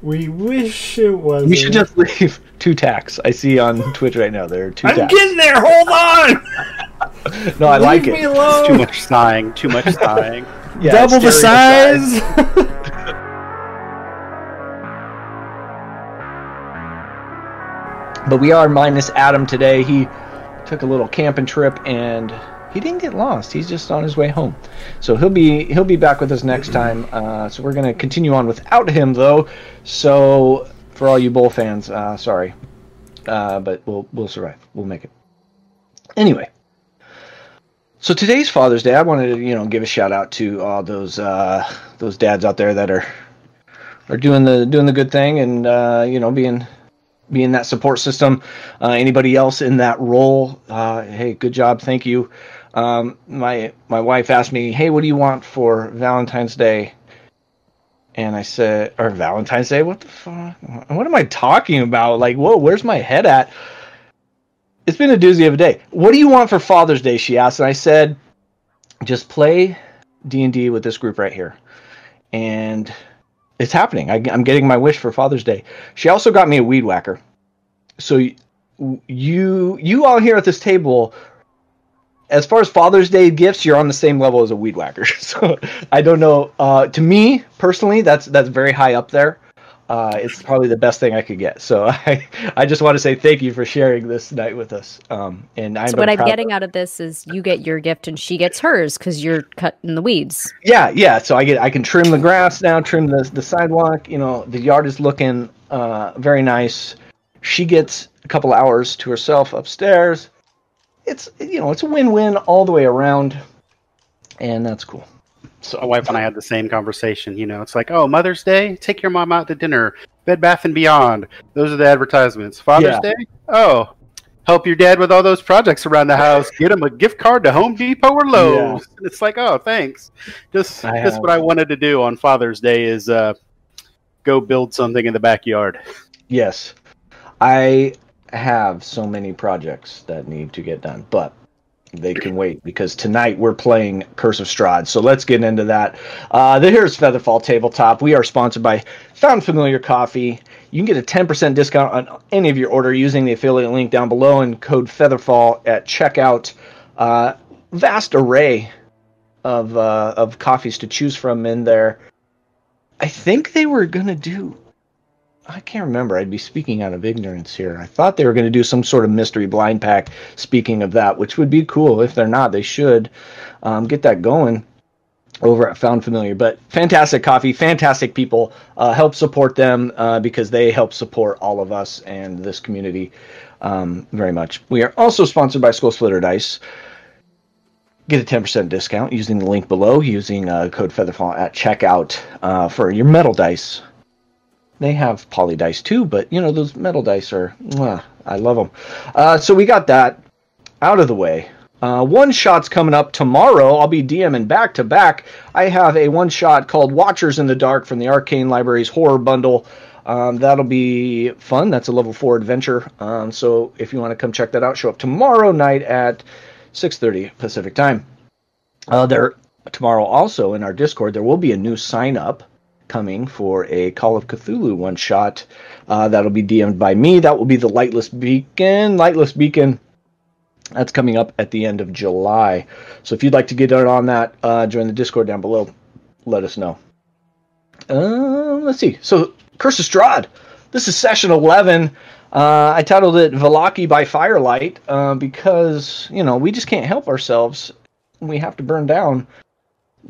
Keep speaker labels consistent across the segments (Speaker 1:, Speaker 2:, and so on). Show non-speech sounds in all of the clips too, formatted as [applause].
Speaker 1: We wish it was.
Speaker 2: We should just leave [laughs] two tacks. I see on Twitch right now. There are two
Speaker 1: I'm
Speaker 2: tacks.
Speaker 1: getting there. Hold on.
Speaker 2: no, I like
Speaker 1: Leave me
Speaker 2: it.
Speaker 1: alone.
Speaker 3: Too much sighing. Too much [laughs] sighing.
Speaker 2: Yeah,
Speaker 1: Double the size.
Speaker 2: But we are minus Adam today. He took a little camping trip and he didn't get lost. He's just on his way home. So he'll be he'll be back with us next time. Uh, so we're gonna continue on without him though. So for all you Bull fans, uh, sorry, uh, but we'll we'll survive. We'll make it. Anyway. So today's Father's Day, I wanted to, you know, give a shout out to all those uh, those dads out there that are are doing the doing the good thing and uh, you know being being that support system. Uh, anybody else in that role, hey, good job, thank you. Um, my my wife asked me, hey, what do you want for Valentine's Day? And I said, or Valentine's Day, what the fuck? What am I talking about? Like, whoa, where's my head at? It's been a doozy of a day. What do you want for Father's Day? She asked, and I said, just play D and D with this group right here, and it's happening. I, am getting my wish for Father's Day. She also got me a weed whacker. So you you all here at this table, as far as Father's Day gifts, you're on the same level as a weed whacker. [laughs] So I don't know. Uh, to me personally, that's that's very high up there. Uh, it's probably the best thing I could get. So [laughs] I, I just want to say thank you for sharing this night with us. Um, and I'm
Speaker 4: So what I'm getting out of this is you get your gift and she gets hers because you're cutting the weeds.
Speaker 2: Yeah, yeah. So I get I can trim the grass now, trim the the sidewalk. You know, the yard is looking uh, very nice. She gets a couple hours to herself upstairs. It's you know it's a win win all the way around, and that's cool.
Speaker 3: So my wife and I had the same conversation. You know, it's like, oh, Mother's Day, take your mom out to dinner. Bed Bath and Beyond, those are the advertisements. Father's
Speaker 2: Yeah.
Speaker 3: Day, oh, help your dad with all those projects around the house. Get him a gift card to Home Depot or Lowe's. It's like, oh, thanks. Just
Speaker 2: I
Speaker 3: just
Speaker 2: have-
Speaker 3: what I wanted to do on Father's Day is uh, go build something in the backyard.
Speaker 2: Yes, I have so many projects that need to get done, but they can wait because tonight we're playing Curse of Strahd. So let's get into that. Uh, here's Featherfall Tabletop. We are sponsored by Found Familiar Coffee. You can get a 10% discount on any of your order using the affiliate link down below and code Featherfall at checkout. Uh, vast array of uh, of coffees to choose from in there. I think they were gonna do I can't remember. I'd be speaking out of ignorance here. I thought they were going to do some sort of mystery blind pack. Speaking of that, which would be cool. If they're not, they should um, get that going over at Found Familiar. But fantastic coffee, fantastic people. Uh, help support them uh, because they help support all of us and this community um, very much. We are also sponsored by Skull Splitter Dice. Get a 10% discount using the link below, using uh, code Featherfall at checkout uh, for your metal dice they have poly dice too, but you know those metal dice are. mwah, I love them. Uh, so we got that out of the way. Uh, one shot's coming up tomorrow. I'll be DMing back to back. I have a one shot called Watchers in the Dark from the Arcane Libraries horror bundle. Um, that'll be fun. That's a level four adventure. Um, so if you want to come check that out, show up tomorrow night at 6:30 Pacific time. Uh, there tomorrow also in our Discord there will be a new sign up coming for a Call of Cthulhu one shot. Uh, that'll be DM'd by me. That will be the Lightless Beacon. Lightless Beacon. That's coming up at the end of July. So if you'd like to get in on that, uh, join the Discord down below. Let us know. Uh, let's see. So Curse of Strahd. This is session 11. Uh, I titled it Vallaki by Firelight uh, because, you know, we just can't help ourselves. We have to burn down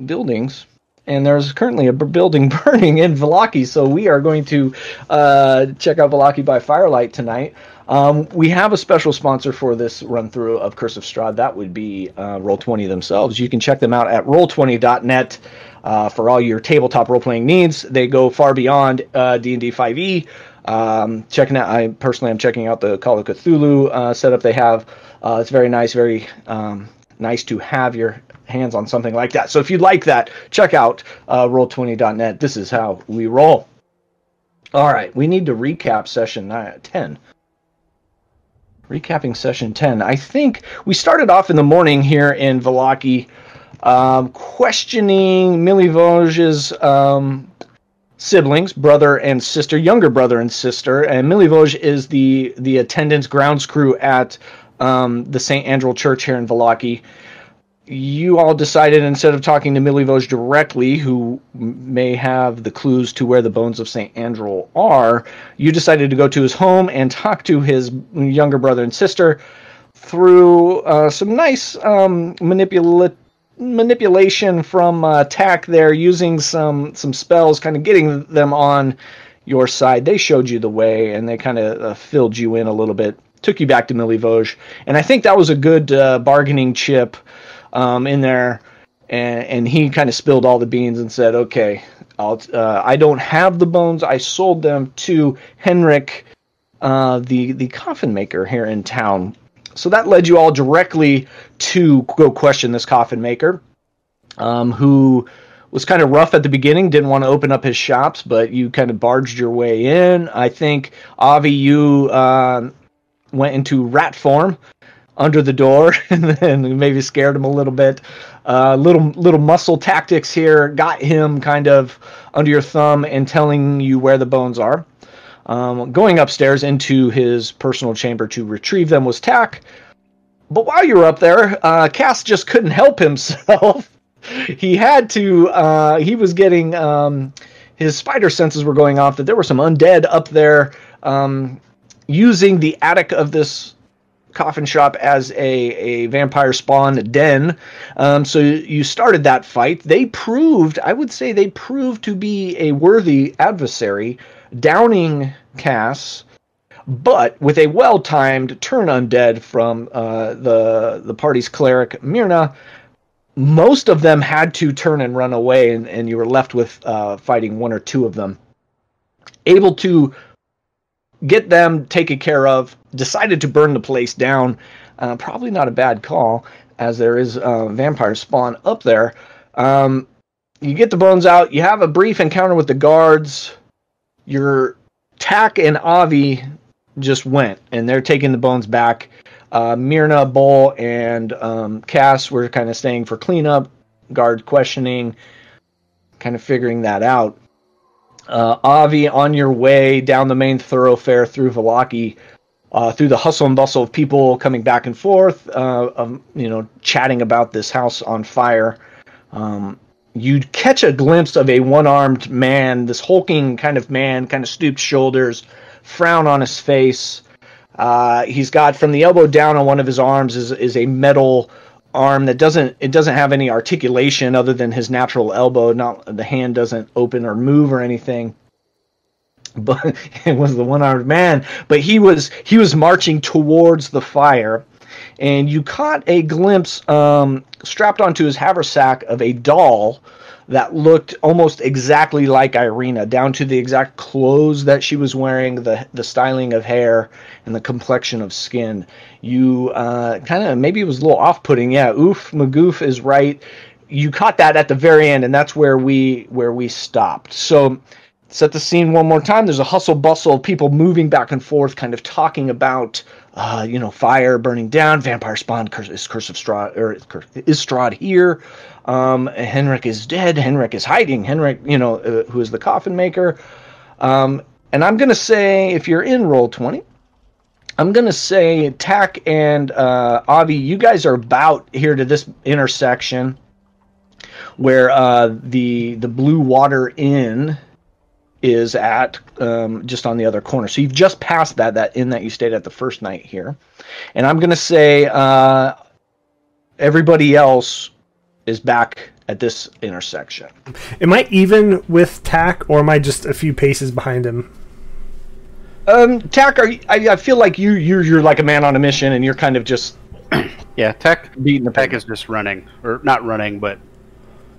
Speaker 2: buildings and there's currently a building [laughs] burning in Vallaki, so we are going to uh, check out Vallaki by Firelight tonight. Um, we have a special sponsor for this run through of Curse of Strahd. That would be uh, Roll20 themselves. You can check them out at roll20.net uh, for all your tabletop role playing needs. They go far beyond uh, D&D 5e. Um, checking out, I personally am checking out the Call of Cthulhu uh, setup they have. Uh, it's very nice, very um, nice to have your hands on something like that. So if you'd like that, check out uh, roll20.net. This is how we roll. All right, we need to recap session nine, 10. Recapping session 10. I think we started off in the morning here in Vallaki, um, questioning Milivoj's um, siblings, brother and sister, younger brother and sister, and Milivoj is the the attendance grounds crew at um, the St. Andrew Church here in Vallaki. You all decided instead of talking to Milivoj directly, who may have the clues to where the bones of St. Andrew are, you decided to go to his home and talk to his younger brother and sister through uh, some nice um, manipula- manipulation from uh, Tack there, using some some spells, kind of getting them on your side. They showed you the way, and they kind of uh, filled you in a little bit, took you back to Milivoj, and I think that was a good uh, bargaining chip um, in there. And, and he kind of spilled all the beans and said, "Okay, I'll, uh, I don't have the bones. I sold them to Henrik, uh, the the coffin maker here in town. So that led you all directly to go question this coffin maker, um, who was kind of rough at the beginning, didn't want to open up his shops, but you kind of barged your way in. I think Avi, you uh, went into rat form under the door [laughs] and then maybe scared him a little bit. Uh, little little muscle tactics here got him kind of under your thumb and telling you where the bones are. Um, going upstairs into his personal chamber to retrieve them was Tack. But while you were up there, uh, Cass just couldn't help himself. [laughs] he had to. Uh, he was getting um, his spider senses were going off that there were some undead up there um, using the attic of this coffin shop as a, a vampire spawn den. Um, so you started that fight. They proved, I would say, they proved to be a worthy adversary, downing Cass, but with a well-timed turn undead from uh, the the party's cleric Myrna. Most of them had to turn and run away, and, and you were left with uh, fighting one or two of them. Able to get them taken care of, decided to burn the place down. Uh, probably not a bad call, as there is uh, vampire spawn up there. Um, you get the bones out. You have a brief encounter with the guards. Your Tack and Avi just went, and they're taking the bones back. Uh, Myrna, Bull, and um, Cass were kind of staying for cleanup, guard questioning, kind of figuring that out. Uh, Avi, on your way down the main thoroughfare through Vallaki, uh, through the hustle and bustle of people coming back and forth, uh, um, you know, chatting about this house on fire. Um, you'd catch a glimpse of a one-armed man, this hulking kind of man, kind of stooped shoulders, frown on his face. Uh, he's got from the elbow down on one of his arms is is a metal arm that doesn't it doesn't have any articulation other than his natural elbow. Not the hand doesn't open or move or anything. [laughs] But it was the one-armed man. But he was he was marching towards the fire, and you caught a glimpse um, strapped onto his haversack of a doll that looked almost exactly like Irina, down to the exact clothes that she was wearing, the the styling of hair, and the complexion of skin. You uh, kind of maybe it was a little off-putting. Yeah, oof, Magoof is right. You caught that at the very end, and that's where we where we stopped. So set the scene one more time. There's a hustle bustle of people moving back and forth, kind of talking about, uh, you know, fire burning down, vampire spawn, curse, is Curse of Strahd, or is, Strahd here? Um, Henrik is dead. Henrik is hiding. Henrik, you know, uh, who is the coffin maker. Um, and I'm going to say, if you're in roll 20, I'm going to say Tack and uh, Avi, you guys are about here to this intersection where uh, the the Blue Water Inn is at um, just on the other corner. So you've just passed that that inn that you stayed at the first night here, and I'm gonna say uh, everybody else is back at this intersection.
Speaker 1: Am I even with Tack, or am I just a few paces behind him?
Speaker 2: Um, Tack, are you, I, I feel like you you're you're like a man on a mission, and you're kind of just [clears throat]
Speaker 3: Yeah, Tack
Speaker 2: beating the
Speaker 3: Tech
Speaker 2: pace.
Speaker 3: is just running, or not running, but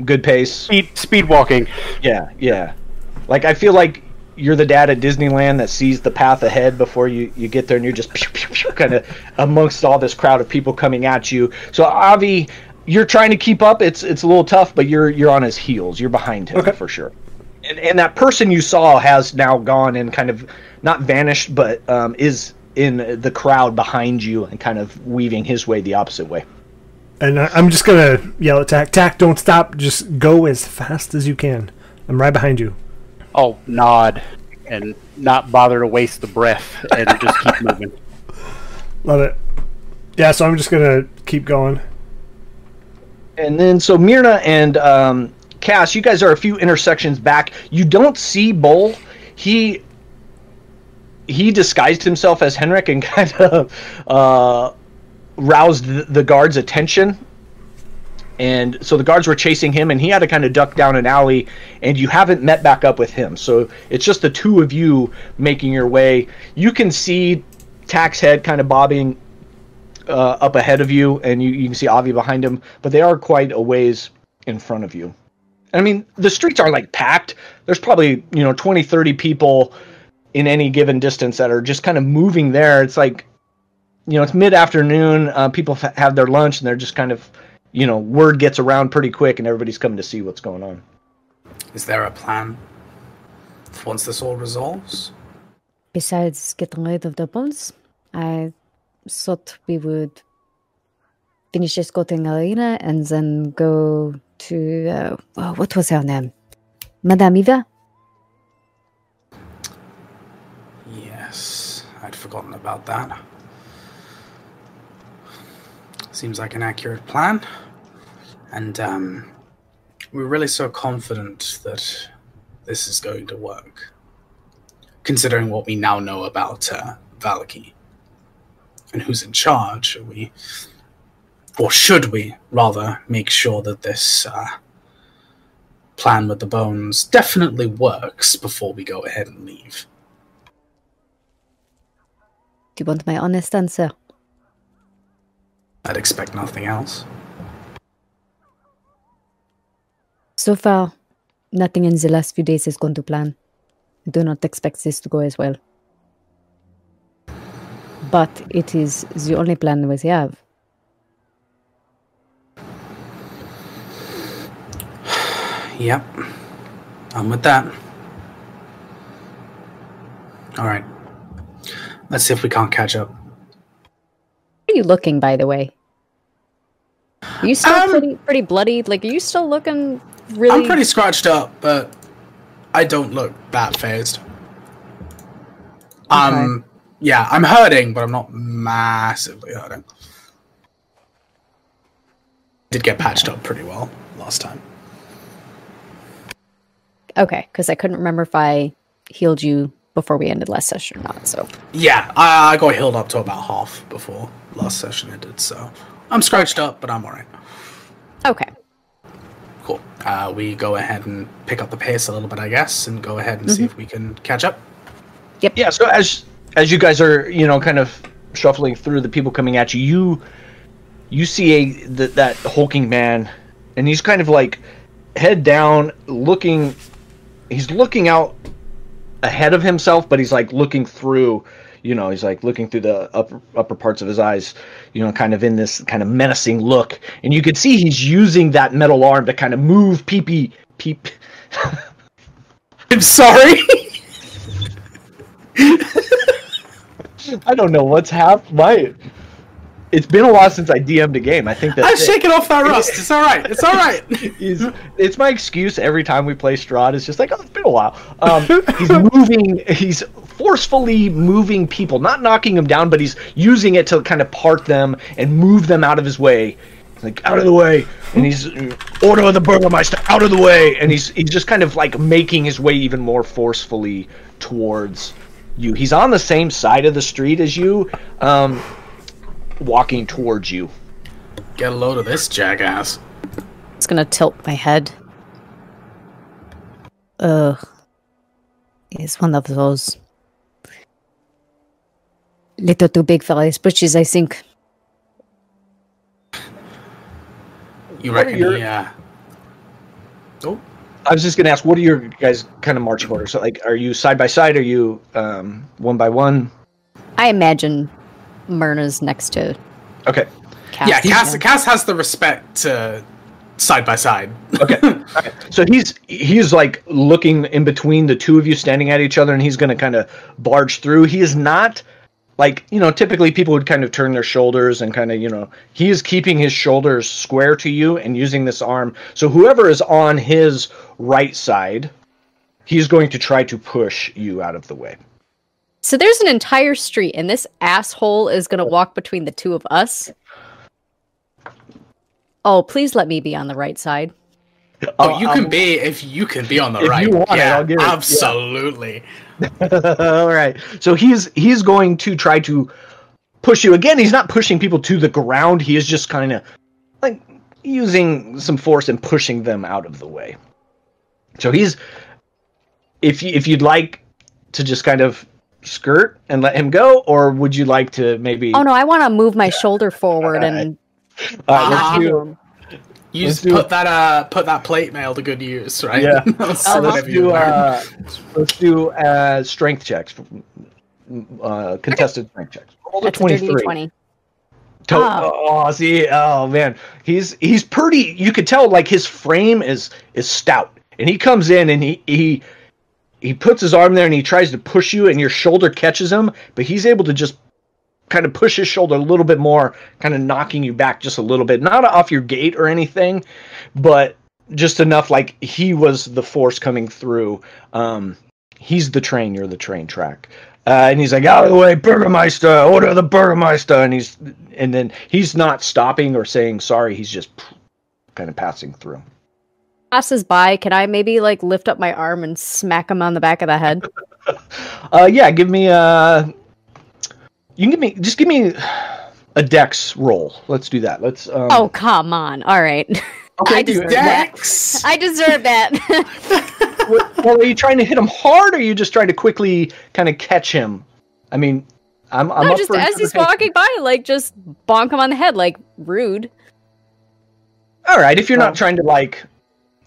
Speaker 2: good pace.
Speaker 3: speed speed walking.
Speaker 2: Yeah, yeah. Like I feel like you're the dad at Disneyland that sees the path ahead before you, you get there, and you're just [laughs] kind of amongst all this crowd of people coming at you. So Avi, you're trying to keep up. It's it's a little tough, but you're you're on his heels. You're behind him
Speaker 1: Okay.
Speaker 2: for sure. And, and that person you saw has now gone and kind of not vanished, but um, is in the crowd behind you and kind of weaving his way the opposite way.
Speaker 1: And I, I'm just gonna yell at Tack. Tack, don't stop. Just go as fast as you can. I'm right behind you.
Speaker 3: I'll nod and not bother to waste the breath and just keep [laughs] moving.
Speaker 1: Love it. Yeah, so I'm just gonna keep going.
Speaker 2: And then so Myrna and um, Cass, you guys are a few intersections back. You don't see Bull. He he disguised himself as Henrik and [laughs] kind of uh, roused the, guards' attention. And so the guards were chasing him, and he had to kind of duck down an alley. And you haven't met back up with him, so it's just the two of you making your way. You can see Tack's head kind of bobbing uh, up ahead of you, and you, you can see Avi behind him, but they are quite a ways in front of you. I mean, the streets are like packed. There's probably, you know, 20, 30 people in any given distance that are just kind of moving there. It's like, you know, it's mid afternoon. Uh, people f- have their lunch and they're just kind of, you know, word gets around pretty quick and everybody's coming to see what's going on.
Speaker 5: Is there a plan once this all resolves?
Speaker 4: Besides getting rid of the bones, I thought we would finish escorting Irina and then go to uh, oh, what was her name? Madame Eva.
Speaker 5: Yes, I'd forgotten about that. Seems like an accurate plan. And um, we're really so confident that this is going to work, considering what we now know about uh, Vallaki and who's in charge. Are we, or should we, rather, make sure that this uh, plan with the bones definitely works before we go ahead and leave?
Speaker 4: Do you want my honest answer?
Speaker 5: I'd expect nothing else.
Speaker 4: So far, nothing in the last few days has gone to plan. I do not expect this to go as well. But it is the only plan we have. [sighs]
Speaker 5: Yep. I'm with that. All right. Let's see if we can't catch up.
Speaker 4: How are you looking, by the way? Are you still
Speaker 5: Um,
Speaker 4: pretty pretty bloody? Like, are you still looking really?
Speaker 5: I'm pretty scratched up, but I don't look that phased. Um, yeah, I'm hurting, but I'm not massively hurting. Did get patched up pretty well last time.
Speaker 4: okay. Because I couldn't remember if I healed you before we ended last session or not. So
Speaker 5: Yeah, I, I got healed up to about half before last session ended, so I'm scratched up, but I'm alright.
Speaker 4: okay.
Speaker 5: Cool. Uh, we go ahead and pick up the pace a little bit, I guess, and go ahead and see if we can catch up. Yep.
Speaker 2: Yeah, so as as you guys are, you know, kind of shuffling through the people coming at you, you you see a th- that hulking man, and he's kind of like head down, looking. He's looking out ahead of himself, but he's like looking through. You know, he's like looking through the upper upper parts of his eyes. You know, kind of in this kind of menacing look, and you can see he's using that metal arm to kind of move peepee peep. [laughs]
Speaker 5: I'm sorry. [laughs]
Speaker 2: I don't know what's happened. My, it's been a while since I DM'd a game. I think
Speaker 5: that
Speaker 2: I'm it.
Speaker 5: shaking off that rust. It's all right. It's all right. [laughs]
Speaker 2: He's, it's my excuse every time we play Strahd. It's just like, oh, it's been a while. Um, he's [laughs] moving. He's forcefully moving people, not knocking them down, but he's using it to kind of part them and move them out of his way. Like out of the way, and he's order of the Burgermeister out of the way, and he's he's just kind of like making his way even more forcefully towards you. He's on the same side of the street as you, um, walking towards you.
Speaker 5: Get a load of this jackass.
Speaker 4: It's gonna tilt my head. Ugh. It's one of those. Little too big for his britches, I think.
Speaker 5: You reckon
Speaker 2: your-
Speaker 5: he, uh... Oh,
Speaker 2: I was just gonna ask, what are your guys' kind of marching orders? So, like, are you side by side? Are you um, one by one?
Speaker 4: I imagine Myrna's next to
Speaker 2: Okay,
Speaker 4: Cass.
Speaker 5: yeah, Cass, Cass has the respect to side by side.
Speaker 2: okay. [laughs] okay. So he's he's like looking in between the two of you standing at each other, and he's gonna kind of barge through. He is not like you know. Typically, people would kind of turn their shoulders and kind of you know. He is keeping his shoulders square to you and using this arm. So whoever is on his right side, he's going to try to push you out of the way.
Speaker 6: So there's an entire street, and this asshole is gonna walk between the two of us. Oh, please let me be on the right side.
Speaker 5: Oh, you
Speaker 2: um,
Speaker 5: can be if you can be on the
Speaker 2: if you
Speaker 5: right.
Speaker 2: want it,
Speaker 5: yeah,
Speaker 2: I'll give it- yeah.
Speaker 5: absolutely. [laughs]
Speaker 2: All right. So he's he's going to try to push you again. He's not pushing people to the ground. He is just kind of like using some force and pushing them out of the way. So he's if you, if you'd like to just kind of skirt and let him go, or would you like to maybe?
Speaker 6: Oh no, I want to move my shoulder forward and
Speaker 2: All right, let's do.
Speaker 5: You
Speaker 2: Let's
Speaker 5: just
Speaker 2: do
Speaker 5: put
Speaker 2: it.
Speaker 5: that uh put that plate mail to good use, right?
Speaker 2: Yeah. [laughs]
Speaker 5: That's
Speaker 6: Uh-huh.
Speaker 2: Let's do uh, let's do uh, strength checks, uh, contested strength checks. Roll
Speaker 6: that's a
Speaker 2: 23.
Speaker 6: twenty.
Speaker 2: To-
Speaker 6: Oh.
Speaker 2: oh, see, oh man, he's he's pretty. You could tell like his frame is is stout, and he comes in and he he he puts his arm there and he tries to push you, and your shoulder catches him, but he's able to just kind of push his shoulder a little bit more, kind of knocking you back just a little bit, not off your gate or anything, but just enough like he was the force coming through. Um, he's the train, you're the train track. Uh, and he's like, out of the way, Burgermeister, order the Burgermeister. And he's, and then he's not stopping or saying sorry. He's just kind of passing through.
Speaker 6: Passes by. Can I maybe like lift up my arm and smack him on the back of the head? [laughs]
Speaker 2: Uh, yeah, give me uh You can give me, just give me a dex roll. Let's do that. Let's. Um,
Speaker 6: oh come on! All right, [laughs] I deserve
Speaker 2: it.
Speaker 6: that.
Speaker 5: Dex.
Speaker 6: I deserve that. [laughs]
Speaker 2: well, are you trying to hit him hard, or are you just trying to quickly kind of catch him? I mean, I'm. I'm
Speaker 6: no,
Speaker 2: up
Speaker 6: just
Speaker 2: for
Speaker 6: as he's walking by, like just bonk him on the head, like rude.
Speaker 2: All right, if you're not trying to like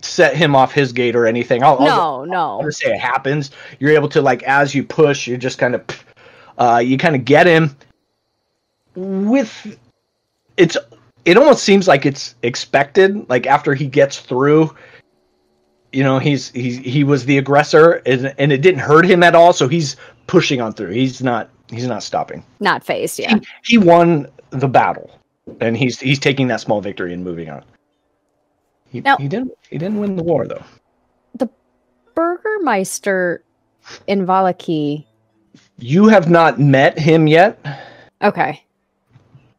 Speaker 2: set him off his gate or anything, I'll. I'll
Speaker 6: No, no.
Speaker 2: I'll just say it happens. You're able to like as you push, you're just kind of, uh, you kind of get him. With, it's. It almost seems like it's expected. Like after he gets through, you know, he's he's he was the aggressor, and and it didn't hurt him at all. So he's pushing on through. He's not he's not stopping.
Speaker 6: Not phased, yeah.
Speaker 2: He won the battle, and he's he's taking that small victory and moving on. He,
Speaker 6: Now-
Speaker 2: he didn't he didn't win the war though.
Speaker 6: The burgermeister in Vallaki.
Speaker 2: You have not met him yet.
Speaker 6: Okay.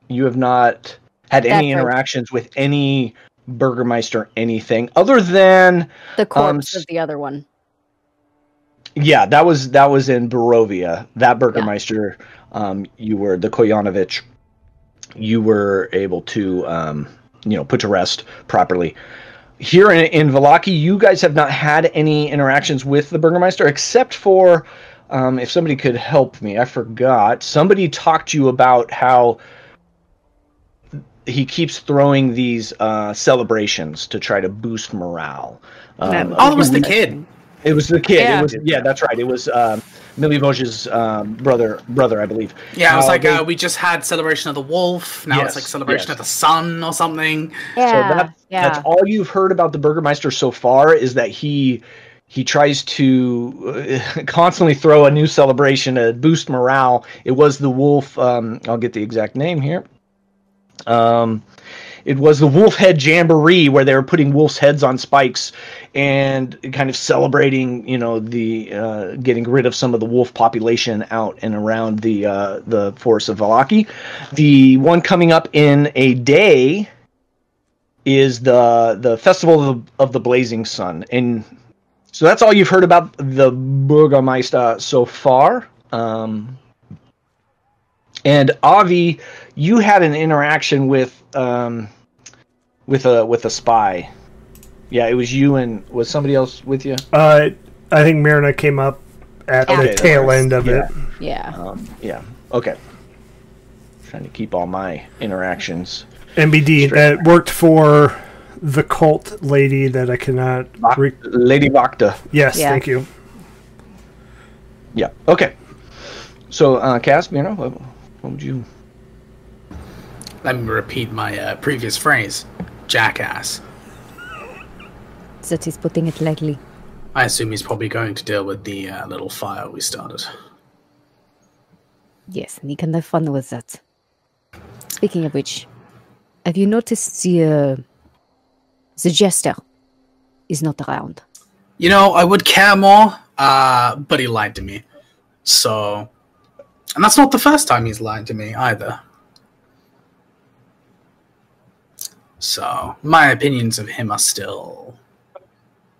Speaker 2: You have not had any
Speaker 6: That's right.
Speaker 2: interactions with any Burgermeister anything other than
Speaker 6: The corpse
Speaker 2: s-
Speaker 6: of the other one.
Speaker 2: yeah, that was that was in Barovia. That Burgermeister, um, you were the Koyanovich. You were able to um, you know put to rest properly. Here in, in Vallaki, you guys have not had any interactions with the Burgermeister except for um, if somebody could help me. I forgot. Somebody talked to you about how he keeps throwing these uh, celebrations to try to boost morale. Um,
Speaker 5: Oh, it was the kid.
Speaker 2: it was the kid.
Speaker 6: Yeah.
Speaker 2: It was yeah, that's right. It was um, Milivoj's um, brother, brother, I believe.
Speaker 5: Yeah, it was
Speaker 2: Uh,
Speaker 5: like
Speaker 2: they-
Speaker 5: uh, we just had celebration of the wolf. Now
Speaker 2: Yes,
Speaker 5: it's like celebration
Speaker 2: yes.
Speaker 5: of the sun or something.
Speaker 6: Yeah.
Speaker 2: so that,
Speaker 6: yeah.
Speaker 2: that's all you've heard about the Burgermeister so far is that he he tries to uh, [laughs] constantly throw a new celebration to boost morale. It was the wolf. Um, I'll get the exact name here. Um, it was the Wolf Head Jamboree where they were putting wolf's heads on spikes and kind of celebrating, you know, the uh, getting rid of some of the wolf population out and around the uh, the forest of Vallaki. The one coming up in a day is the the festival of the, of the blazing sun and so that's all you've heard about the burgermeister so far. Um, and avi you had an interaction with um, with a with a spy. Yeah it was you and was somebody else with you?
Speaker 1: Uh, I think Marina came up at
Speaker 2: Okay,
Speaker 1: the tail
Speaker 2: was-
Speaker 1: end of
Speaker 2: yeah.
Speaker 1: it.
Speaker 6: yeah.
Speaker 2: um, yeah. Okay. Trying to keep all my interactions
Speaker 1: MBD
Speaker 2: Straight.
Speaker 1: that worked for the cult lady that I cannot. Re-
Speaker 2: lady Wachter.
Speaker 1: yes,
Speaker 6: Yeah.
Speaker 1: thank you.
Speaker 2: yeah okay so uh cass you know what, what would you
Speaker 5: Let me repeat my uh, previous phrase jackass.
Speaker 4: That is putting it lightly.
Speaker 5: I assume he's probably going to deal with the uh, little fire we started.
Speaker 4: Yes, and he can have fun with that. Speaking of which, have you noticed the uh, the jester is not around?
Speaker 5: You know, I would care more, uh, but he lied to me. So, and that's not the first time he's lied to me either. So, my opinions of him are still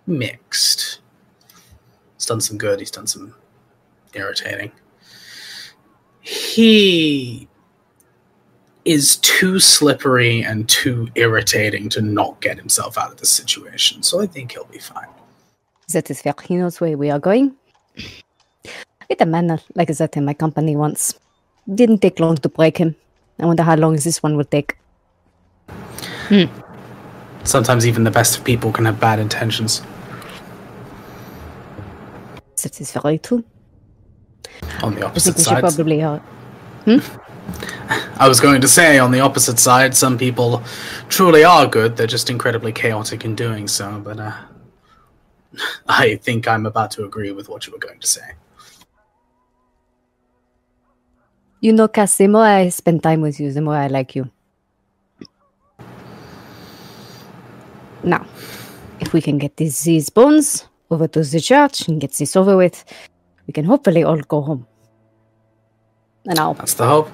Speaker 5: mixed. He's done some good, he's done some irritating. He is too slippery and too irritating to not get himself out of the situation. So I think he'll be fine.
Speaker 4: That is fair. He knows where we are going. With a man like that in my company once. Didn't take long to break him. I wonder how long this one will take.
Speaker 5: Sometimes even the best of people can have bad intentions.
Speaker 4: That is very true.
Speaker 5: On the opposite
Speaker 4: think we should
Speaker 5: side,
Speaker 4: probably uh,
Speaker 5: I was going to say on the opposite side, some people truly are good. They're just incredibly chaotic in doing so. But uh, [laughs] I think I'm about to agree with what you were going to say.
Speaker 4: You know, Cass, the more I spend time with you, the more I like you. Now, if we can get these, these bones over to the church and get this over with, we can hopefully all go home. And I'll
Speaker 5: That's the hope.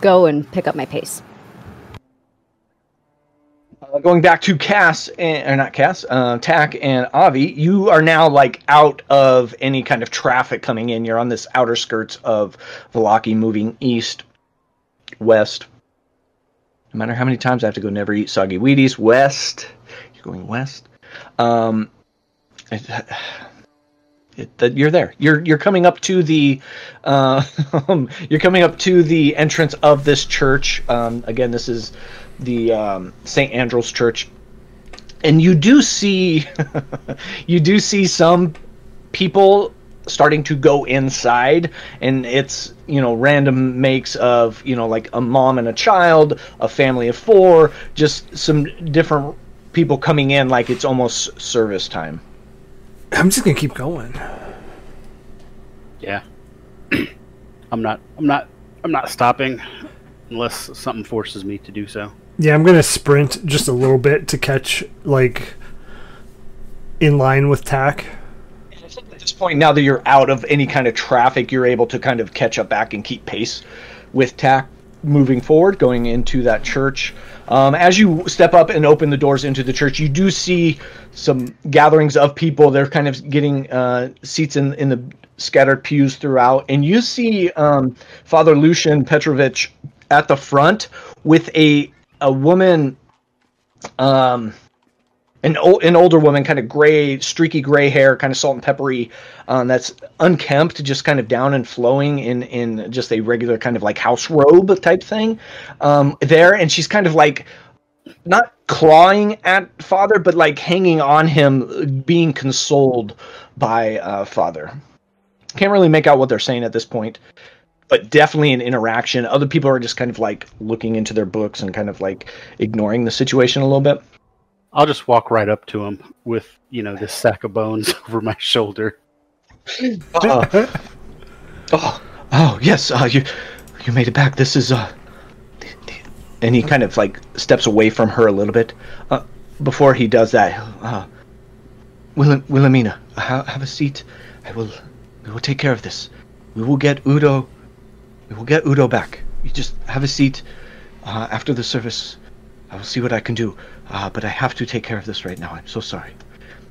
Speaker 4: go and pick up my pace.
Speaker 2: Uh, going back to Cass, and, or not Cass, uh, Tack and Avi, you are now like out of any kind of traffic coming in. You're on this outer skirts of Vallaki, moving east, west. No matter how many times I have to go, never eat soggy Wheaties. West, you're going west. Um, [sighs] it, that you're there. You're you're coming up to the, uh, [laughs] you're coming up to the entrance of this church. Um, again, this is the um, St. Andrew's Church, and you do see, [laughs] you do see some people starting to go inside, and it's you know random makes of you know like a mom and a child, a family of four, just some different people coming in like it's almost service time.
Speaker 1: I'm just gonna keep going.
Speaker 3: Yeah. [clears throat] I'm not. I'm not. I'm not stopping unless something forces me to do so.
Speaker 1: Yeah, I'm gonna sprint just a little bit to catch like in line with tack.
Speaker 2: And I think at this point, now that you're out of any kind of traffic, you're able to kind of catch up back and keep pace with Tack moving forward, going into that church. Um, as you step up and open the doors into the church, you do see some gatherings of people. They're kind of getting uh, seats in in the scattered pews throughout, and you see um, Father Lucian Petrovich at the front with a a woman. Um, an, o- an older woman, kind of gray, streaky gray hair, kind of salt and peppery, um, that's unkempt, just kind of down and flowing in in just a regular kind of like house robe type thing. Um, there, and she's kind of like not clawing at father, but like hanging on him, being consoled by uh, father. Can't really make out what they're saying at this point, but definitely an interaction. Other people are just kind of like looking into their books and kind of like ignoring the situation a little bit.
Speaker 3: I'll just walk right up to him with you know this sack of bones [laughs] over my shoulder.
Speaker 2: Uh, [laughs] oh, oh yes, uh, you you made it back. This is uh, the, the, and he kind of like steps away from her a little bit. Uh, before he does that, uh, Will- Wilhelmina, have, have a seat. I will, we will take care of this. We will get Udo. We will get Udo back. You just have a seat. Uh, after the service, I will see what I can do. Uh, but I have to take care of this right now. I'm so sorry.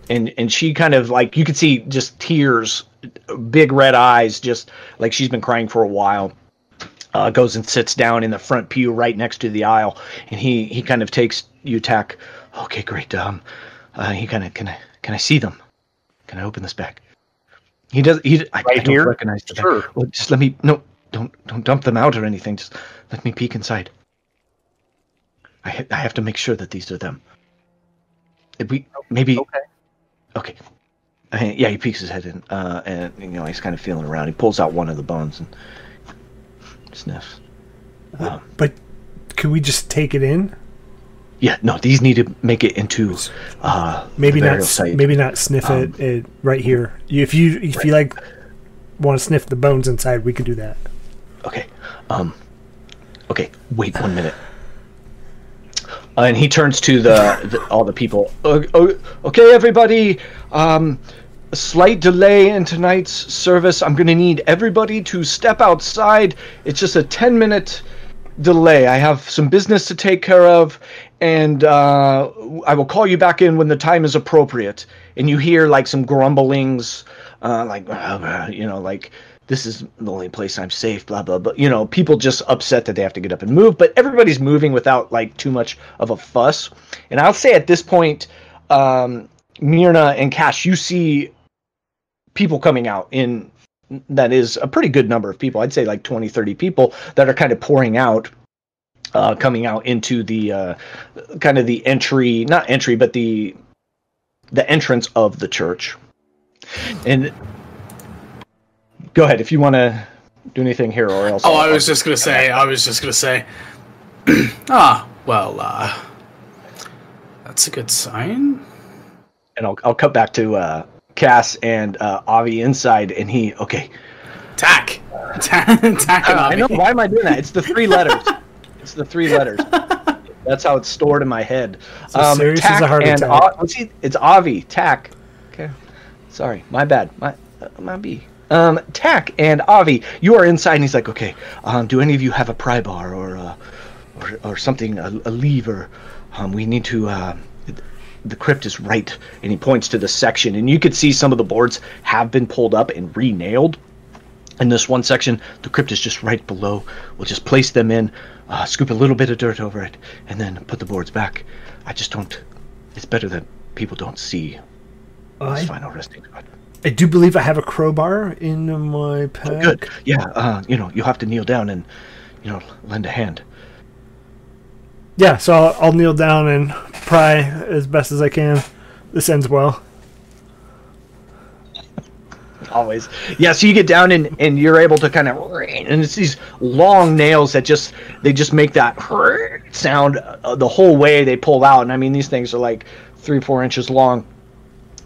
Speaker 2: And and she kind of like you could see just tears big red eyes just like she's been crying for a while. Uh, goes and sits down in the front pew right next to the aisle. And he he kind of takes you tack okay great. Um uh, he kind of can i can i see them. Can i open this bag he does he I,
Speaker 3: Right
Speaker 2: I don't
Speaker 3: here?
Speaker 2: recognize the.
Speaker 3: Sure.
Speaker 2: well just let me no don't don't dump them out or anything. Just let me peek inside i ha- i have to make sure that these are them If we maybe
Speaker 3: Okay.
Speaker 2: Okay. Uh, yeah, he peeks his head in, uh, and you know he's kind of feeling around. He pulls out one of the bones and sniffs. Um,
Speaker 1: But could we just take it in?
Speaker 2: yeah, no, these need to make it into uh,
Speaker 1: Maybe not.
Speaker 2: site.
Speaker 1: Maybe not sniff
Speaker 2: Um,
Speaker 1: it, it right here. If you if you like want to sniff the bones inside, we can do that.
Speaker 2: Okay. Um. Okay. Wait one minute. Uh, and he turns to the, the all the people. "O- o- okay, everybody. Um, a slight delay in tonight's service. I'm going to need everybody to step outside. It's just a 10 minute delay. I have some business to take care of, and uh, I will call you back in when the time is appropriate. And you hear like some grumblings, uh, like, [laughs] you know, like, this is the only place I'm safe, blah, blah, blah. You know, people just upset that they have to get up and move, but everybody's moving without like too much of a fuss. And I'll say at this point, um, Myrna and Cash, you see people coming out in that is a pretty good number of people. I'd say like 20, 30 people that are kind of pouring out, uh, coming out into the uh, kind of the entry, not entry, but the the entrance of the church. And go ahead if you want to do anything here, or else.
Speaker 5: Oh,
Speaker 2: I'll-
Speaker 5: I was just gonna say. I was just gonna say. [clears throat] ah, well, uh, that's a good sign.
Speaker 2: and I'll I'll cut back to uh, Cass and uh, Avi inside, and he okay.
Speaker 5: Tack, tack, tack. and
Speaker 2: I know. Why am I doing that? It's the three [laughs] letters. it's the three letters. That's how it's stored in my head.
Speaker 1: So serious as a
Speaker 2: Tack
Speaker 1: heart
Speaker 2: and
Speaker 1: attack.
Speaker 2: A- let's see, it's Avi. Tack. Okay. Sorry, my bad. My uh, my B. Um, Tack and Avi, you are inside, and he's like, okay. Um, do any of you have a pry bar or uh, or, or something, a, a lever? Um, we need to. Uh, the crypt is right, and he points to the section, and you could see some of the boards have been pulled up and re-nailed. In this one section, the crypt is just right below. We'll just place them in, uh, scoop a little bit of dirt over it, and then put the boards back. I just don't. It's better that people don't see this
Speaker 1: I,
Speaker 2: final resting spot.
Speaker 1: I do believe I have a crowbar in my pack.
Speaker 2: Oh, good. Yeah. Uh, you know, you have to kneel down and, you know, lend a hand.
Speaker 1: Yeah, so I'll, I'll kneel down and pry as best as I can. This ends well.
Speaker 2: Always. Yeah, so you get down and, and you're able to kind of and it's these long nails that just they just make that sound uh, the whole way they pull out. And I mean these things are like three, four inches long.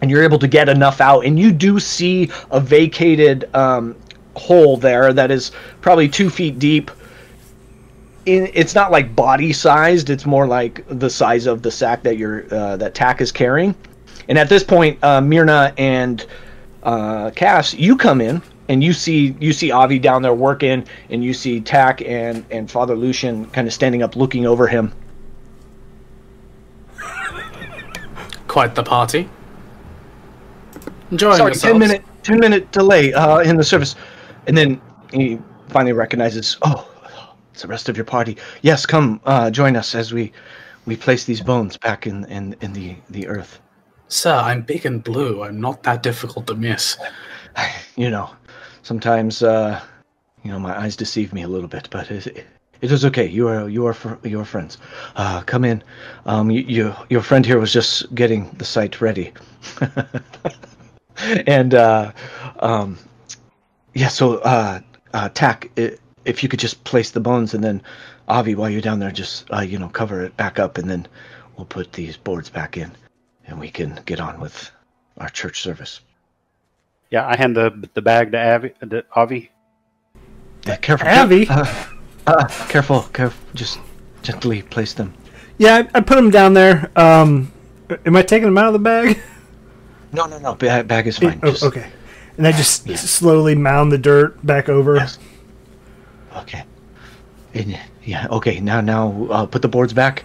Speaker 2: And you're able to get enough out, and you do see a vacated um, hole there that is probably two feet deep. In, it's not like body sized; it's more like the size of the sack that your uh, that tack is carrying. And at this point, uh, Myrna and uh, Cass, you come in and you see you see Avi down there working, and you see Tack and and Father Lucian kind of standing up, looking over him.
Speaker 5: Quite the party. Enjoying
Speaker 2: Sorry,
Speaker 5: yourselves.
Speaker 2: ten minute ten minute delay uh, in the service, and then he finally recognizes, oh, it's the rest of your party. Yes, come uh, join us as we we place these bones back in in, in the the earth.
Speaker 5: Sir, I'm big and blue. I'm not that difficult to miss. [sighs]
Speaker 2: you know, sometimes uh, you know my eyes deceive me a little bit, but it, it is okay. You are you are you are friends. Uh, come in. Um, you, you your friend here was just getting the site ready, [laughs] and uh, um, yeah. So uh, uh, Tack, i if you could just place the bones, and then Avi, while you're down there, just uh, you know cover it back up, and then we'll put these boards back in, and we can get on with our church service.
Speaker 3: Yeah, I hand the the bag to Avi. To Avi.
Speaker 2: Yeah, careful.
Speaker 1: Avi?
Speaker 2: Uh, uh, careful, careful. Just gently place them.
Speaker 1: Yeah, I, I put them down there. Um, am I taking them out of the bag? [laughs]
Speaker 2: No, no, no. Bag, bag is fine.
Speaker 1: Oh,
Speaker 2: Just-
Speaker 1: okay. And I just
Speaker 2: Yeah.
Speaker 1: slowly mound the dirt back over.
Speaker 2: Yes. Okay. And, yeah. Okay. Now, now, uh, put the boards back.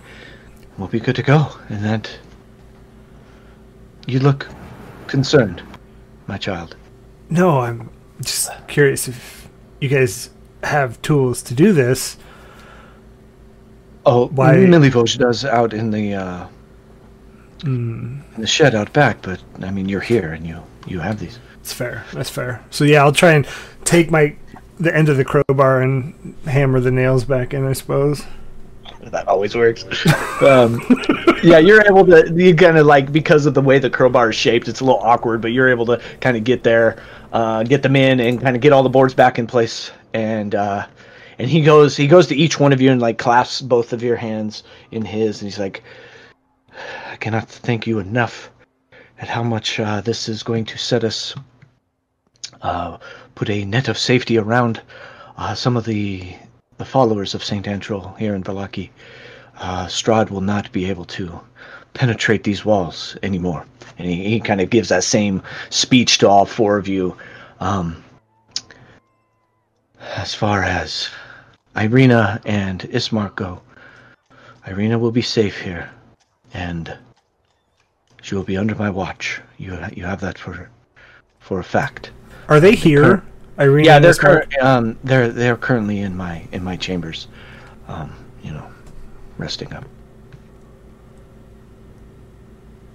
Speaker 2: We'll be good to go. And that. You look concerned, my child.
Speaker 1: No, I'm just curious if you guys have tools to do this.
Speaker 2: Oh,
Speaker 1: Why-
Speaker 2: Milivoj does out in the uh,
Speaker 1: Mm,
Speaker 2: in the shed out back, but I mean, you're here and you you have these.
Speaker 1: it's fair. That's fair. So yeah, I'll try and take my the end of the crowbar and hammer the nails back in. I suppose.
Speaker 2: That always works. [laughs] um, yeah, you're able to. You kind of like because of the way the crowbar is shaped, it's a little awkward, but you're able to kind of get there, uh, get them in, and kind of get all the boards back in place. And uh, and he goes, he goes to each one of you and like clasps both of your hands in his, and he's like, "I cannot thank you enough at how much uh, this is going to set us, uh, put a net of safety around uh, some of the the followers of Saint Andral here in Vallaki. uh, Strahd will not be able to penetrate these walls anymore. And he, he kind of gives that same speech to all four of you. Um, as far as Irina and Ismark go, Irina will be safe here, and she will be under my watch. You you have that for for a fact.
Speaker 1: Are they here? Irene
Speaker 2: Yeah, they're cur- um they're they're currently in my in my chambers, um you know, resting up.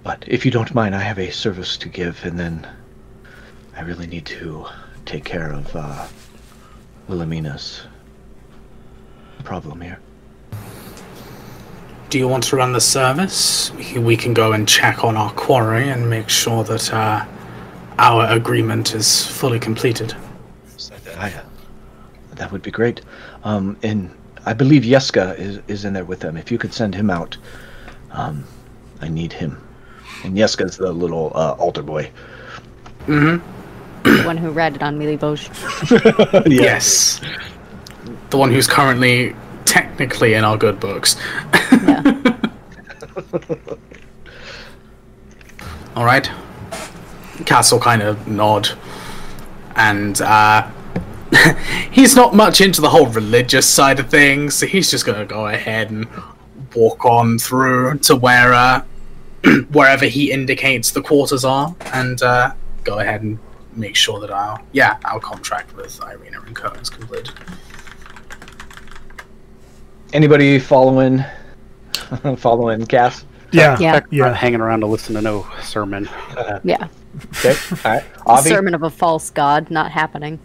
Speaker 2: But if you don't mind, I have a service to give, and then I really need to take care of uh, Wilhelmina's problem here.
Speaker 5: Do you want to run the service? We can go and check on our quarry and make sure that uh, our agreement is fully completed.
Speaker 2: That, I, that would be great. Um, and I believe Yeska is, is in there with them. If you could send him out, um, I need him. And Yeska's the little uh, altar boy.
Speaker 6: The one who ratted on Milivoj. [laughs]
Speaker 5: Yes. The one who's currently technically in our good books.
Speaker 6: Yeah. [laughs]
Speaker 5: All right. Castle kind of nod, and uh, [laughs] he's not much into the whole religious side of things. So he's just gonna go ahead and walk on through to where uh, [clears throat] wherever he indicates the quarters are, and uh, go ahead and make sure that our yeah our contract with Irina and Co is completed.
Speaker 2: Anybody following [laughs] following Cass?
Speaker 1: Yeah.
Speaker 6: Yeah.
Speaker 3: Not
Speaker 1: Yeah.
Speaker 3: hanging around to listen to no sermon. [laughs]
Speaker 6: Yeah.
Speaker 2: Okay. All right. Avi?
Speaker 6: Sermon of a false god not happening.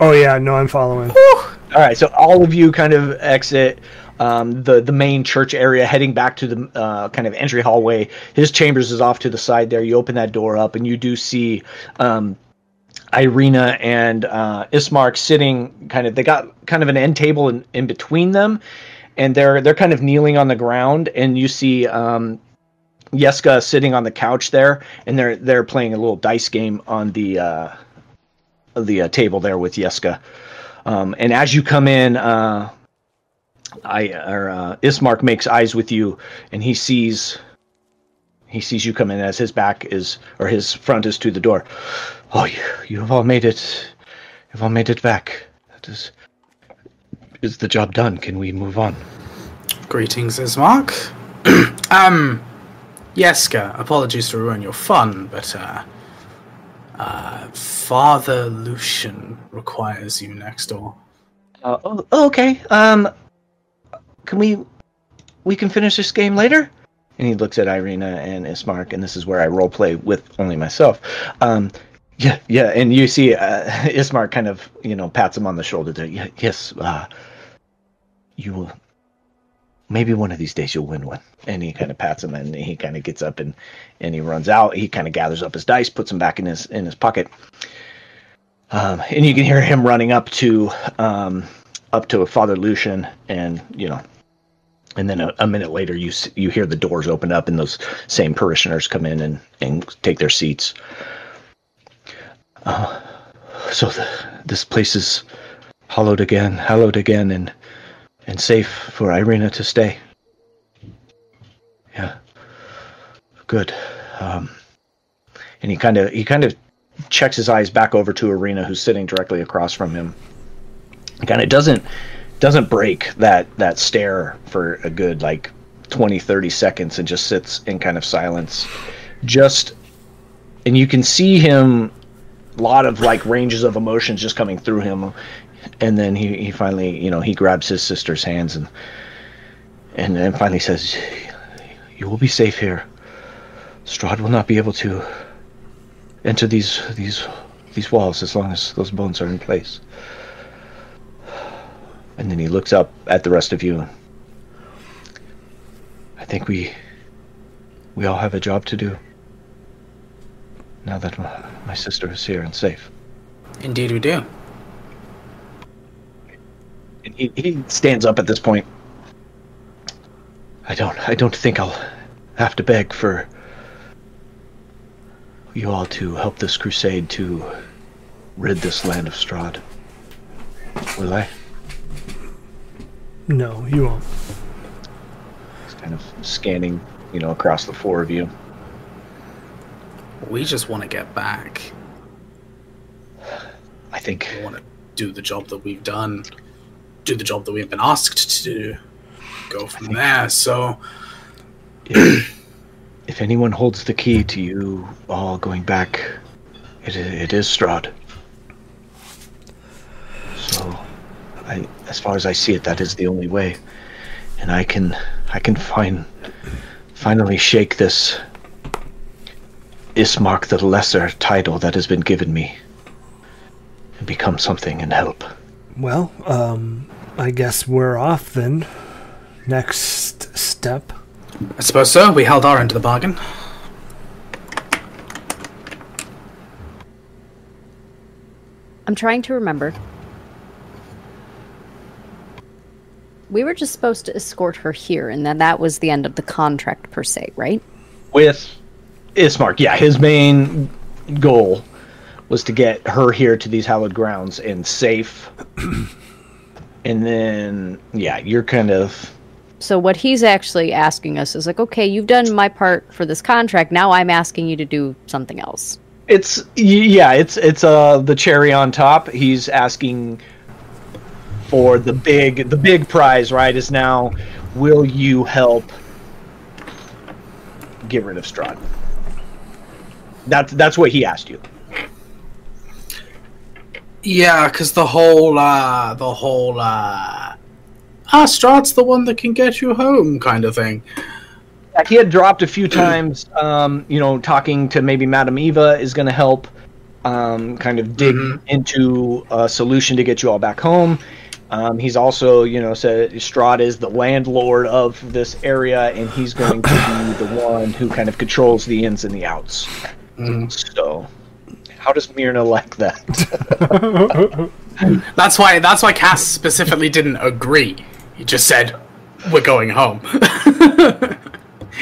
Speaker 1: Oh yeah, no, I'm following.
Speaker 2: All right. So all of you kind of exit um, the the main church area, heading back to the uh, kind of entry hallway. His chambers is off to the side there. You open that door up, and you do see um, Irina and uh, Ismark sitting kind of. They got kind of an end table in, in between them, and they're they're kind of kneeling on the ground. And you see um, Yeska sitting on the couch there, and they're they're playing a little dice game on the uh, the uh, table there with Yeska. Um, and as you come in, uh, I or uh, Ismark makes eyes with you, and he sees he sees you come in as his back is or his front is to the door. Oh, you, you have all made it. You've all made it back. That is is the job done? Can we move on?
Speaker 5: Greetings, Ismark. [clears throat] um, Yeska, apologies to ruin your fun, but uh, uh, Father Lucian requires you next door.
Speaker 2: Uh, oh, oh, okay. Um, can we we can finish this game later? And he looks at Irina and Ismark, and this is where I role play with only myself. Um, yeah, yeah, and you see uh, [laughs] Ismark kind of you know pats him on the shoulder there. Yeah, yes, uh, you will. Maybe one of these days you'll win one. And he kind of pats him, and he kind of gets up and and he runs out. He kind of gathers up his dice, puts them back in his in his pocket. Um, and you can hear him running up to um, up to Father Lucian, and you know, and then a, a minute later, you you hear the doors open up, and those same parishioners come in and and take their seats. Uh, so the, this place is hallowed again, hallowed again, and and safe for Irina to stay. Yeah, good. Um, and he kind of he kind of checks his eyes back over to Irina, who's sitting directly across from him. Kind of doesn't doesn't break that that stare for a good like 20 30 seconds and just sits in kind of silence just and you can see him lot of like ranges of emotions just coming through him and then he, he finally you know he grabs his sister's hands and and then finally says you will be safe here strahd will not be able to enter these these these walls as long as those bones are in place. And then he looks up at the rest of you. I think we we all have a job to do. Now that my, my sister is here and safe.
Speaker 5: Indeed, we do.
Speaker 2: And he, he stands up at this point. I don't I don't think I'll have to beg for you all to help this crusade to rid this land of Strahd. Will I?
Speaker 1: No, you won't.
Speaker 2: He's kind of scanning, you know, across the four of you.
Speaker 5: We just want to get back.
Speaker 2: I think
Speaker 5: We want to do the job that we've done, do the job that we've been asked to do, go from there. So,
Speaker 2: if, if anyone holds the key to you all going back, it, it is Strahd. So, I, as far as I see it, that is the only way, and I can, I can find, finally shake this Ismark the Lesser title that has been given me, and become something and help.
Speaker 1: Well, um, I guess we're off then. Next step.
Speaker 5: I suppose so. We held our end of the bargain.
Speaker 6: I'm trying to remember. We were just supposed to escort her here, and then that was the end of the contract per se, right?
Speaker 2: with Ismark. Yeah, his main goal was to get her here to these hallowed grounds and safe. [clears throat] and then, yeah, you're kind of.
Speaker 6: So what he's actually asking us is like, okay, you've done my part for this contract. Now I'm asking you to do something else.
Speaker 2: It's yeah, it's it's uh the cherry on top. He's asking for the big the big prize, right? Is now will you help get rid of Strahd? That's that's what he asked you.
Speaker 5: Yeah, because the whole, uh, the whole, uh, ah, Strahd's the one that can get you home kind of thing.
Speaker 2: Yeah, he had dropped a few times. Um, you know, talking to maybe Madame Eva is going to help. Um, kind of dig
Speaker 5: Mhm.
Speaker 2: into a solution to get you all back home. Um, he's also, you know, said Strahd is the landlord of this area, and he's going to be the one who kind of controls the ins and the outs.
Speaker 5: Mhm.
Speaker 2: So, how does Myrna like that? [laughs]
Speaker 5: That's why. That's why Cass specifically didn't agree. He just said, "We're going home." [laughs]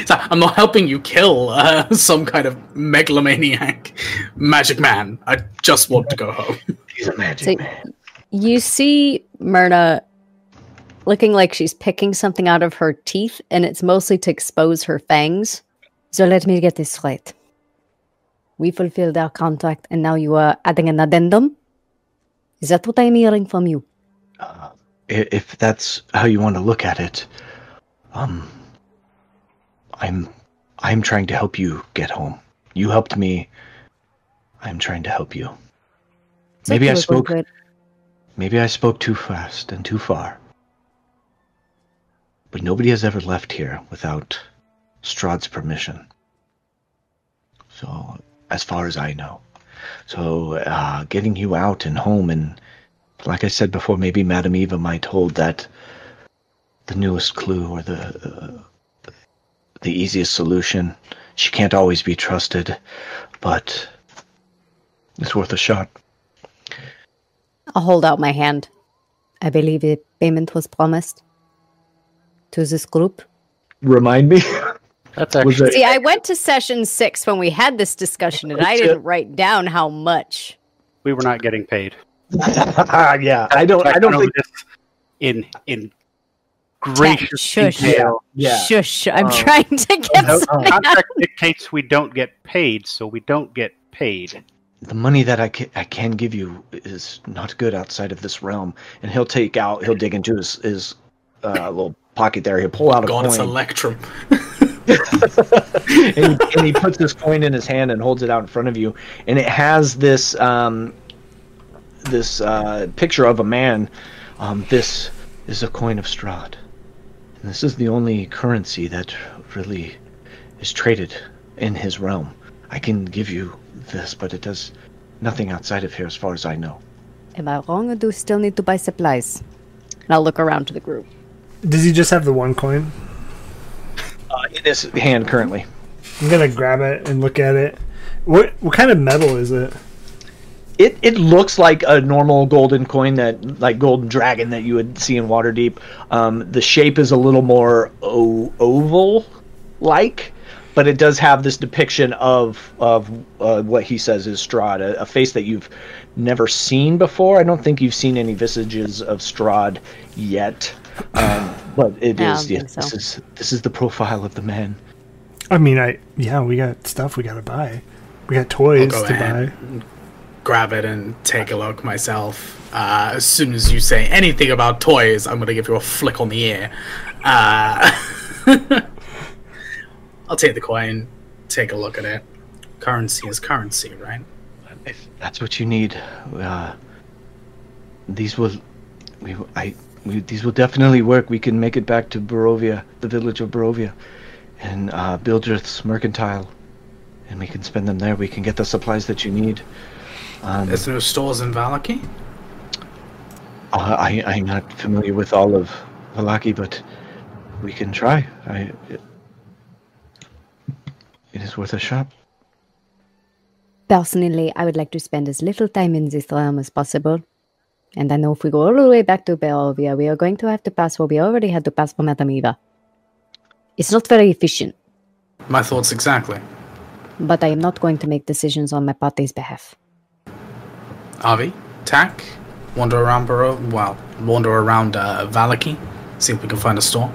Speaker 5: so I'm not helping you kill uh, [laughs] some kind of megalomaniac magic man. I just want to go home.
Speaker 2: He's a magic
Speaker 6: So
Speaker 2: man.
Speaker 6: you see Myrna looking like she's picking something out of her teeth, and it's mostly to expose her fangs. So let me get this right. We fulfilled our contract, and now you are adding an addendum? Is that what I'm hearing from you?
Speaker 2: Uh, if that's how you want to look at it, um, I'm I'm trying to help you get home. You helped me. I'm trying to help you.
Speaker 6: It's
Speaker 2: Maybe I spoke. Maybe I spoke too fast and too far. But nobody has ever left here without Strahd's permission. So, as far as I know. So, uh, getting you out and home, and like I said before, maybe Madame Eva might hold that the newest clue or the uh, the easiest solution. She can't always be trusted, but it's worth a shot.
Speaker 6: I'll hold out my hand. I believe a payment was promised to this group.
Speaker 2: Remind me. [laughs]
Speaker 3: That's actually
Speaker 6: See, I went to session six when we had this discussion, and I didn't write down how much.
Speaker 3: we were not getting paid. [laughs]
Speaker 2: yeah, I don't. I don't think.
Speaker 3: this in in gracious
Speaker 6: shush.
Speaker 3: detail.
Speaker 2: Yeah.
Speaker 6: Shush! I'm
Speaker 2: Um,
Speaker 6: trying to get
Speaker 3: The
Speaker 6: something out.
Speaker 3: contract dictates we don't get paid, so we don't get paid.
Speaker 2: The money that I can, I can give you is not good outside of this realm. And he'll take out. He'll dig into his his uh, little pocket there. He'll pull out a
Speaker 5: God, it's
Speaker 2: coin,
Speaker 5: Electrum. [laughs]
Speaker 2: and, he, and he puts this coin in his hand and holds it out in front of you. And it has this um, this uh, picture of a man. Um, this is a coin of Strahd. And this is the only currency that really is traded in his realm. I can give you this, but it does nothing outside of here as far as I know.
Speaker 6: Am I wrong, or do we still need to buy supplies? And I'll look around to the group.
Speaker 1: Does he just have the one coin?
Speaker 2: Uh, in his hand currently.
Speaker 1: I'm gonna grab it and look at it. What what kind of metal is it?
Speaker 2: It it looks like a normal golden coin that like golden dragon that you would see in Waterdeep. Um, the shape is a little more o- oval like, but it does have this depiction of of uh, what he says is Strahd, a, a face that you've never seen before. I don't think you've seen any visages of Strahd yet. Um, but it
Speaker 6: Yeah, I
Speaker 2: is
Speaker 6: don't
Speaker 2: yeah,
Speaker 6: so.
Speaker 2: this is this is the profile of the man.
Speaker 1: I mean, I yeah, we got stuff we gotta buy. We got
Speaker 5: I'll
Speaker 1: toys
Speaker 5: go
Speaker 1: to
Speaker 5: ahead,
Speaker 1: buy.
Speaker 5: grab it, and take a look myself. Uh, as soon as you say anything about toys, I'm gonna give you a flick on the ear. Uh, [laughs] I'll take the coin, take a look at it. Currency is currency, right?
Speaker 2: If that's what you need, uh, these will, we, I, we, these will definitely work. We can make it back to Barovia, the village of Barovia, and uh, Bildrath's Mercantile, and we can spend them there. We can get the supplies that you need. Um,
Speaker 5: There's no stores in Vallaki.
Speaker 2: uh, I, I'm not familiar with all of Vallaki, but we can try. I, it, it is worth a shot.
Speaker 4: Personally, I would like to spend as little time in this realm as possible. And I know if we go all the way back to Barovia, we are going to have to pass what we already had to pass for Madame Eva. It's not very efficient,
Speaker 5: My thoughts exactly.
Speaker 4: but I am not going to make decisions on my party's behalf.
Speaker 5: Avi, tack, wander around Baro. Well, wander around uh, Vallaki, see if we can find a store.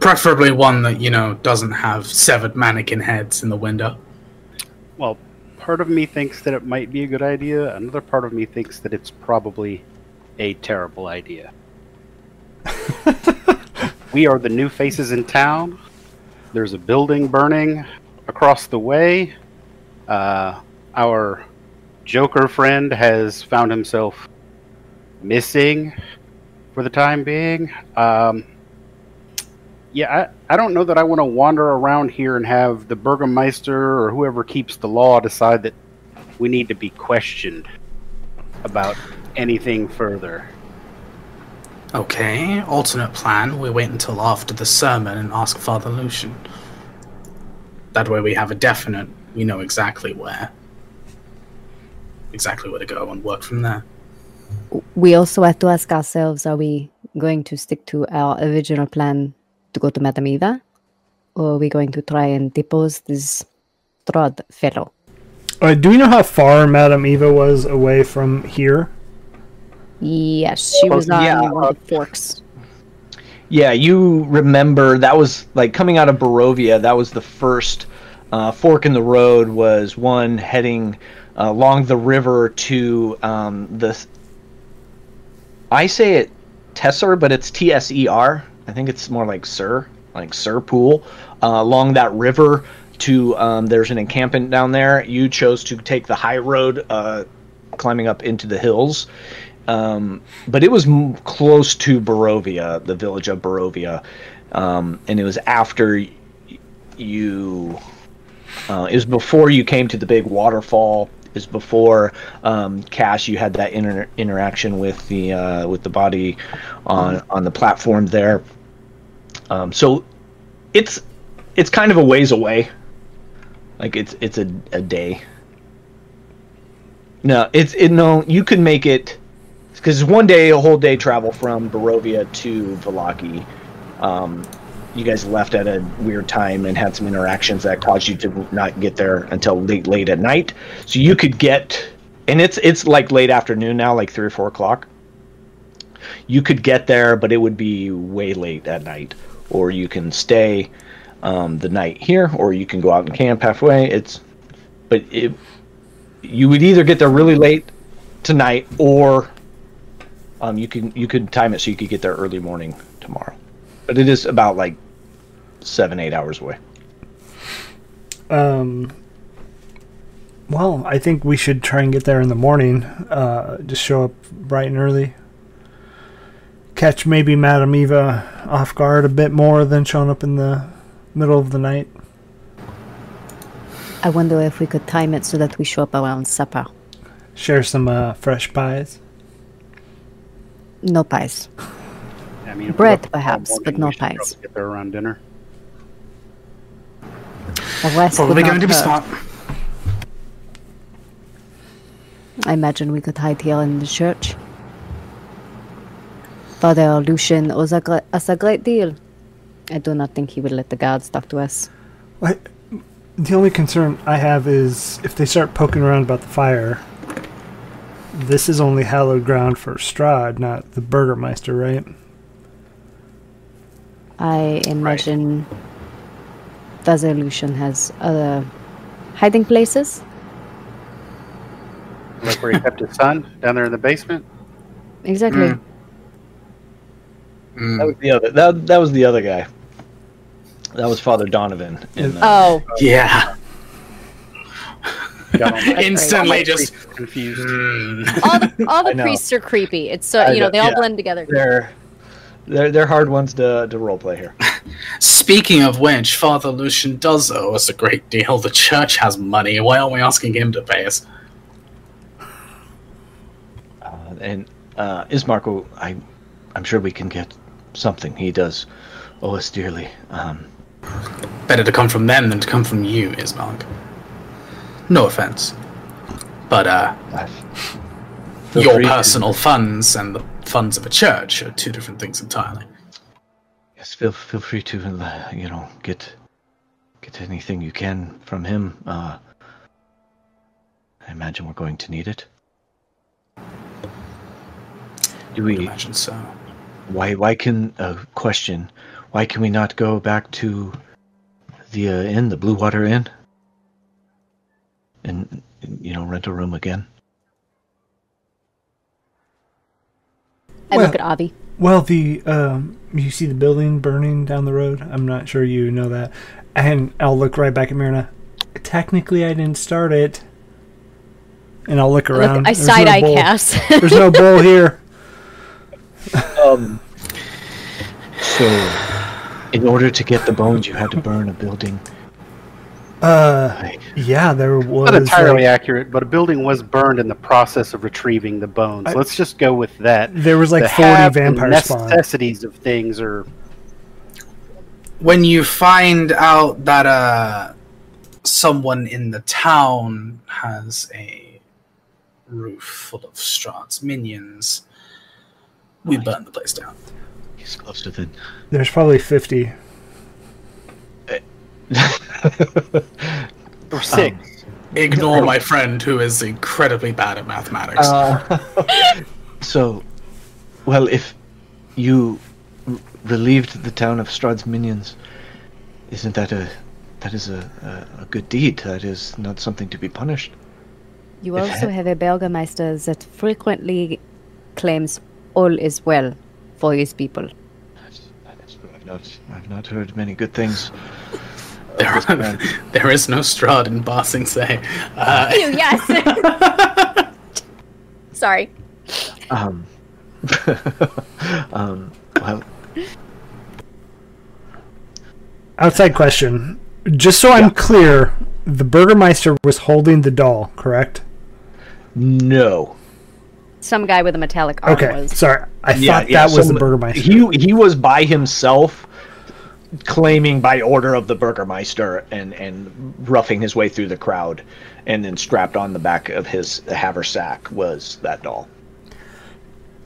Speaker 5: Preferably one that you know doesn't have severed mannequin heads in the window.
Speaker 3: Well, part of me thinks that it might be a good idea. Another part of me thinks that it's probably a terrible idea. [laughs] we are the new faces in town. There's a building burning across the way. Uh, our Joker friend has found himself missing for the time being. Um, yeah, I, I don't know that I want to wander around here and have the Burgermeister or whoever keeps the law decide that we need to be questioned about anything further.
Speaker 5: Okay, alternate plan. We wait until after the sermon and ask Father Lucian. That way we have a definite, we know exactly where. Exactly where to go and work from there.
Speaker 4: We also have to ask ourselves are we going to stick to our original plan to go to Madame Eva? Or are we going to try and depose this Strahd fellow?
Speaker 1: Uh, do we know how far Madame Eva was away from here?
Speaker 4: Yes, she
Speaker 2: Oh,
Speaker 4: was on
Speaker 2: yeah,
Speaker 4: one of the forks.
Speaker 2: Yeah, you remember that was like coming out of Barovia. That was the first uh, fork in the road. Was one heading uh, along the river to um, the. I say it Tesser, but it's T S E R. I think it's more like Sir, like Sir Pool, uh, along that river. To um, there's an encampment down there. You chose to take the high road, uh, climbing up into the hills, um, but it was m- close to Barovia, the village of Barovia, um, and it was after y- you. Uh, it was before you came to the big waterfall. Was before um, Cash. You had that inter- interaction with the uh, with the body on on the platform there. Um, so it's it's kind of a ways away. Like it's it's a, a day. No, it's it no. You could make it because one day a whole day travel from Barovia to Vallaki. Um, you guys left at a weird time and had some interactions that caused you to not get there until late late at night. So you could get, and it's it's like late afternoon now, like three or four o'clock. You could get there, but it would be way late at night. Or you can stay um, the night here, or you can go out and camp halfway. It's, but it, you would either get there really late tonight, or um, you can you could time it so you could get there early morning tomorrow. But it is about like seven eight hours away.
Speaker 1: Um. Well, I think we should try and get there in the morning. Uh, just show up bright and early. Catch maybe Madame Eva off guard a bit more than showing up in the middle of the night.
Speaker 4: I wonder if we could time it so that we show up around supper.
Speaker 1: Share some uh, fresh pies.
Speaker 4: No pies.
Speaker 3: I mean,
Speaker 4: Bread, perhaps,
Speaker 3: morning,
Speaker 4: but
Speaker 3: we
Speaker 4: no pies.
Speaker 3: Get there around dinner.
Speaker 4: A rest
Speaker 5: Probably going to be
Speaker 4: hurt.
Speaker 5: smart.
Speaker 4: I imagine we could hide here in the church. Father Lucian owes a us a great deal. I do not think he would let the guards talk to us.
Speaker 1: What? The only concern I have is if they start poking around about the fire. this is only hallowed ground for Strahd, not the Burgermeister, right?
Speaker 6: I imagine Dazelution has other hiding places.
Speaker 3: Like where he kept his son down there in the basement.
Speaker 6: Exactly.
Speaker 5: Mm. Mm.
Speaker 2: That was the other. That that was the other guy. That was Father Donovan. In, uh,
Speaker 6: Oh,
Speaker 5: Yeah. [laughs]
Speaker 3: Got all my- [laughs]
Speaker 5: Instantly
Speaker 3: all
Speaker 5: just-
Speaker 3: confused.
Speaker 5: Mm.
Speaker 6: all the all [laughs] the priests are creepy. It's so
Speaker 2: I
Speaker 6: you know
Speaker 2: know,
Speaker 6: they all
Speaker 2: yeah.
Speaker 6: blend together.
Speaker 2: they're they're they're hard ones to to role play here. [laughs]
Speaker 5: Speaking of which, Father Lucian does owe us a great deal. The church has money. Why aren't we asking him to pay us?
Speaker 2: Uh, and uh, Ismarco, I I'm sure we can get something. He does owe us dearly. Um,
Speaker 5: Better to come from them than to come from you, Ismark. No offense. But, uh, your personal funds and the funds of a church are two different things entirely.
Speaker 2: Yes, feel feel free to uh, you know get get anything you can from him. Uh, I imagine we're going to need it. Do
Speaker 5: I
Speaker 2: we?
Speaker 5: imagine so.
Speaker 2: Why? Why can? Uh, question. Why can we not go back to the uh, inn, the Blue Water Inn, and you know rent a room again?
Speaker 6: I
Speaker 1: Well-
Speaker 6: look at Avi.
Speaker 1: Well, the um, you see the building burning down the road. I'm not sure you know that, and I'll look right back at Myrna. Technically, I didn't start it, and I'll look
Speaker 6: Look,
Speaker 1: around.
Speaker 6: I
Speaker 1: There's
Speaker 6: side
Speaker 1: no
Speaker 6: eye
Speaker 1: bowl.
Speaker 6: Cass. [laughs]
Speaker 1: There's no bowl here.
Speaker 2: Um. So, in order to get the bones, you had to burn a building.
Speaker 1: Uh, yeah, there was.
Speaker 3: Not entirely
Speaker 1: like-
Speaker 3: accurate, but a building was burned in the process of retrieving the bones.
Speaker 1: I-
Speaker 3: Let's just go with that.
Speaker 1: there was like
Speaker 3: The
Speaker 1: 40
Speaker 3: have and
Speaker 1: vampire spawn.
Speaker 3: necessities of things are
Speaker 5: When you find out that, uh, someone in the town has a roof full of Strahd's minions, we burn the place down.
Speaker 2: he's closer than.
Speaker 1: There's probably 50.
Speaker 3: Or six.
Speaker 5: Ignore my friend who is incredibly bad at mathematics.
Speaker 2: Uh, [laughs] so, well, if you r- relieved the town of Strahd's minions, isn't that a that is a, a, a good deed? That is not something to be punished.
Speaker 6: You
Speaker 2: If
Speaker 6: also
Speaker 2: ha-
Speaker 6: have a Burgermeister that frequently claims all is well for his people.
Speaker 2: That's, that's. I've not I've not heard many good things. Of [laughs]
Speaker 5: there,
Speaker 2: this man. [laughs]
Speaker 5: there is no Strahd in Bossing Say. Se. Uh,
Speaker 6: yes. [laughs] Sorry.
Speaker 2: Um, um, well,
Speaker 1: Outside question. Just so I'm clear, the Burgermeister was holding the doll, correct?
Speaker 2: no.
Speaker 6: Some guy with a metallic arm
Speaker 1: Okay,
Speaker 6: was.
Speaker 1: sorry. I thought that was the Burgermeister.
Speaker 2: He he was by himself, claiming by order of the Burgermeister and and roughing his way through the crowd, and then strapped on the back of his haversack was that doll.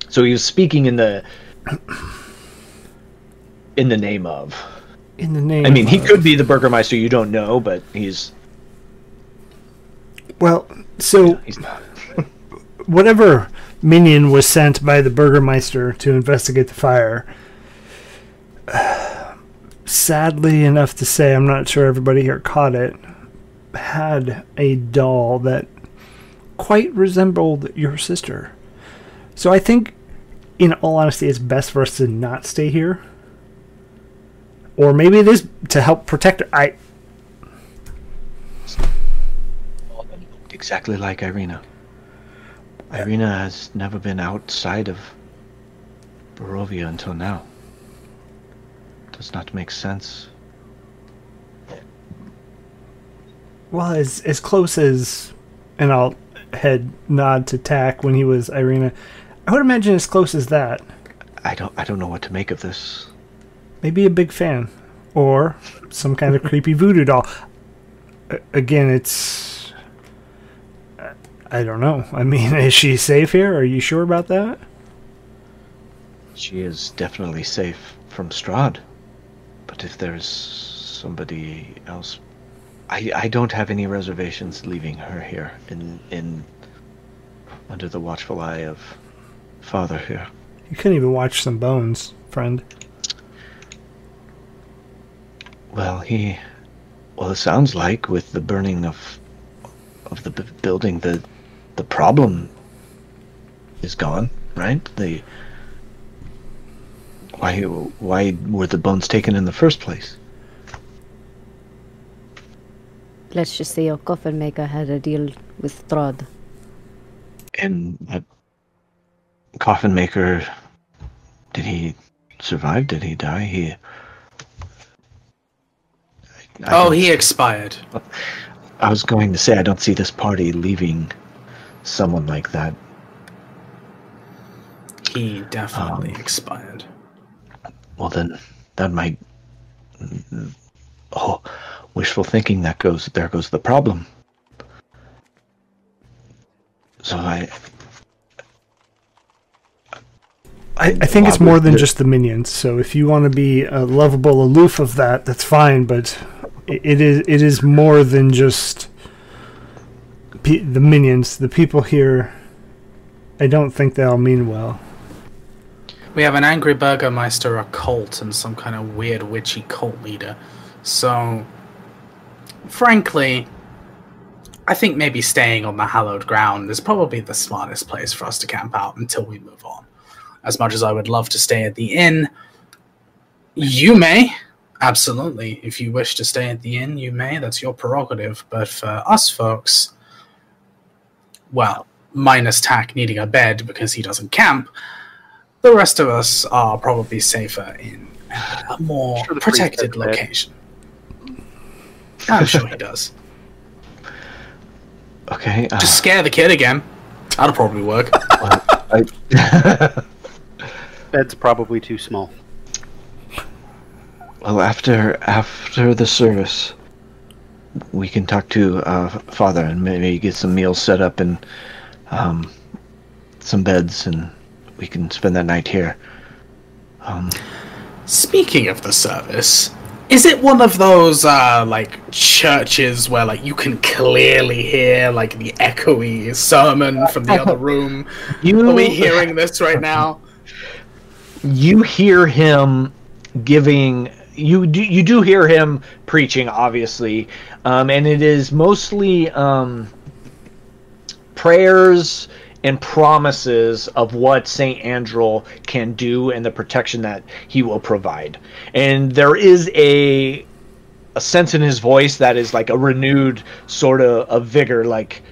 Speaker 2: So he was speaking in the in the name of.
Speaker 1: In the name
Speaker 2: I mean, he could be the Burgermeister. You don't know, but he's
Speaker 1: Well, so
Speaker 2: he's not. [laughs]
Speaker 1: whatever minion was sent by the Burgermeister to investigate the fire. Sadly enough to say, I'm not sure everybody here caught it. Had a doll that quite resembled your sister. So I think, in all honesty, it's best for us to not stay here. Or maybe it is to help protect her. I
Speaker 2: exactly like Irina. Irina has never been outside of Barovia until now. Does not make sense.
Speaker 1: Well, as as close as, and I'll head nod to Tack when he was Irina. I would imagine as close as that.
Speaker 2: I don't I don't know what to make of this.
Speaker 1: Maybe a big fan, or some kind of creepy voodoo doll. A- again, it's. I don't know. I mean, [laughs] is she safe here? Are you sure about that?
Speaker 2: She is definitely safe from Strahd. But if there's somebody else I I don't have any reservations leaving her here in in under the watchful eye of Father here.
Speaker 1: You couldn't even watch some bones, friend.
Speaker 2: Well, he. Well, it sounds like with the burning of of the b- building, the the problem is gone, right? The why why were the bones taken in the first place?
Speaker 6: Let's just say your coffin maker had a deal with Strahd.
Speaker 2: And that coffin maker, did he survive? Did he die? He. I
Speaker 5: Oh, he expired.
Speaker 2: I was going to say I don't see this party leaving someone like that.
Speaker 5: He definitely
Speaker 2: Um,
Speaker 5: expired.
Speaker 2: Well, then that might. Oh, wishful thinking. That goes. There goes the problem. So I.
Speaker 1: I, I think it's more than just the minions. So if you want to be a lovable aloof of that, that's fine. But it, it is it is more than just pe- the minions. The people here, I don't think they all mean well.
Speaker 5: We have an angry burgermeister, a cult, and some kind of weird witchy cult leader. So, frankly, I think maybe staying on the hallowed ground is probably the smartest place for us to camp out until we move on. As much as I would love to stay at the inn, you may. Absolutely. If you wish to stay at the inn, you may. That's your prerogative. But for us folks, well, minus Tack needing a bed because he doesn't camp, the rest of us are probably safer in a more
Speaker 3: Sure
Speaker 5: protected
Speaker 3: has a bed.
Speaker 5: location. I'm sure he does.
Speaker 2: Okay. Uh,
Speaker 5: Just scare the kid again. That'll probably work. [laughs]
Speaker 2: I, [laughs]
Speaker 3: Bed's probably too small.
Speaker 2: well, after after the service, we can talk to uh, Father and maybe get some meals set up and um, some beds, and we can spend that night here. Um,
Speaker 5: Speaking of the service, is it one of those uh, like churches where like you can clearly hear like the echoey sermon from the other [laughs] room?
Speaker 2: you
Speaker 5: Are we hearing this right now?
Speaker 2: you hear him giving you do you do hear him preaching obviously um, and it is mostly um, prayers and promises of what Saint Andral can do and the protection that he will provide and there is a a sense in his voice that is like a renewed sort of, of vigor like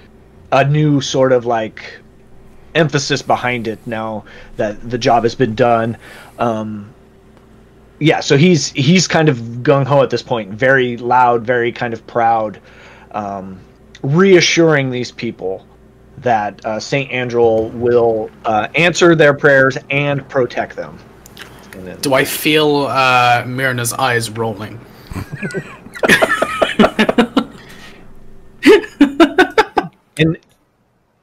Speaker 2: a new sort of like emphasis behind it now that the job has been done. Um, yeah, so he's he's kind of gung ho at this point, very loud, very kind of proud, um, reassuring these people that uh, Saint Andral will uh, answer their prayers and protect them. And then-
Speaker 5: Do I feel uh, Myrna's eyes rolling? [laughs]
Speaker 2: and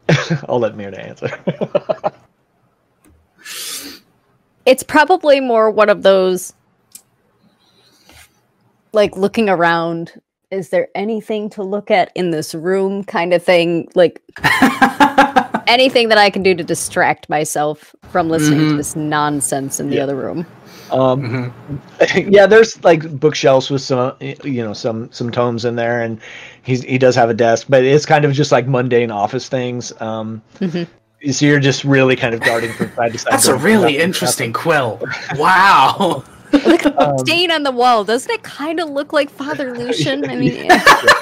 Speaker 2: [laughs] I'll let Myrna answer. [laughs]
Speaker 6: It's probably more one of those like looking around. Is there anything to look at in this room kind of thing? Like [laughs] anything that I can do to distract myself from listening to
Speaker 5: Mhm.
Speaker 6: this nonsense in the
Speaker 2: Yeah.
Speaker 6: other room.
Speaker 2: um,
Speaker 5: Mhm.
Speaker 2: yeah, there's like bookshelves with some, you know, some some tomes in there, and he's he does have a desk, but it's kind of just like mundane office things. Um,
Speaker 6: Mhm.
Speaker 2: So you're just really kind of darting from side to side.
Speaker 5: That's a really interesting quill. [laughs] Wow. [laughs]
Speaker 6: Look at the
Speaker 2: Um,
Speaker 6: stain on the wall. Doesn't it kind of look like Father [laughs] Lucian? I mean,
Speaker 2: nothing. [laughs]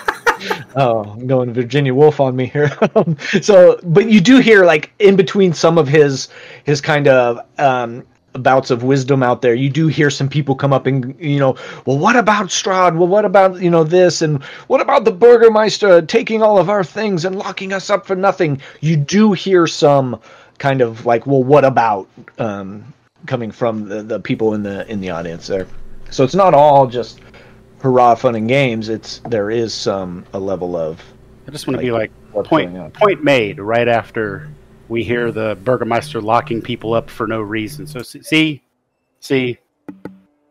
Speaker 2: Oh, I'm going Virginia Woolf on me here. Um, so, but you do hear like in between some of his his kind of um, bouts of wisdom out there, you do hear some people come up and you know, well, what about Strahd? Well, what about you know this? And what about the Burgermeister taking all of our things and locking us up for nothing? You do hear some kind of like, well, what about um, coming from the, the people in the in the audience there? So it's not all just hurrah fun and games. It's there is some a level of
Speaker 3: I just want to be like point
Speaker 2: going on.
Speaker 3: point made right after we hear the Burgermeister locking people up for no reason. So see, see, see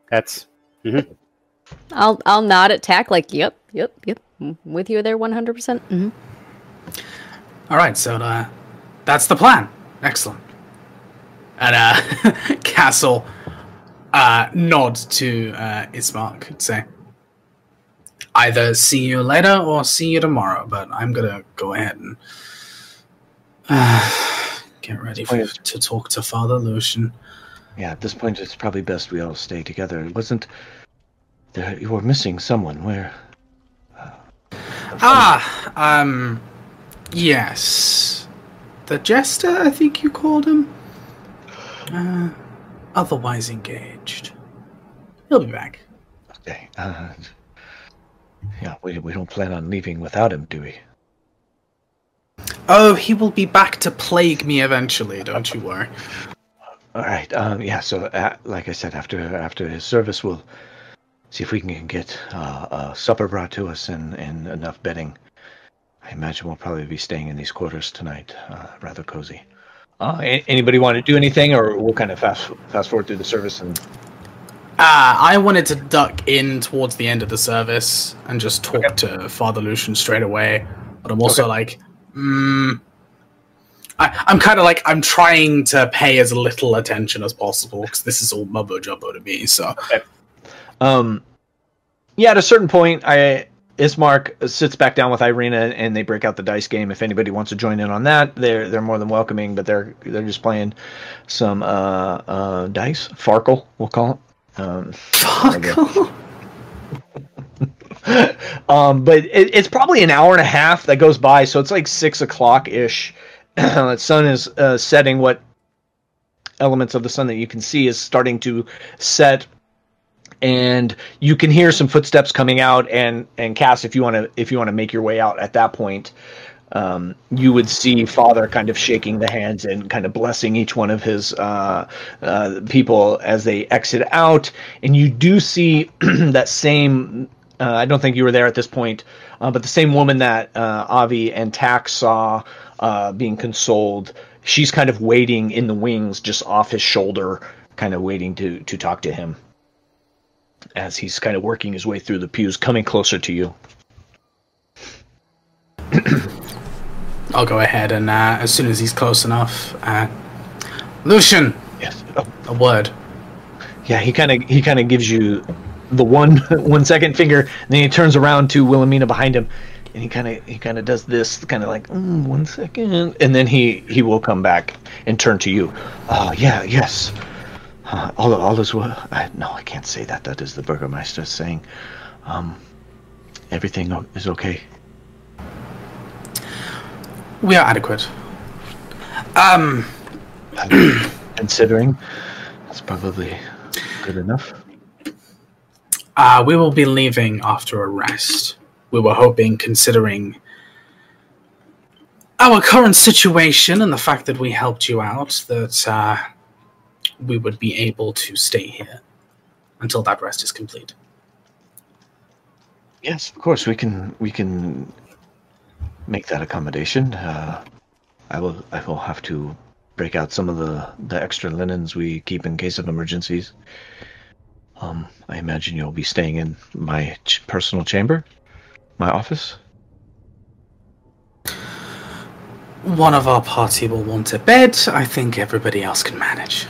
Speaker 3: that's
Speaker 6: I'll I'll nod at Tack like, yep, yep, yep. I'm with you there, one hundred percent. Mm-hmm.
Speaker 5: All right, so uh, That's the plan. Excellent. And uh, [laughs] Castle uh, nod to uh, Ismark and say, either see you later or see you tomorrow, but I'm going to go ahead and uh, [sighs] get ready for, to talk to Father Lucian.
Speaker 2: Yeah, at this point, it's probably best we all stay together. It wasn't. There, you were missing someone. Where?
Speaker 5: Ah, um, yes. The jester, I think you called him. Uh, otherwise engaged. He'll be back.
Speaker 2: Okay. Uh, yeah, we, we don't plan on leaving without him, do we?
Speaker 5: Oh, he will be back to plague me eventually. Don't you worry.
Speaker 2: All right. Um, yeah. So, uh, like I said, after after his service, we'll see if we can get uh, a supper brought to us and, and enough bedding. I imagine we'll probably be staying in these quarters tonight. Uh, rather cozy. Uh, anybody want to do anything, or we'll kind of fast fast forward through the service and
Speaker 5: Uh, I wanted to duck in towards the end of the service and just talk to Father Lucian straight away. But I'm also
Speaker 2: Okay.
Speaker 5: like, mm, I, I'm kind of like, I'm trying to pay as little attention as possible because this is all mumbo jumbo to me. So,
Speaker 2: Um, yeah, at a certain point, I Ismark sits back down with Irina, and they break out the dice game. If anybody wants to join in on that, they're they're more than welcoming. But they're they're just playing some uh, uh, dice, Farkle, we'll call it. Um,
Speaker 5: fuck. [laughs] [laughs]
Speaker 2: um, but it, it's probably an hour and a half that goes by, so it's like six o'clock ish. the [clears throat] sun is uh, setting. What elements of the sun that you can see is starting to set, and you can hear some footsteps coming out. And and Cass, if you want to if you want to make your way out at that point, um, you would see Father kind of shaking the hands and kind of blessing each one of his uh, uh, people as they exit out. And you do see [clears throat] that same. Uh, I don't think you were there at this point, uh, but the same woman that uh, Avi and Tax saw uh, being consoled, she's kind of waiting in the wings, just off his shoulder, kind of waiting to to talk to him as he's kind of working his way through the pews, coming closer to you. [clears throat]
Speaker 5: I'll go ahead and uh, as soon as he's close enough, uh, Lucian,
Speaker 2: Yes. Oh,
Speaker 5: a word.
Speaker 2: Yeah, he kind of he kind of gives you the one [laughs] one second finger, and then he turns around to Wilhelmina behind him, and he kind of he kind of does this, kind of like mm, one second, and then he he will come back and turn to you. Oh yeah, yes. Uh, all all is well. I, no, I can't say that. That is the Burgermeister saying. Um, everything is okay.
Speaker 5: We are adequate. Um, [clears throat]
Speaker 2: Considering, that's probably good enough.
Speaker 5: uh, we will be leaving after a rest. We were hoping, considering our current situation and the fact that we helped you out, that uh, we would be able to stay here until that rest is complete.
Speaker 2: Yes, of course we can. We can make that accommodation. Uh, I will. I will have to break out some of the the extra linens we keep in case of emergencies. Um, I imagine you'll be staying in my ch- personal chamber, my office.
Speaker 5: One of our party will want a bed. I think everybody else can manage.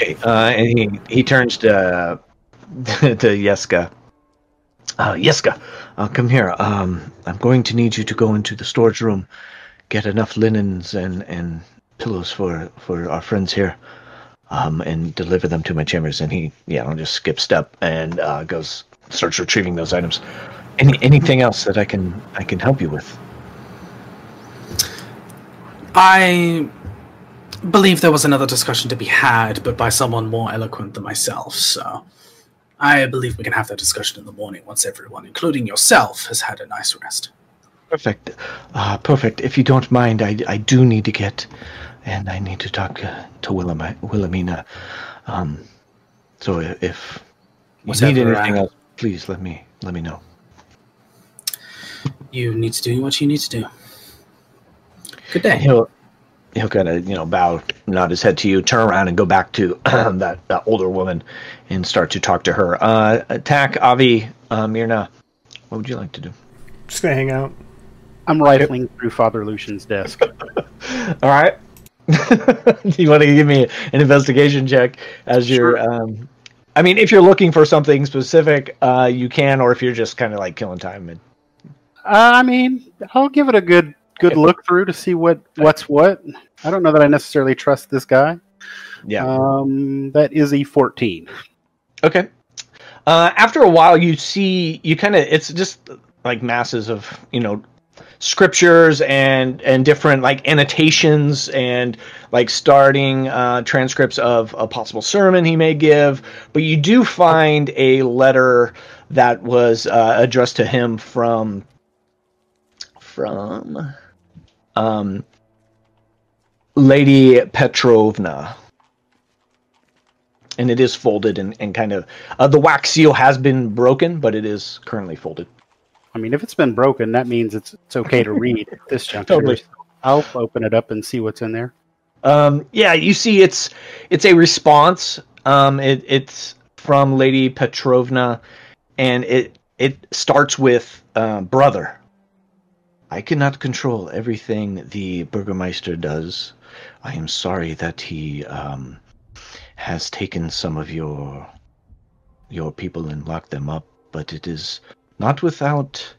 Speaker 2: Okay. Uh, and he he turns to [laughs] to Yeska. Uh, Yeska, uh, come here. Um, I'm going to need you to go into the storage room, get enough linens and and pillows for for our friends here, um, and deliver them to my chambers. And he, yeah, I'll just skip step and uh, goes starts retrieving those items. Any anything else that I can I can help you with?
Speaker 5: I believe there was another discussion to be had, but by someone more eloquent than myself, so I believe we can have that discussion in the morning once everyone, including yourself, has had a nice rest.
Speaker 2: Perfect. Uh, perfect. If you don't mind, I, I do need to get, and I need to talk uh, to Willem, Wilhelmina. Um, so if you need anything
Speaker 5: uh,
Speaker 2: else, please let me let me know.
Speaker 5: You need to do what you need to do. Good day.
Speaker 2: He'll he'll kind of you know bow, nod his head to you, turn around and go back to [clears throat] that, that older woman, and start to talk to her. Uh, attack Avi, uh, Myrna. What would you like to do?
Speaker 1: Just gonna hang out.
Speaker 3: I'm rifling through Father Lucian's desk. [laughs]
Speaker 2: All right. [laughs] You want to give me an investigation check as you're? Um, I mean, if you're looking for something specific, uh, you can, or if you're just kind of like killing time. And,
Speaker 3: Uh, I mean, I'll give it a good good look through to see what what's what. I don't know that I necessarily trust this guy.
Speaker 2: yeah.
Speaker 3: Um, that is a 14.
Speaker 2: Okay. Uh, after a while, you see you kind of it's just like masses of you know scriptures and and different like annotations and like starting uh, transcripts of a possible sermon he may give. But you do find a letter that was uh, addressed to him from from um, Lady Petrovna and it is folded and, and kind of uh, the wax seal has been broken, but it is currently folded.
Speaker 3: I mean, if it's been broken, that means it's it's okay to read at this [laughs] juncture.
Speaker 2: Totally.
Speaker 3: I'll open it up and see what's in there.
Speaker 2: Um, yeah, you see, it's it's a response. Um, it, it's from Lady Petrovna, and it it starts with uh, brother. I cannot control everything the Burgermeister does. I am sorry that he um, has taken some of your your people and locked them up, but it is not without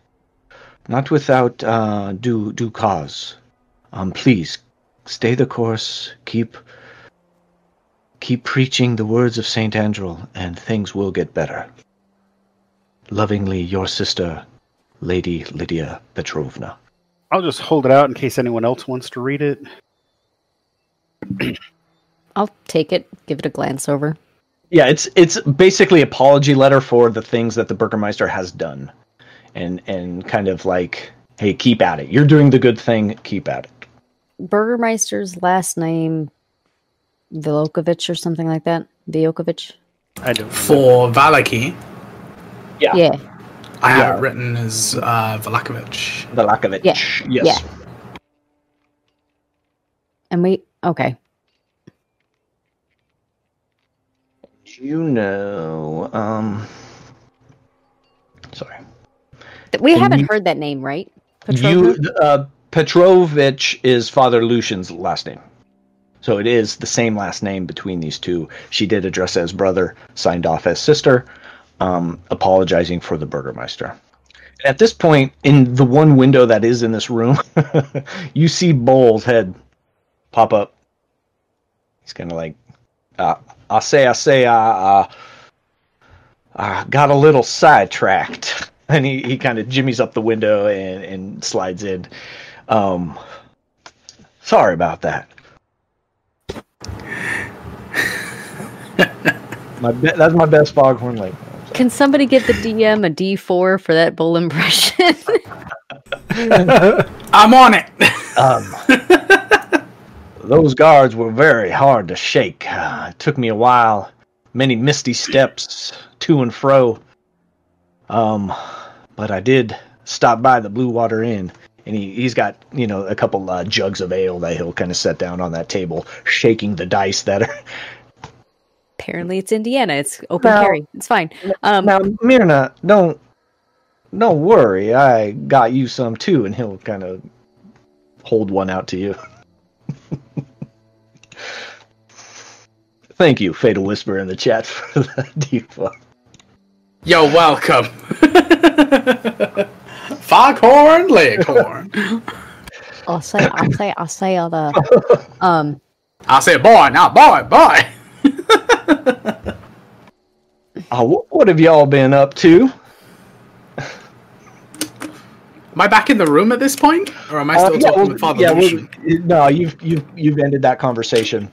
Speaker 2: not without uh, due due cause. Um, please stay the course. Keep keep preaching the words of Saint Andral, and things will get better. Lovingly, your sister, Lady Lydia Petrovna.
Speaker 3: I'll just hold it out in case anyone else wants to read it. [clears throat]
Speaker 6: I'll take it, give it a glance over.
Speaker 2: Yeah, it's it's basically apology letter for the things that the Burgermeister has done, and and kind of like, hey, keep at it. You're doing the good thing. Keep at it.
Speaker 6: Burgermeister's last name, Vilokovich or something like that. Vilokovich.
Speaker 3: I don't.
Speaker 5: For Vallaki,
Speaker 2: Yeah.
Speaker 6: Yeah.
Speaker 5: I have
Speaker 2: Yeah.
Speaker 5: it written as uh, Vallakovich.
Speaker 2: The lack.
Speaker 6: Yeah,
Speaker 2: Yes.
Speaker 6: yeah. And we okay.
Speaker 2: You know, um, sorry.
Speaker 6: Th- We
Speaker 2: Can
Speaker 6: haven't
Speaker 2: you-
Speaker 6: heard that name, right?
Speaker 2: You, uh, Petrovich is Father Lucian's last name. So it is the same last name between these two. She did address as brother, signed off as sister, um, apologizing for the Burgermeister. At this point, in the one window that is in this room, [laughs] you see Bull's head pop up. He's kind of like, uh, I say, I say, I uh, uh, got a little sidetracked. [laughs] And he, he kind of jimmies up the window and, and slides in. Um, sorry about that. [laughs] my be- that's my best foghorn lake.
Speaker 6: Can somebody get the DM a D4 for that bull impression? [laughs]
Speaker 5: I'm on it.
Speaker 2: Um, those guards were very hard to shake. Uh, it took me a while, many misty steps to and fro. Um, but I did stop by the Blue Water Inn, and he, he's got you know a couple uh, jugs of ale that he'll kind of set down on that table, shaking the dice that are.
Speaker 6: Apparently, it's Indiana. It's open
Speaker 2: Now-
Speaker 6: carry. It's fine. Um,
Speaker 2: Now, Myrna, don't don't worry. I got you some too, and he'll kind of hold one out to you. [laughs] Thank you, Fatal Whisper in the chat for [laughs] the default.
Speaker 5: You're welcome. [laughs] Foghorn Leghorn.
Speaker 6: I'll say, I'll say, I'll say all the. Um,
Speaker 5: I say, boy, now, boy, boy. [laughs]
Speaker 2: Oh, what have y'all been up to?
Speaker 5: Am I back in the room at this point? Or am I still
Speaker 2: Uh, yeah,
Speaker 5: talking
Speaker 2: well,
Speaker 5: with Father
Speaker 2: yeah, well,
Speaker 5: Lucian?
Speaker 2: no, you've you've you've ended that conversation.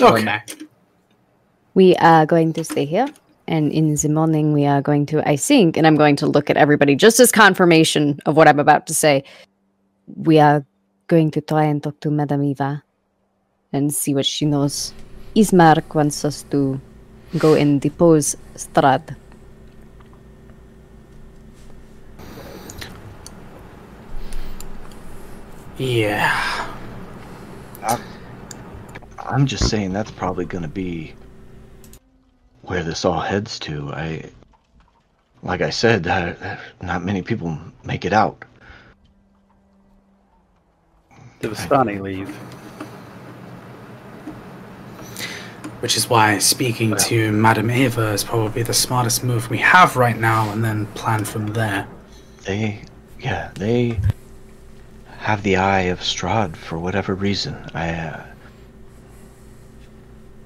Speaker 5: okay.
Speaker 6: we are going to stay here, and in the morning we are going to. I think, and I'm going to look at everybody just as confirmation of what I'm about to say. We are going to try and talk to Madame Eva, and see what she knows. Ismark wants us to go and depose Strahd.
Speaker 5: Yeah.
Speaker 2: I'm just saying that's probably going to be where this all heads to. I, like I said, uh, not many people make it out.
Speaker 3: The Vistani leave.
Speaker 5: Which is why speaking to Madame Eva is probably the smartest move we have right now, and then plan from there.
Speaker 2: They, yeah, they have the eye of Strahd for whatever reason. I, uh,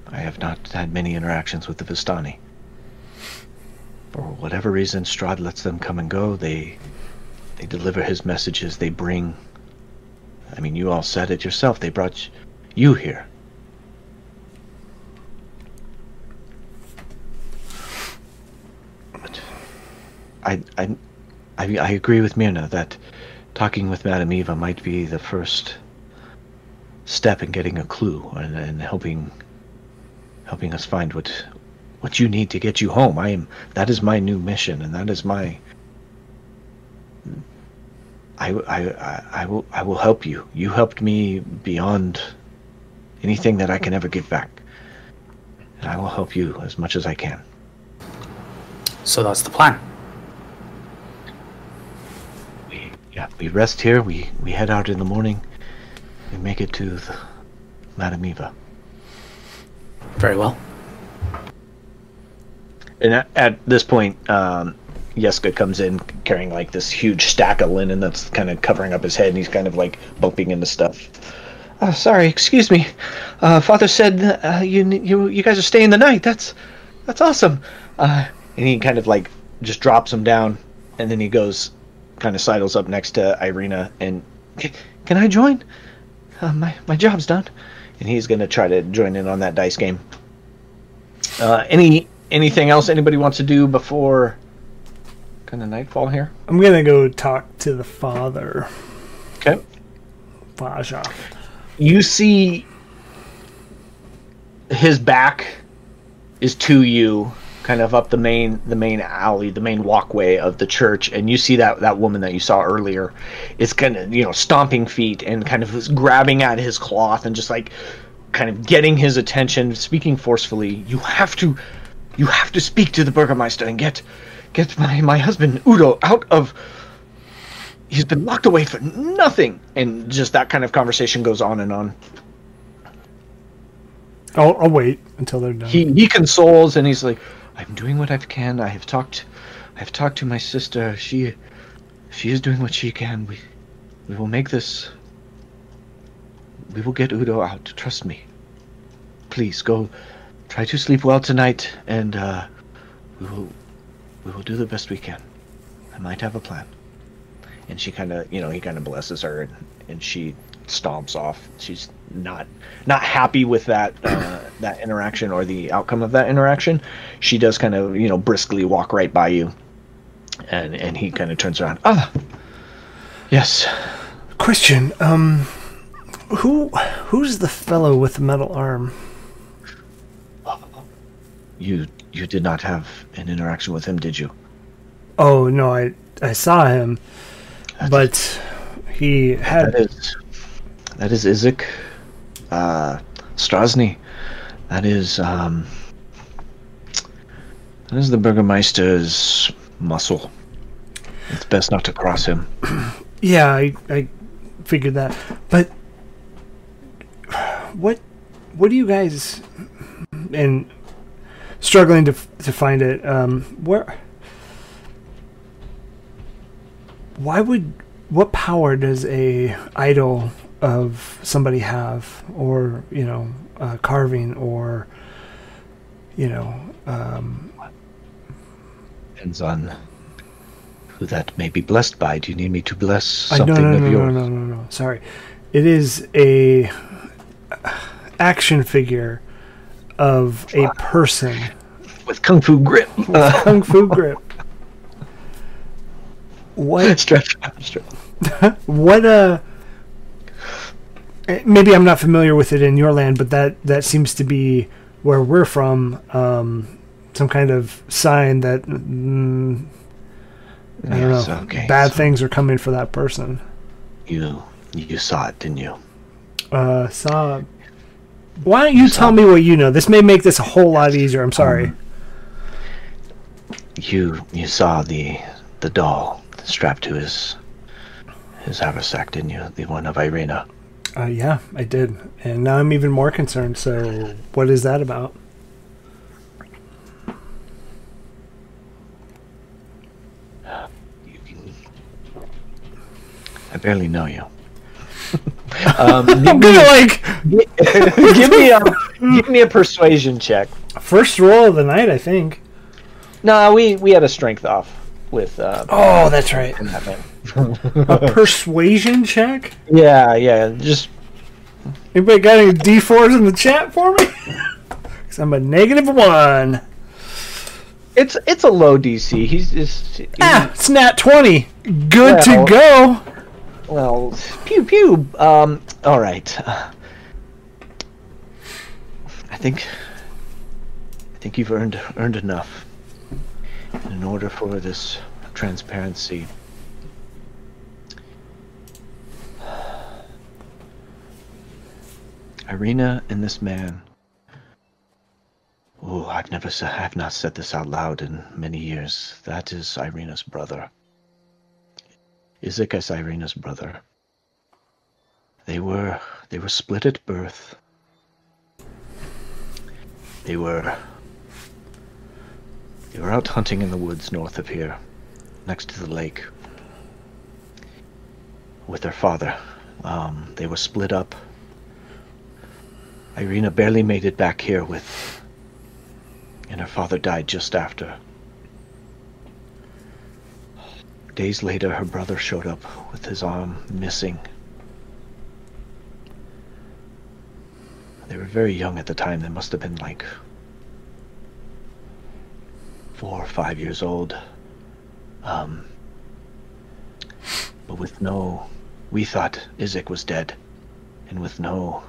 Speaker 2: I have not had many interactions with the Vistani. For whatever reason, Strahd lets them come and go. They, they deliver his messages. They bring. I mean, you all said it yourself. They brought you here. I, I, I, agree with Myrna that talking with Madame Eva might be the first step in getting a clue and, and helping helping us find what what you need to get you home. I am that is my new mission and that is my I, I, I will I will help you. You helped me beyond anything that I can ever give back. And I will help you as much as I can.
Speaker 5: So that's the plan.
Speaker 2: We yeah, we rest here, we, we head out in the morning, we make it to the Madame Eva.
Speaker 5: Very well.
Speaker 2: And at, at this point, um, Yeska comes in carrying like this huge stack of linen that's kind of covering up his head, and he's kind of like bumping into stuff. Uh, sorry, excuse me. Uh, Father said uh, you you you guys are staying the night. That's that's awesome. Uh, and he kind of like just drops him down, and then he goes, kind of sidles up next to Irina, and can I join? Uh, my my job's done, and he's gonna try to join in on that dice game. Uh, any anything else anybody wants to do before kind of nightfall here?
Speaker 1: I'm gonna go talk to the father,
Speaker 2: Okay.
Speaker 1: Faja.
Speaker 2: You see his back is to you, kind of up the main the main alley, the main walkway of the church, and you see that that woman that you saw earlier is kind of you know stomping feet and kind of grabbing at his cloth and just like kind of getting his attention, speaking forcefully. You have to you have to speak to the Burgermeister and get get my my husband Udo out of he's been locked away for nothing and just that kind of conversation goes on and on
Speaker 1: I'll, I'll wait until they're done.
Speaker 2: he he consoles and he's like i'm doing what i can. I have talked i've talked to my sister. She she is doing what she can. We we will make this we will get udo out. Trust me. Please go try to sleep well tonight and uh we will we will do the best we can. I might have a plan. And she kind of you know he kind of blesses her and, and she stomps off. She's not not happy with that uh, that interaction or the outcome of that interaction. She does kind of you know briskly walk right by you. And and he kind of turns around. Ah! Yes.
Speaker 1: Question: Um, who who's the fellow with the metal arm?
Speaker 2: you you did not have an interaction with him did you?
Speaker 1: Oh no, I I saw him, but he had
Speaker 2: that is Izek uh Strazni that is um that is the Burgermeister's muscle. It's best not to cross him. [clears throat]
Speaker 1: Yeah, I, I figured that. But what what do you guys and struggling to to find it um where why would what power does a idol of somebody have or you know uh, carving or you know um
Speaker 2: depends on who that may be blessed by do you need me to bless
Speaker 1: I, no,
Speaker 2: something
Speaker 1: no, no,
Speaker 2: of
Speaker 1: no,
Speaker 2: yours
Speaker 1: no, no, no. No. Sorry. It is a action figure of a person.
Speaker 2: with kung fu grip [laughs] uh,
Speaker 1: Kung Fu grip. [laughs] What?
Speaker 2: stretch stretch. [laughs]
Speaker 1: What? Uh. Maybe I'm not familiar with it in your land, but that that seems to be where we're from. Um, some kind of sign that mm, I don't
Speaker 2: Yes,
Speaker 1: know.
Speaker 2: okay,
Speaker 1: bad
Speaker 2: so
Speaker 1: things are coming for that person.
Speaker 2: you you saw it didn't you
Speaker 1: Uh, saw. Why don't you tell me what you know? This may make this a whole lot easier. I'm sorry.
Speaker 2: you you saw the the doll strapped to his his haversack, didn't you? The one of Irina.
Speaker 1: Uh, yeah, I did, and now I'm even more concerned. So, what is that about?
Speaker 2: I barely know you. [laughs] um, [laughs] give,
Speaker 1: I'm
Speaker 2: me,
Speaker 1: gonna like [laughs]
Speaker 2: give me a give me a persuasion check.
Speaker 1: first roll of the night, I think.
Speaker 2: No, we we had a strength off with uh,
Speaker 1: Oh, that's right. A persuasion check.
Speaker 2: Yeah, yeah. Just
Speaker 1: Anybody got any D4s in the chat for me? [laughs] Because I'm a negative one.
Speaker 2: it's it's a low DC. He's just he-
Speaker 1: Ah, it's nat 20. Good
Speaker 2: Well-
Speaker 1: to go.
Speaker 2: well, pew pew. Um, all right. I think I think you've earned earned enough in order for this transparency. Irina and this man. Oh, I've never said I've not said this out loud in many years. That is Irina's brother. Isaac is Irina's brother. They were they were split at birth. They were they were out hunting in the woods north of here, next to the lake, with their father. Um, they were split up. Irina barely made it back here with, and her father died just after. Days later, her brother showed up with his arm missing. They were very young at the time. They must have been like four or five years old. Um, but with no, we thought Isaac was dead, and with no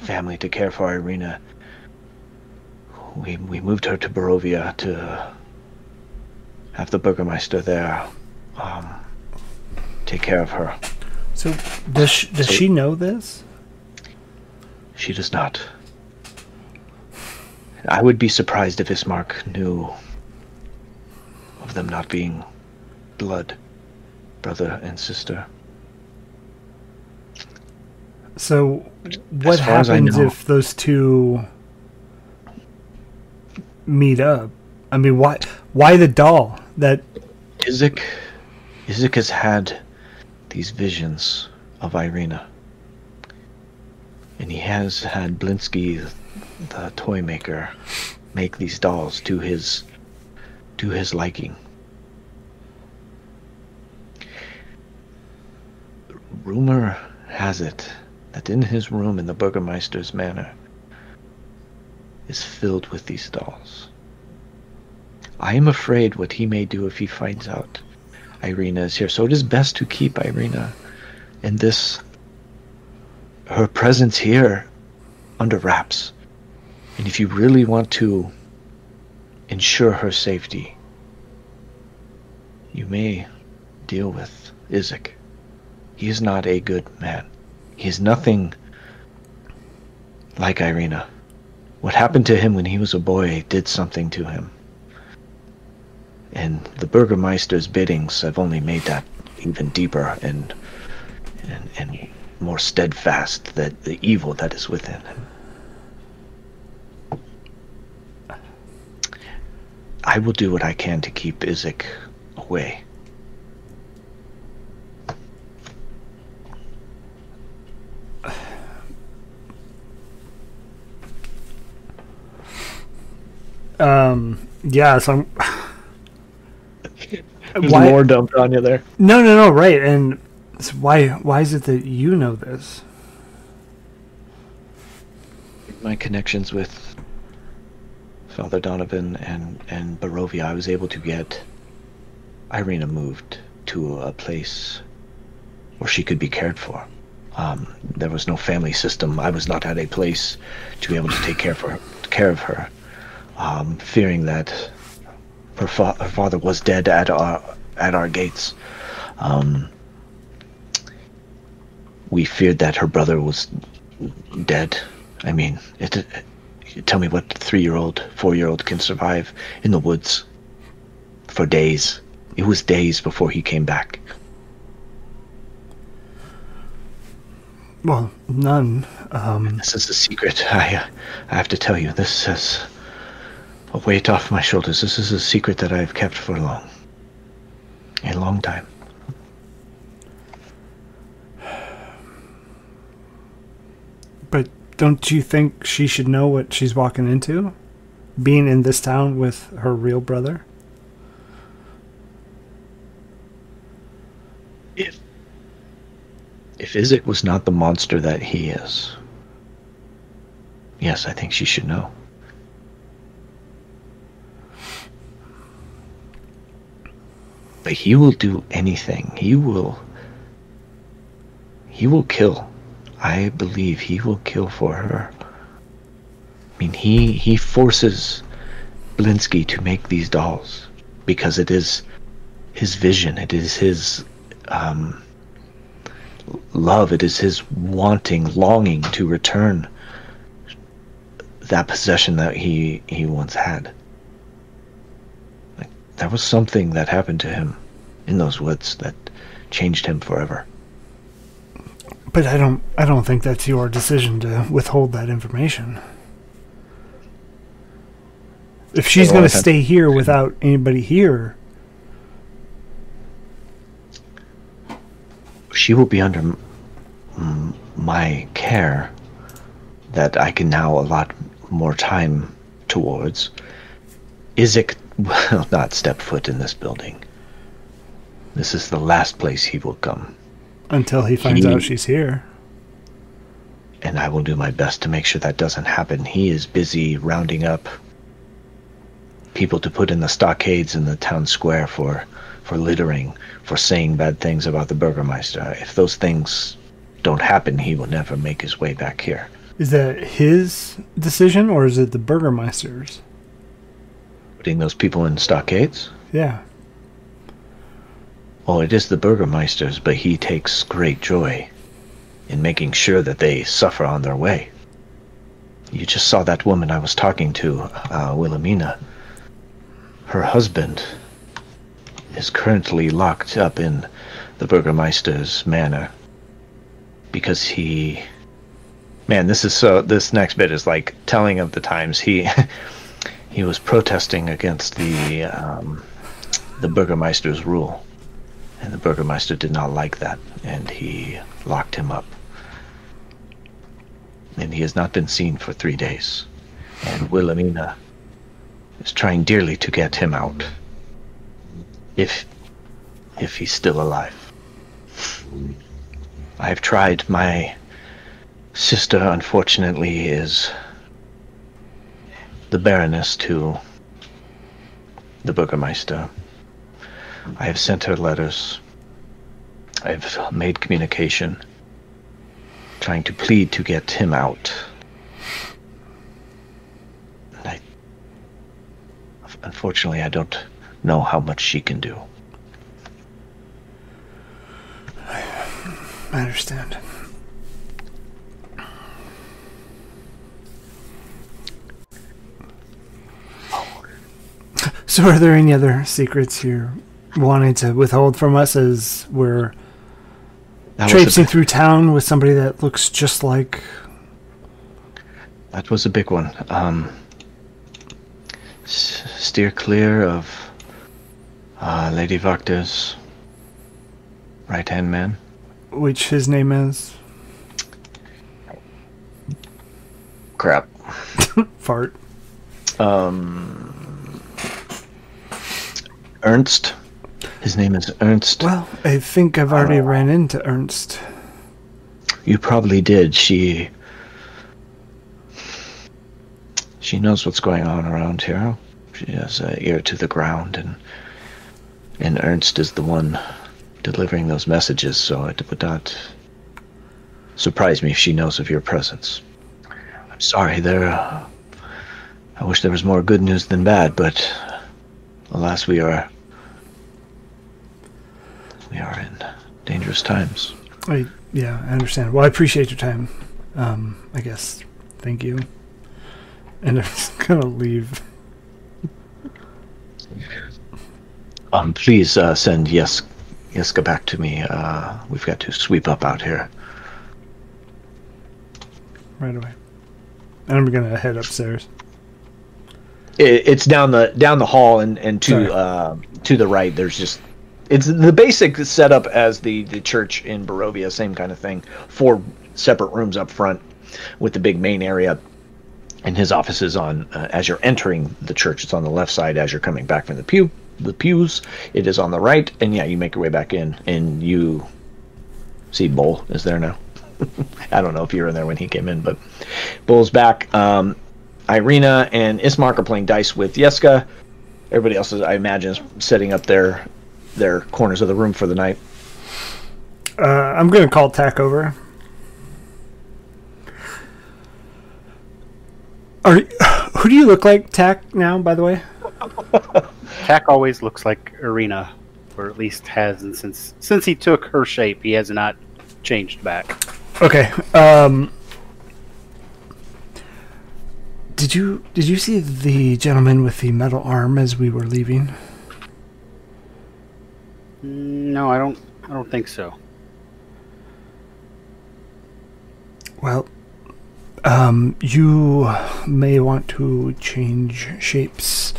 Speaker 2: family to care for Irina, we we moved her to Barovia to have the Burgermeister there um, take care of her.
Speaker 1: So, does she, does
Speaker 2: So-
Speaker 1: she know this?
Speaker 2: She does not. I would be surprised if Ismark knew of them not being blood, brother and sister.
Speaker 1: So, what
Speaker 2: far as I
Speaker 1: happens if those two meet up? I mean, why why the doll? That
Speaker 2: Isaac, Isaac has had these visions of Irina, and he has had Blinsky, the toy maker, make these dolls to his to his liking. Rumor has it that in his room in the Burgermeister's manor is filled with these dolls. I am afraid what he may do if he finds out Irina is here. So it is best to keep Irina and this her presence here under wraps. And if you really want to ensure her safety, you may deal with Isaac. He is not a good man. He is nothing like Irina. What happened to him when he was a boy did something to him. And the Burgermeister's biddings have only made that even deeper and and, and more steadfast that the evil that is within him. I will do what I can to keep Isaac away.
Speaker 1: Um yeah. So I'm. [sighs]
Speaker 2: There's
Speaker 1: Why-
Speaker 2: more dumped on you there.
Speaker 1: No, no, no. Right, and so why why is it that you know this?
Speaker 2: my connections with Father Donovan and and Barovia, I was able to get Irina moved to a place where she could be cared for. Um, there was no family system. I was not at a place to be able to take care for her, care of her, um, fearing that her, fa- her father was dead at our at our gates. Um, we feared that her brother was dead. I mean, it, it, tell me what three-year-old, four-year-old can survive in the woods for days. It was days before he came back.
Speaker 1: Well, none. Um,
Speaker 2: This is a secret. [laughs] I, uh, I have to tell you, this is a weight off my shoulders. This is a secret that I've kept for a long, a long time.
Speaker 1: but don't you think she should know what she's walking into? Being in this town with her real brother?
Speaker 2: If if Izek was not the monster that he is, yes, I think she should know. But he will do anything. He will. He will kill. I believe he will kill for her. I mean, he he forces Blinsky to make these dolls because it is his vision. It is his um, love. It is his wanting, longing to return that possession that he he once had. Like that was something that happened to him in those woods that changed him forever.
Speaker 1: But I don't I don't think that's your decision to withhold that information. If she's going to stay here without anybody here,
Speaker 2: she will be under m- my care that I can now allot more time towards. Isaac [laughs] will not step foot in this building. This is the last place he will come,
Speaker 1: until he finds
Speaker 2: He-
Speaker 1: out she's here.
Speaker 2: and I will do my best to make sure that doesn't happen. He is busy rounding up people to put in the stockades in the town square for for littering, for saying bad things about the Burgermeister. If those things don't happen, he will never make his way back here.
Speaker 1: Is that his decision or is it the Burgermeister's?
Speaker 2: Putting those people in stockades?
Speaker 1: Yeah.
Speaker 2: Oh, it is the Burgermeister's, but he takes great joy in making sure that they suffer on their way. You just saw that woman I was talking to, uh, Wilhelmina. Her husband is currently locked up in the Burgermeister's manor because he. Man, this is so. This next bit is like telling of the times he [laughs] he was protesting against the um, the Burgermeister's rule. And the Burgermeister did not like that, and he locked him up. And he has not been seen for three days. And Wilhelmina is trying dearly to get him out. If if he's still alive. I've tried. My sister, unfortunately, is the Baroness to the Burgermeister. I have sent her letters. I've made communication, trying to plead to get him out. And I, unfortunately, I don't know how much she can do.
Speaker 1: I understand. Oh. So, are there any other secrets you're wanting to withhold from us as we're
Speaker 2: That
Speaker 1: traipsing through town with somebody that looks just like.
Speaker 2: that was a big one. Um, s- steer clear of uh, Lady Wachter's right hand man.
Speaker 1: Which his name is?
Speaker 2: Crap. [laughs]
Speaker 1: Fart.
Speaker 2: Um, Ernst. His name is Ernst.
Speaker 1: Well, I think I've already ran into Ernst.
Speaker 2: You probably did. She. She knows what's going on around here. She has an ear to the ground, and and Ernst is the one delivering those messages. So it would not surprise me if she knows of your presence. I'm sorry. There. Uh, I wish there was more good news than bad, but alas, we are. We are in dangerous times.
Speaker 1: I yeah, I understand. Well, I appreciate your time. Um, I guess. Thank you. And I'm just [laughs] gonna leave.
Speaker 2: Um, please uh, send yes, Yeska back to me. Uh, we've got to sweep up out here.
Speaker 1: right away. And I'm gonna head upstairs.
Speaker 2: It, it's down the down the hall and and to uh, to the right. There's just it's the basic setup as the the church in Barovia. Same kind of thing. Four separate rooms up front with the big main area. And his office is on uh, as you're entering the church. It's on the left side as you're coming back from the pew. The pews. It is on the right, and yeah, you make your way back in, and you see Bull is there now. [laughs] I don't know if you were in there when he came in, but Bull's back. Um, Irina and Ismark are playing dice with Yeska. Everybody else is, I imagine, is setting up their their corners of the room for the night.
Speaker 1: Uh, I'm gonna call Tack over. Are [sighs] who do you look like, Tack? Now, by the way. [laughs]
Speaker 3: Tack always looks like Irina, or at least has, and since since he took her shape, he has not changed back.
Speaker 1: Okay. Um, did you did you see the gentleman with the metal arm as we were leaving?
Speaker 3: No, I don't. I don't think so.
Speaker 1: Well, um, you may want to change shapes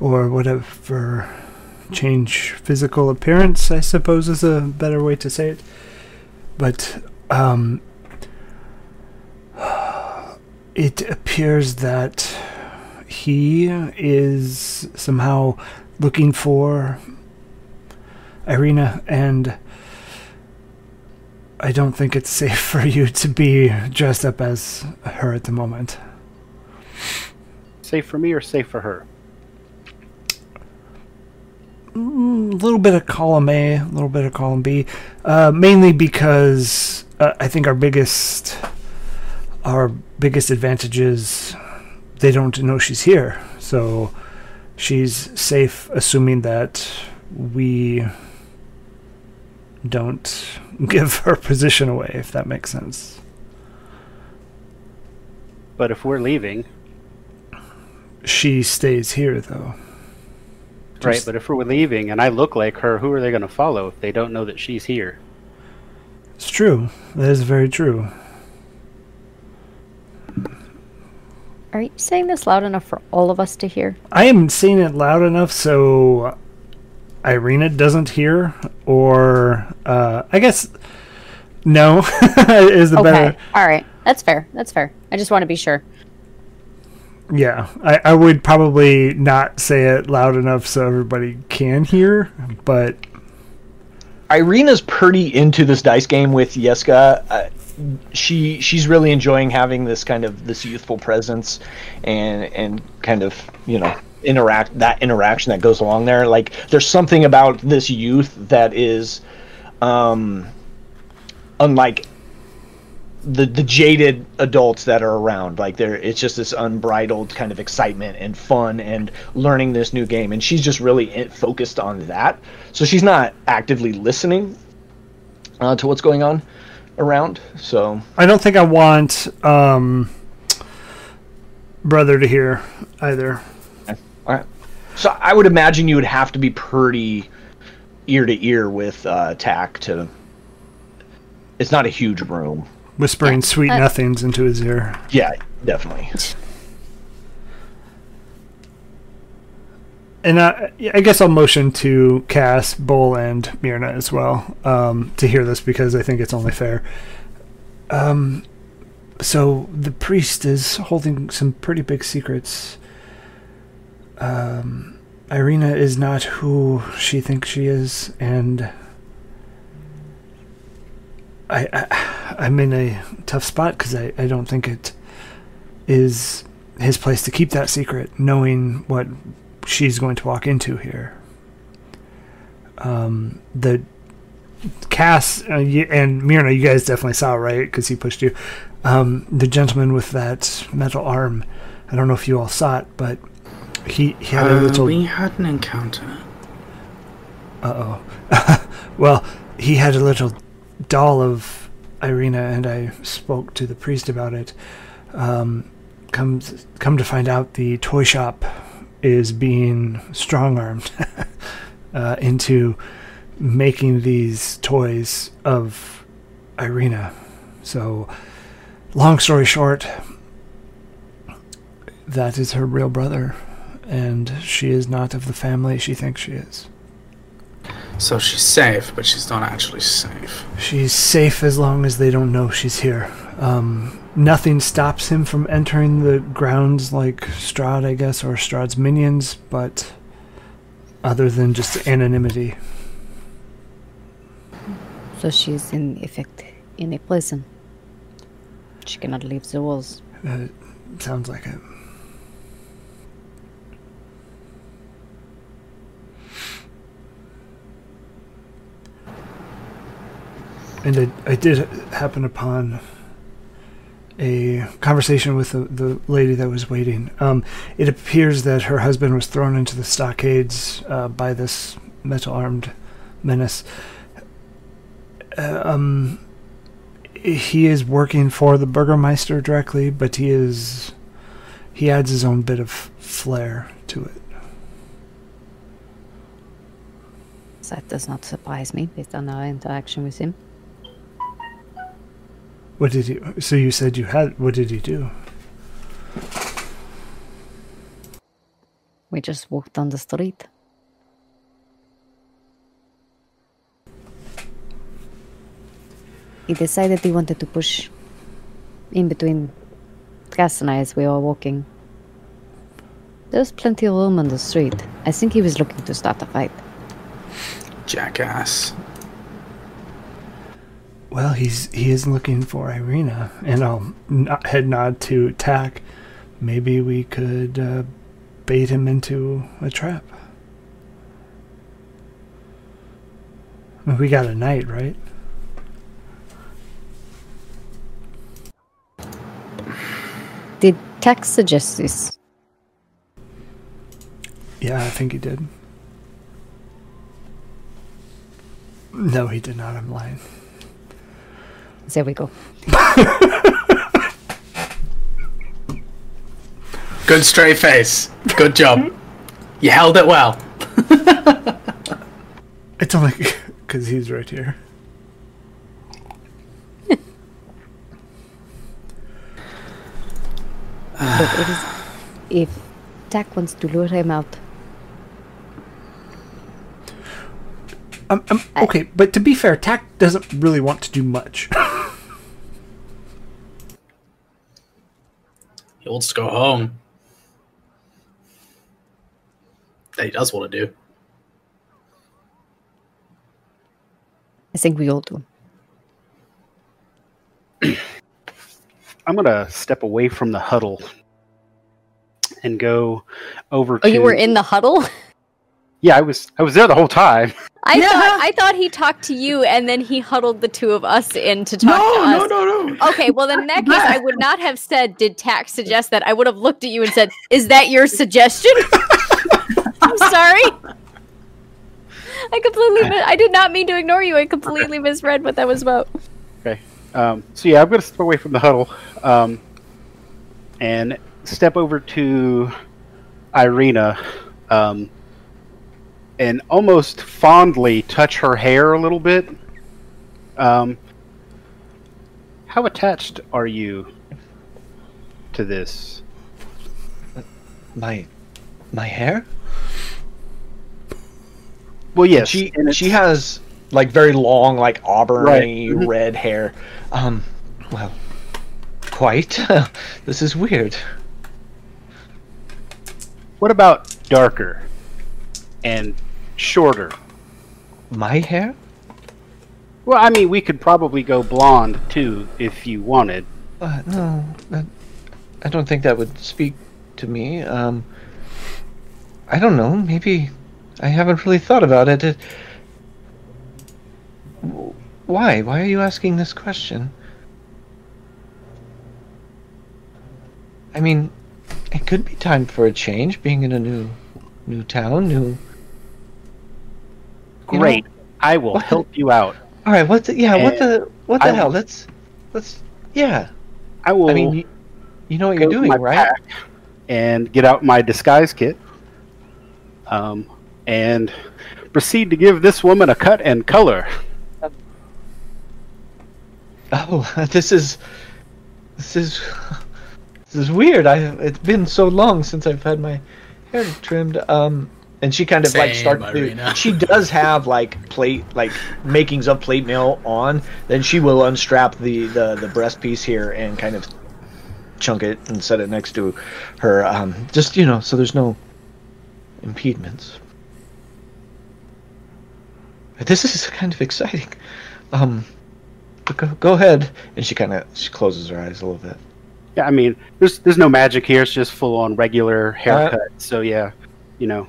Speaker 1: or whatever. Change physical appearance, I suppose, is a better way to say it. But, um, it appears that he is somehow looking for Irina and I don't think it's safe [laughs] for you to be dressed up as her at the moment.
Speaker 3: Safe for me or safe for her?
Speaker 1: Mm, A little bit of column A, a little bit of column B, uh, mainly because uh, I think our biggest our biggest advantage is they don't know she's here, so she's safe, assuming that we don't [laughs] give her position away, if that makes sense.
Speaker 3: But if we're leaving,
Speaker 1: She stays here, though.
Speaker 3: right? But if we're leaving and I look like her, who are they going to follow if they don't know that she's here?
Speaker 1: It's true. That is very true.
Speaker 6: Are you saying this loud enough for all of us to hear?
Speaker 1: I am saying it loud enough so Irina doesn't hear, or uh, I guess no [laughs] is the
Speaker 6: Okay.
Speaker 1: better.
Speaker 6: All right. That's fair. That's fair. I just want to be sure.
Speaker 1: Yeah, I, I would probably not say it loud enough so everybody can hear, but
Speaker 2: Irina's pretty into this dice game with Yeska. Uh, she she's really enjoying having this kind of this youthful presence and and kind of you know interact that interaction that goes along there. Like there's something about this youth that is um unlike the the jaded adults that are around like there it's just this unbridled kind of excitement and fun and learning this new game and she's just really focused on that so she's not actively listening uh, to what's going on around so
Speaker 1: I don't think I want um, brother to hear either.
Speaker 2: All right so i would imagine you would have to be pretty ear to ear with uh tack to it's not a huge room
Speaker 1: Whispering sweet
Speaker 6: Uh,
Speaker 1: nothings into his ear.
Speaker 2: yeah definitely
Speaker 1: And I, I guess I'll motion to Cass, Bull, and Myrna as well um, to hear this because I think it's only fair. Um, so the priest is holding some pretty big secrets. Um, Irina is not who she thinks she is, and I, I I'm in a tough spot because I, I don't think it is his place to keep that secret, knowing what she's going to walk into here. Um, the Cass uh, and Myrna, you guys definitely saw right because he pushed you. Um, the gentleman with that metal arm. I don't know if you all saw it, but he, he had a
Speaker 5: Uh,
Speaker 1: little.
Speaker 5: we had an encounter.
Speaker 1: Uh oh. [laughs] well, he had a little doll of Irina, and I spoke to the priest about it. Um, come, come to find out, the toy shop is being strong armed [laughs] uh, into making these toys of Irina. So long story short, that is her real brother, and she is not of the family she thinks she is.
Speaker 5: So she's safe, but she's not actually safe.
Speaker 1: She's safe as long as they don't know she's here. Um, nothing stops him from entering the grounds like Strahd, I guess, or Strahd's minions, but other than just anonymity.
Speaker 6: So she's in effect in a prison. She cannot leave the walls.
Speaker 1: Uh, sounds like it. And I, I did happen upon a conversation with the, the lady that was waiting. Um, it appears that her husband was thrown into the stockades uh, by this metal armed menace. Uh, um, he is working for the Burgermeister directly, but he is he adds his own bit of flair to it.
Speaker 6: That does not surprise me based on our interaction with him.
Speaker 1: What did he? So you said you had. What did he do?
Speaker 6: We just walked down the street. He decided he wanted to push in between Cass and I as we were walking. There was plenty of room on the street. I think he was looking to start a fight.
Speaker 5: Jackass.
Speaker 1: Well, he's he is looking for Irina, and I'll n- head nod to Tack. Maybe we could uh, bait him into a trap. We got a night, right?
Speaker 6: Did Tack suggest this?
Speaker 1: Yeah, I think he did. No, he did not. I'm lying.
Speaker 6: There we go.
Speaker 5: Good straight face. Good job. you held it well. [laughs]
Speaker 1: It's only [laughs] because he's right here. [sighs]
Speaker 6: But it is, if Tack wants to lure him out,
Speaker 1: Um, um, okay, but to be fair, Tack doesn't really want to do much. [laughs]
Speaker 5: He wants to go home. That he does want to do.
Speaker 6: I think we all do.
Speaker 3: I'm gonna step away from the huddle and go over.
Speaker 6: Oh,
Speaker 3: to...
Speaker 6: you were in the huddle?
Speaker 3: Yeah, I was. I was there the whole time. [laughs]
Speaker 6: I thought I thought he talked to you and then he huddled the two of us in to talk
Speaker 5: No,
Speaker 6: to
Speaker 5: no,
Speaker 6: us.
Speaker 5: no, no.
Speaker 6: Okay, well then in [laughs] that case I would not have said did Tack suggest that. I would have looked at you and said, "Is that your suggestion?" [laughs] I'm sorry. I completely mi- I did not mean to ignore you. I completely misread what that was about.
Speaker 3: Okay. Um, so yeah, I'm gonna step away from the huddle um, and step over to Irina um, and almost fondly touch her hair a little bit. Um, how attached are you to this?
Speaker 2: My my hair?
Speaker 3: Well, yes.
Speaker 2: she
Speaker 3: and
Speaker 2: she has like very long, like auburn
Speaker 3: Right. [laughs]
Speaker 2: Red hair. Um, well, quite. [laughs] this is weird.
Speaker 3: What about darker and shorter?
Speaker 2: My hair?
Speaker 3: Well, I mean, we could probably go blonde too if you wanted.
Speaker 2: Uh, no, that, I don't think that would speak to me. Um, I don't know. Maybe I haven't really thought about it. it. Why? Why are you asking this question? I mean, it could be time for a change. Being in a new, new town, new. You know-
Speaker 3: Great. I will
Speaker 2: What?
Speaker 3: help you out.
Speaker 2: All right. What? The, yeah. What the? What the
Speaker 3: I
Speaker 2: hell? Let's. Let's. Yeah.
Speaker 3: I will
Speaker 2: I mean, you, you know what you're doing, right?
Speaker 3: and get out my disguise kit. Um, and proceed to give this woman a cut and color.
Speaker 2: Oh, [laughs] this is this is [laughs] this is weird. I it's been so long since I've had my hair trimmed. Um, and she kind of like
Speaker 5: Same,
Speaker 2: starts to.
Speaker 5: Irina. [laughs]
Speaker 2: She does have like plate like makings of plate mail on. Then she will unstrap the the the breast piece here and kind of chunk it and set it next to her. Um, just you know, so there's no impediments. But this is kind of exciting. Um, but go, go ahead. And she kind of she closes her eyes a little bit.
Speaker 3: Yeah, I mean, there's there's no magic here. It's just full on regular haircut. so yeah, you know,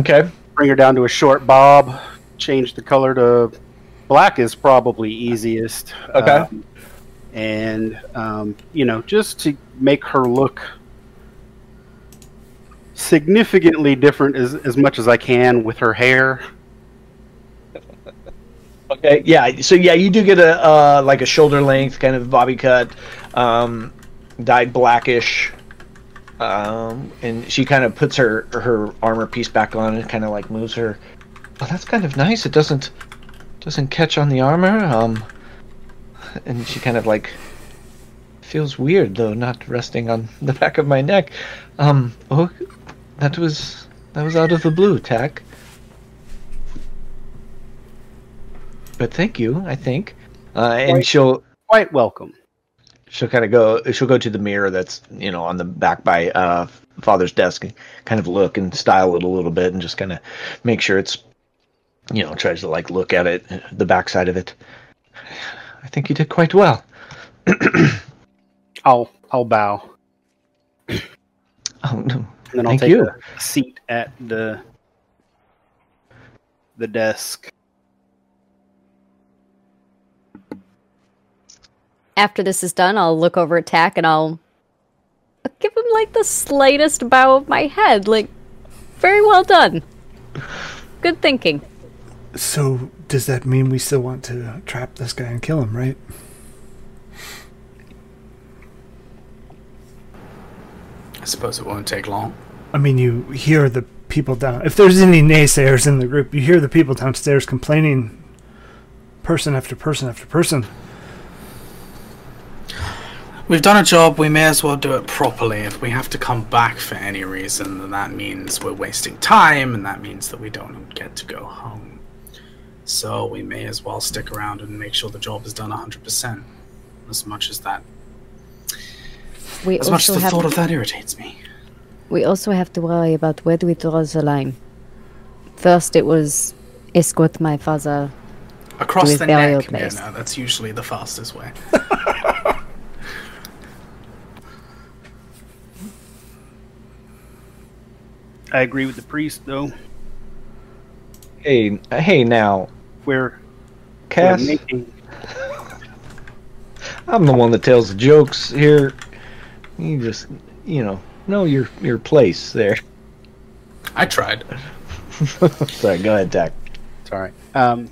Speaker 2: Okay.
Speaker 3: bring her down to a short bob, change the color to black is probably easiest.
Speaker 2: Okay.
Speaker 3: Um, and um, you know, just to make her look significantly different as as much as I can with her hair.
Speaker 2: Okay. Yeah. So yeah, you do get a uh, like a shoulder length kind of bobby cut, um, dyed blackish. Um, and she kind of puts her her armor piece back on and kind of like moves her. Oh, that's kind of nice. It doesn't doesn't catch on the armor. Um, and she kind of like feels weird though, not resting on the back of my neck. Um, oh, that was that was out of the blue, Tack. But thank you, I think. Uh, and
Speaker 3: Right.
Speaker 2: she'll
Speaker 3: Quite welcome.
Speaker 2: She'll kind of go she'll go to the mirror that's you know on the back by uh father's desk and kind of look and style it a little bit and just kind of make sure it's you know tries to like look at it the backside of it i think you did quite well
Speaker 3: I'll I'll bow. [clears throat]
Speaker 2: oh no
Speaker 3: And then I'll
Speaker 2: Thank
Speaker 3: take
Speaker 2: you.
Speaker 3: a seat at the the desk.
Speaker 6: After this is done, I'll look over at Tack and I'll I'll give him like the slightest bow of my head. Like, very well done. Good thinking.
Speaker 1: So does that mean we still want to trap this guy and kill him, right?
Speaker 5: I suppose it won't take long.
Speaker 1: I mean, you hear the people down. If there's any naysayers in the group, you hear the people downstairs complaining, person after person after person.
Speaker 5: We've done a job, we may as well do it properly. If we have to come back for any reason, then that means we're wasting time, and that means that we don't get to go home. So we may as well stick around and make sure the job is done 100%. As much as that,
Speaker 6: We
Speaker 5: as much as the thought of that irritates me.
Speaker 6: we also have to worry about where do we draw the line. First, it was escort my father.
Speaker 5: Across the neck, yeah, no, that's usually the fastest way. [laughs]
Speaker 3: I agree with the priest though.
Speaker 2: hey hey now
Speaker 3: We're, we're
Speaker 2: cass
Speaker 3: making [laughs]
Speaker 2: i'm the one that tells the jokes here you just you know know your your place there
Speaker 5: I tried. [laughs]
Speaker 2: sorry go ahead tack
Speaker 3: sorry. Um,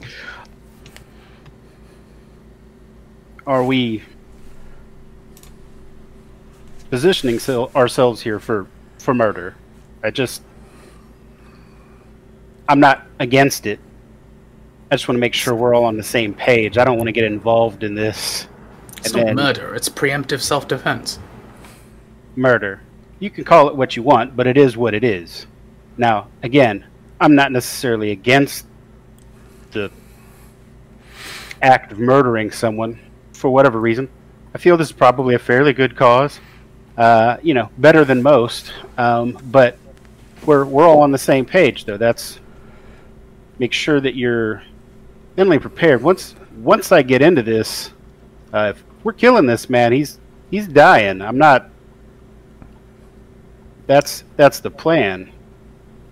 Speaker 3: are we positioning so- ourselves here for for murder? I just I'm not against it. I just want to make sure we're all on the same page. I don't want to get involved in this
Speaker 5: It's
Speaker 3: And
Speaker 5: not
Speaker 3: then-
Speaker 5: murder, it's preemptive self defense.
Speaker 3: murder. You can call it what you want, but it is what it is. Now, again, I'm not necessarily against the act of murdering someone for whatever reason. I feel this is probably a fairly good cause. Uh, you know, better than most. Um, but we're we're all on the same page, though. That's make sure that you're mentally prepared. Once once I get into this, uh, if we're killing this man, he's he's dying. I'm not. That's that's the plan,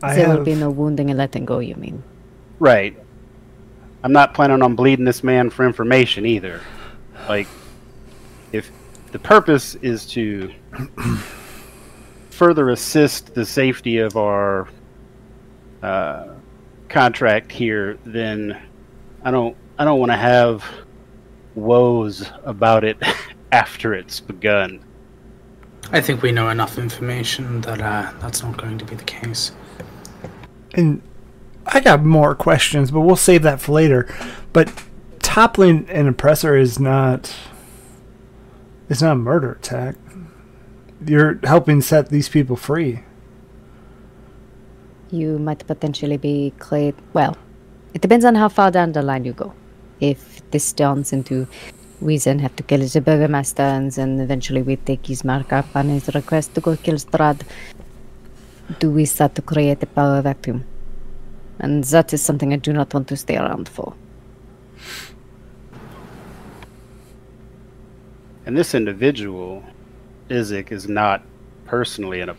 Speaker 1: I
Speaker 6: there will be no wounding and letting go, you mean?
Speaker 3: right? I'm not planning on bleeding this man for information either. Like, if the purpose is to [clears throat] further assist the safety of our uh, contract here, then I don't I don't want to have woes about it [laughs] after it's begun.
Speaker 5: I think we know enough information that uh, that's not going to be the case.
Speaker 1: and I got more questions, but we'll save that for later. But toppling an oppressor is not It's not a murder attack. You're helping set these people free.
Speaker 4: You might potentially be cleared. Well, it depends on how far down the line you go. If this turns into we then have to kill the burgomaster and then eventually we take his mark up on his request to go kill Strahd, do we start to create a power vacuum? And that is something I do not want to stay around for.
Speaker 3: And this individual, Izek, is not personally an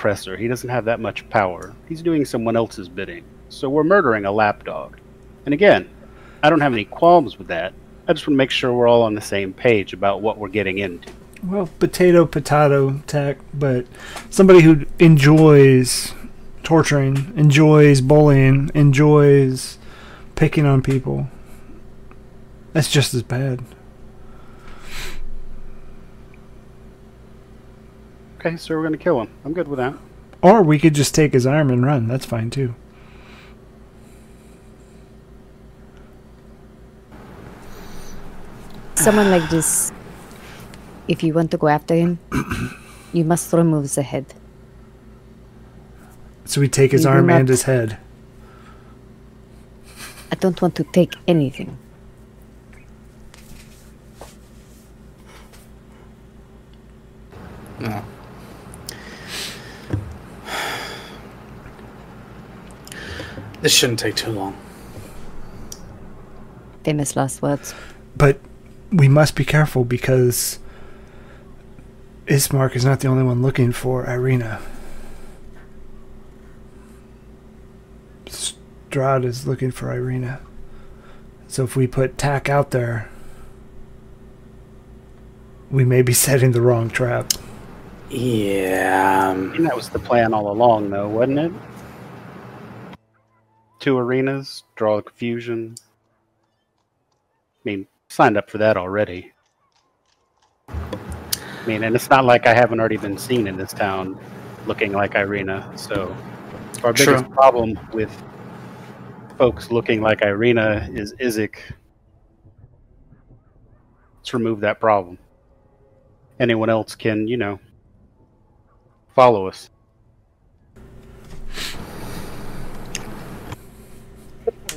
Speaker 3: oppressor. He doesn't have that much power. He's doing someone else's bidding. So we're murdering a lapdog. And again, I don't have any qualms with that. I just want to make sure we're all on the same page about what we're getting into.
Speaker 1: Well, potato, potato tech, but somebody who enjoys torturing, enjoys bullying, enjoys picking on people. That's just as bad.
Speaker 3: Okay, so we're going to kill him. I'm good with that.
Speaker 1: Or we could just take his arm and run. That's fine too.
Speaker 4: Someone like this, if you want to go after him, [clears throat] you must remove the head.
Speaker 1: So we take his
Speaker 4: We
Speaker 1: arm and his head.
Speaker 4: I don't want to take anything.
Speaker 5: No. This shouldn't take too long.
Speaker 4: Famous last words.
Speaker 1: But we must be careful because Ismark is not the only one looking for Irina. Strahd is looking for Irina. So if we put Tack out there, we may be [laughs] setting the wrong trap.
Speaker 5: Yeah. um,
Speaker 3: And that was the plan all along, though, wasn't it? Two arenas, draw the confusion. I mean, signed up for that already. I mean, and it's not like I haven't already been seen in this town looking like Irina. So, our
Speaker 5: True.
Speaker 3: biggest problem with folks looking like Irina is Izek. Let's remove that problem. Anyone else can, you know, follow us.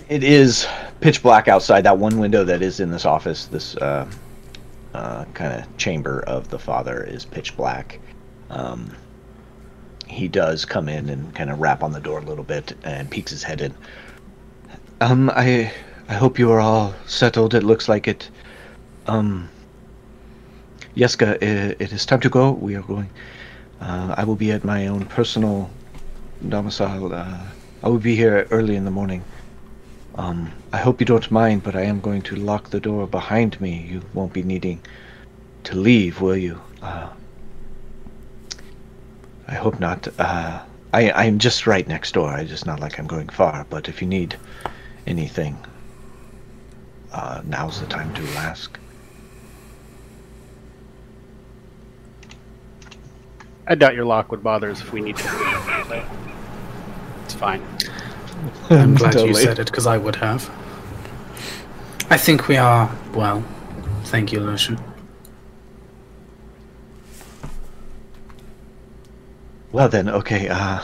Speaker 2: It is pitch black outside. That one window that is in this office, this uh, uh, kind of chamber of the father, is pitch black. Um, he does come in and kind of rap on the door a little bit and peeks his head in. Um, I I hope you are all settled. It looks like it. Um, Yeska, i it is time to go. We are going. Uh, I will be at my own personal domicile. Uh, I will be here early in the morning. Um, I hope you don't mind, but I am going to lock the door behind me. You won't be needing to leave, will you? Uh, I hope not. Uh, I I'm just right next door. I just not like I'm going far. But if you need anything, uh, now's the time to ask.
Speaker 3: I doubt your lock would bother us if we need to. [laughs] It's fine.
Speaker 5: I'm [laughs] glad you said it because I would have. I think we are well. Thank you, Lucian.
Speaker 2: Well then, okay. Uh,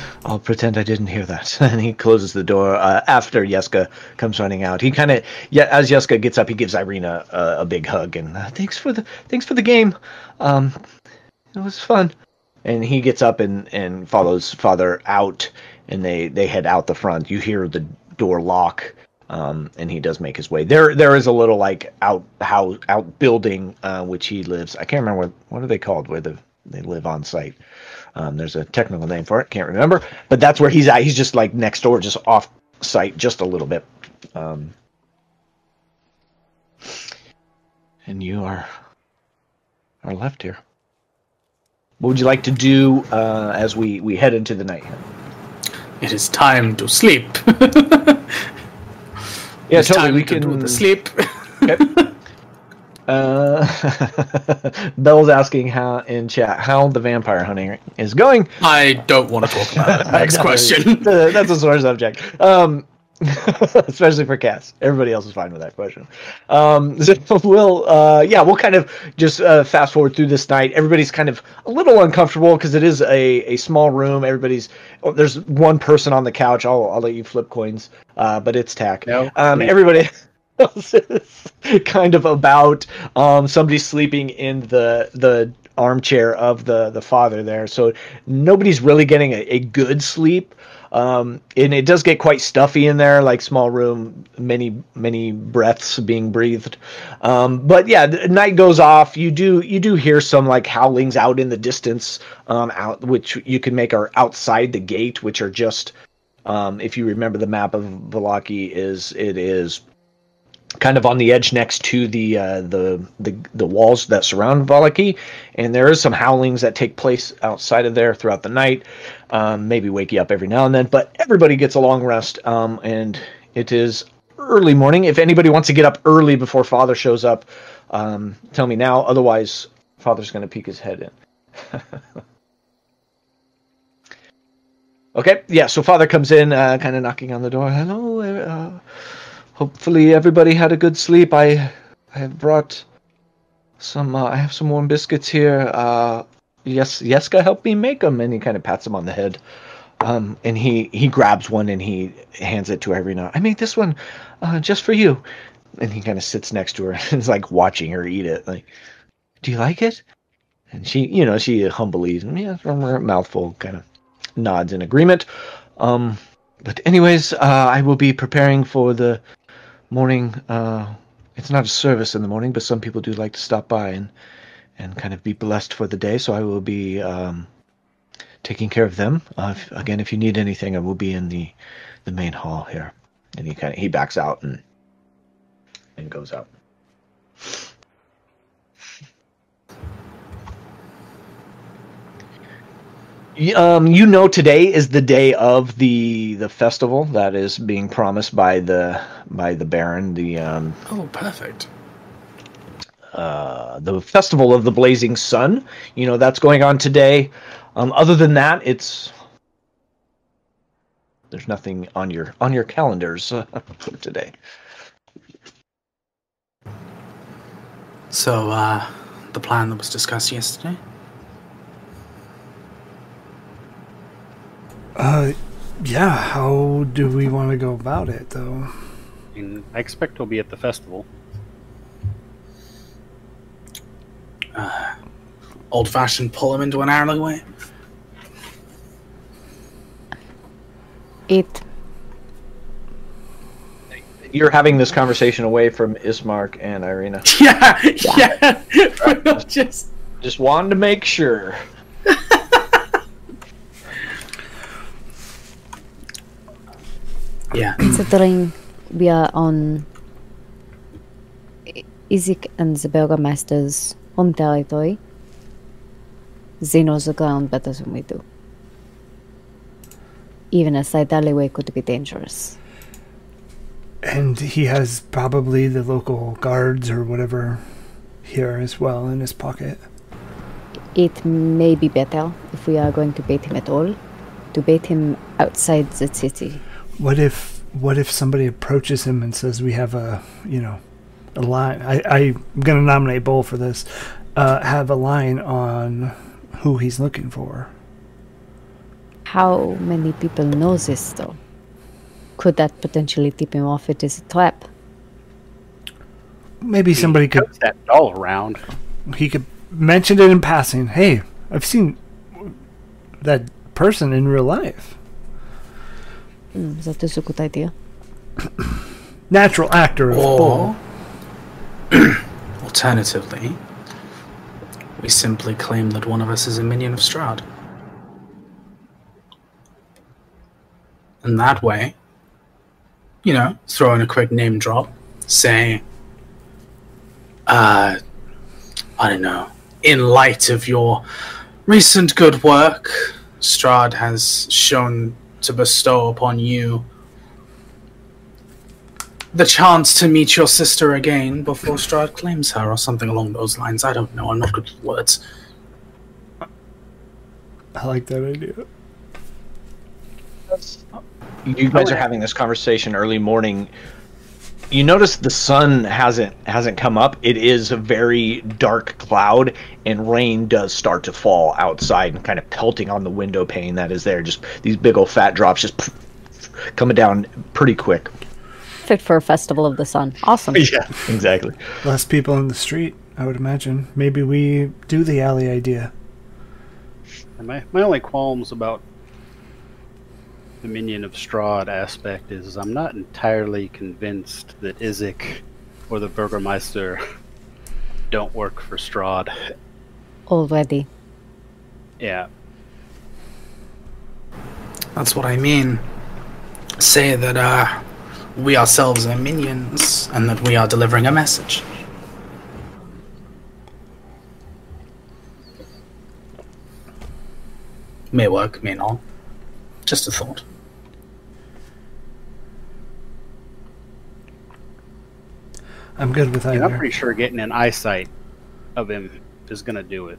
Speaker 2: [laughs] I'll pretend I didn't hear that. [laughs] And he closes the door uh, after Yeska comes running out. He kind of, yeah, as Yeska gets up, he gives Irina a, a big hug and uh, thanks for the thanks for the game. Um, it was fun. And he gets up and, and follows father out, and they they head out the front. You hear the door lock. Um, and he does make his way. There, there is a little like out house out building uh, which he lives. I can't remember what what are they called where the they live on site. Um, there's a technical name for it, can't remember, but that's where he's at. He's just like next door, just off site, just a little bit. Um, and you are are left here. What would you like to do uh, as we we head into the night?
Speaker 5: It is time to sleep. [laughs]
Speaker 2: Yeah,
Speaker 5: it's
Speaker 2: totally.
Speaker 5: time
Speaker 2: We
Speaker 5: to do the sleep. [laughs]
Speaker 2: Okay. Uh, [laughs] Bell's asking how in chat how the vampire hunting is going.
Speaker 5: I don't want to talk about it. Next question.
Speaker 2: That's a sore subject. Um, [laughs] especially for cats. Everybody else is fine with that question. Um, [laughs] so we'll, uh, yeah, we'll kind of just uh, fast forward through this night. Everybody's kind of a little uncomfortable because it is a, a small room. Everybody's oh, there's one person on the couch. I'll I'll let you flip coins, uh, but it's tack.
Speaker 3: No,
Speaker 2: Um, everybody [laughs] else is kind of about um, somebody sleeping in the the armchair of the the father there. So nobody's really getting a, a good sleep. Um, and it does get quite stuffy in there, like small room, many many breaths being breathed. Um, but yeah, night goes off. You do you do hear some like howlings out in the distance, um, out which you can make are outside the gate, which are just um, if you remember the map of Vallaki, is it is kind of on the edge next to the uh, the, the the walls that surround Vallaki, and there is some howlings that take place outside of there throughout the night. Um, maybe wake you up every now and then, but everybody gets a long rest, um, and it is early morning. If anybody wants to get up early before Father shows up, um, tell me now. Otherwise, Father's going to peek his head in. [laughs] okay, yeah. So Father comes in, uh, kind of knocking on the door. Hello. Uh, hopefully everybody had a good sleep. I I have brought some. Uh, I have some warm biscuits here. Yes, Yeska helped me make them, and he kind of pats him on the head. Um, and he he grabs one and he hands it to Irina. I made this one uh, just for you. And he kind of sits next to her [laughs] and is like watching her eat it. Like, do you like it? And she, you know, she humbly, yeah, from her mouthful, kind of nods in agreement. Um, but anyways, uh, I will be preparing for the morning. Uh, it's not a service in the morning, but some people do like to stop by and and kind of be blessed for the day. So I will be um, taking care of them. Uh, if, again, if you need anything, I will be in the the main hall here. And he kind of he backs out and and goes out. Um, you know, today is the day of the the festival that is being promised by the by the Baron. The um,
Speaker 5: Oh, perfect.
Speaker 2: Uh, the festival of the blazing sun. You know that's going on today. Um, other than that, it's there's nothing on your on your calendars uh, [laughs] for today.
Speaker 5: So, uh, the plan that was discussed yesterday?
Speaker 1: Uh, yeah. How do we want to go about it, though?
Speaker 3: And I expect he'll be at the festival. [sighs]
Speaker 5: Old fashioned pull him into an alleyway?
Speaker 6: It
Speaker 2: You're having this conversation away from Ismark and Irina. [laughs]
Speaker 5: Yeah, yeah. We're just.
Speaker 2: Just wanted to make sure. [laughs]
Speaker 5: Yeah.
Speaker 6: considering we are on I- Izek and the Burgomaster's home territory, they know the ground better than we do. Even a side alleyway could be dangerous.
Speaker 1: And he has probably the local guards or whatever here as well in his pocket.
Speaker 6: It may be better if we are going to bait him at all, to bait him outside the city.
Speaker 1: What if what if somebody approaches him and says we have a you know a line? I I'm gonna nominate Bull for this. Uh, have a line on who he's looking for.
Speaker 6: How many people know this though? Could that potentially tip him off it is a trap?
Speaker 1: Maybe somebody could
Speaker 3: that doll around.
Speaker 1: he could mention it in passing. Hey, I've seen that person in real life.
Speaker 6: Mm, that is a good idea.
Speaker 1: Natural actor of Bull. [clears throat]
Speaker 5: Alternatively, we simply claim that one of us is a minion of Strahd. And that way, you know, throw in a quick name drop, say, uh, I don't know, in light of your recent good work, Strahd has shown to bestow upon you the chance to meet your sister again before Strahd claims her, or something along those lines. I don't know. I'm not good with words.
Speaker 1: I like that idea.
Speaker 2: you guys are having this conversation early morning. You notice the sun hasn't hasn't come up. It is a very dark cloud, and rain does start to fall outside and kind of pelting on the window pane that is there. Just these big old fat drops just [laughs] coming down pretty quick.
Speaker 6: Fit for a festival of the sun. Awesome.
Speaker 2: Yeah, exactly.
Speaker 1: Less people in the street, I would imagine. Maybe we do the alley idea.
Speaker 3: And my, my only qualms about the minion of Strahd aspect is I'm not entirely convinced that Izek or the Burgermeister don't work for Strahd.
Speaker 6: Already.
Speaker 3: Yeah.
Speaker 5: That's what I mean. Say that uh, we ourselves are minions and that we are delivering a message. May work, may not. Just a thought.
Speaker 1: I'm good with
Speaker 3: And I'm pretty sure getting an eyesight of him is going to do it.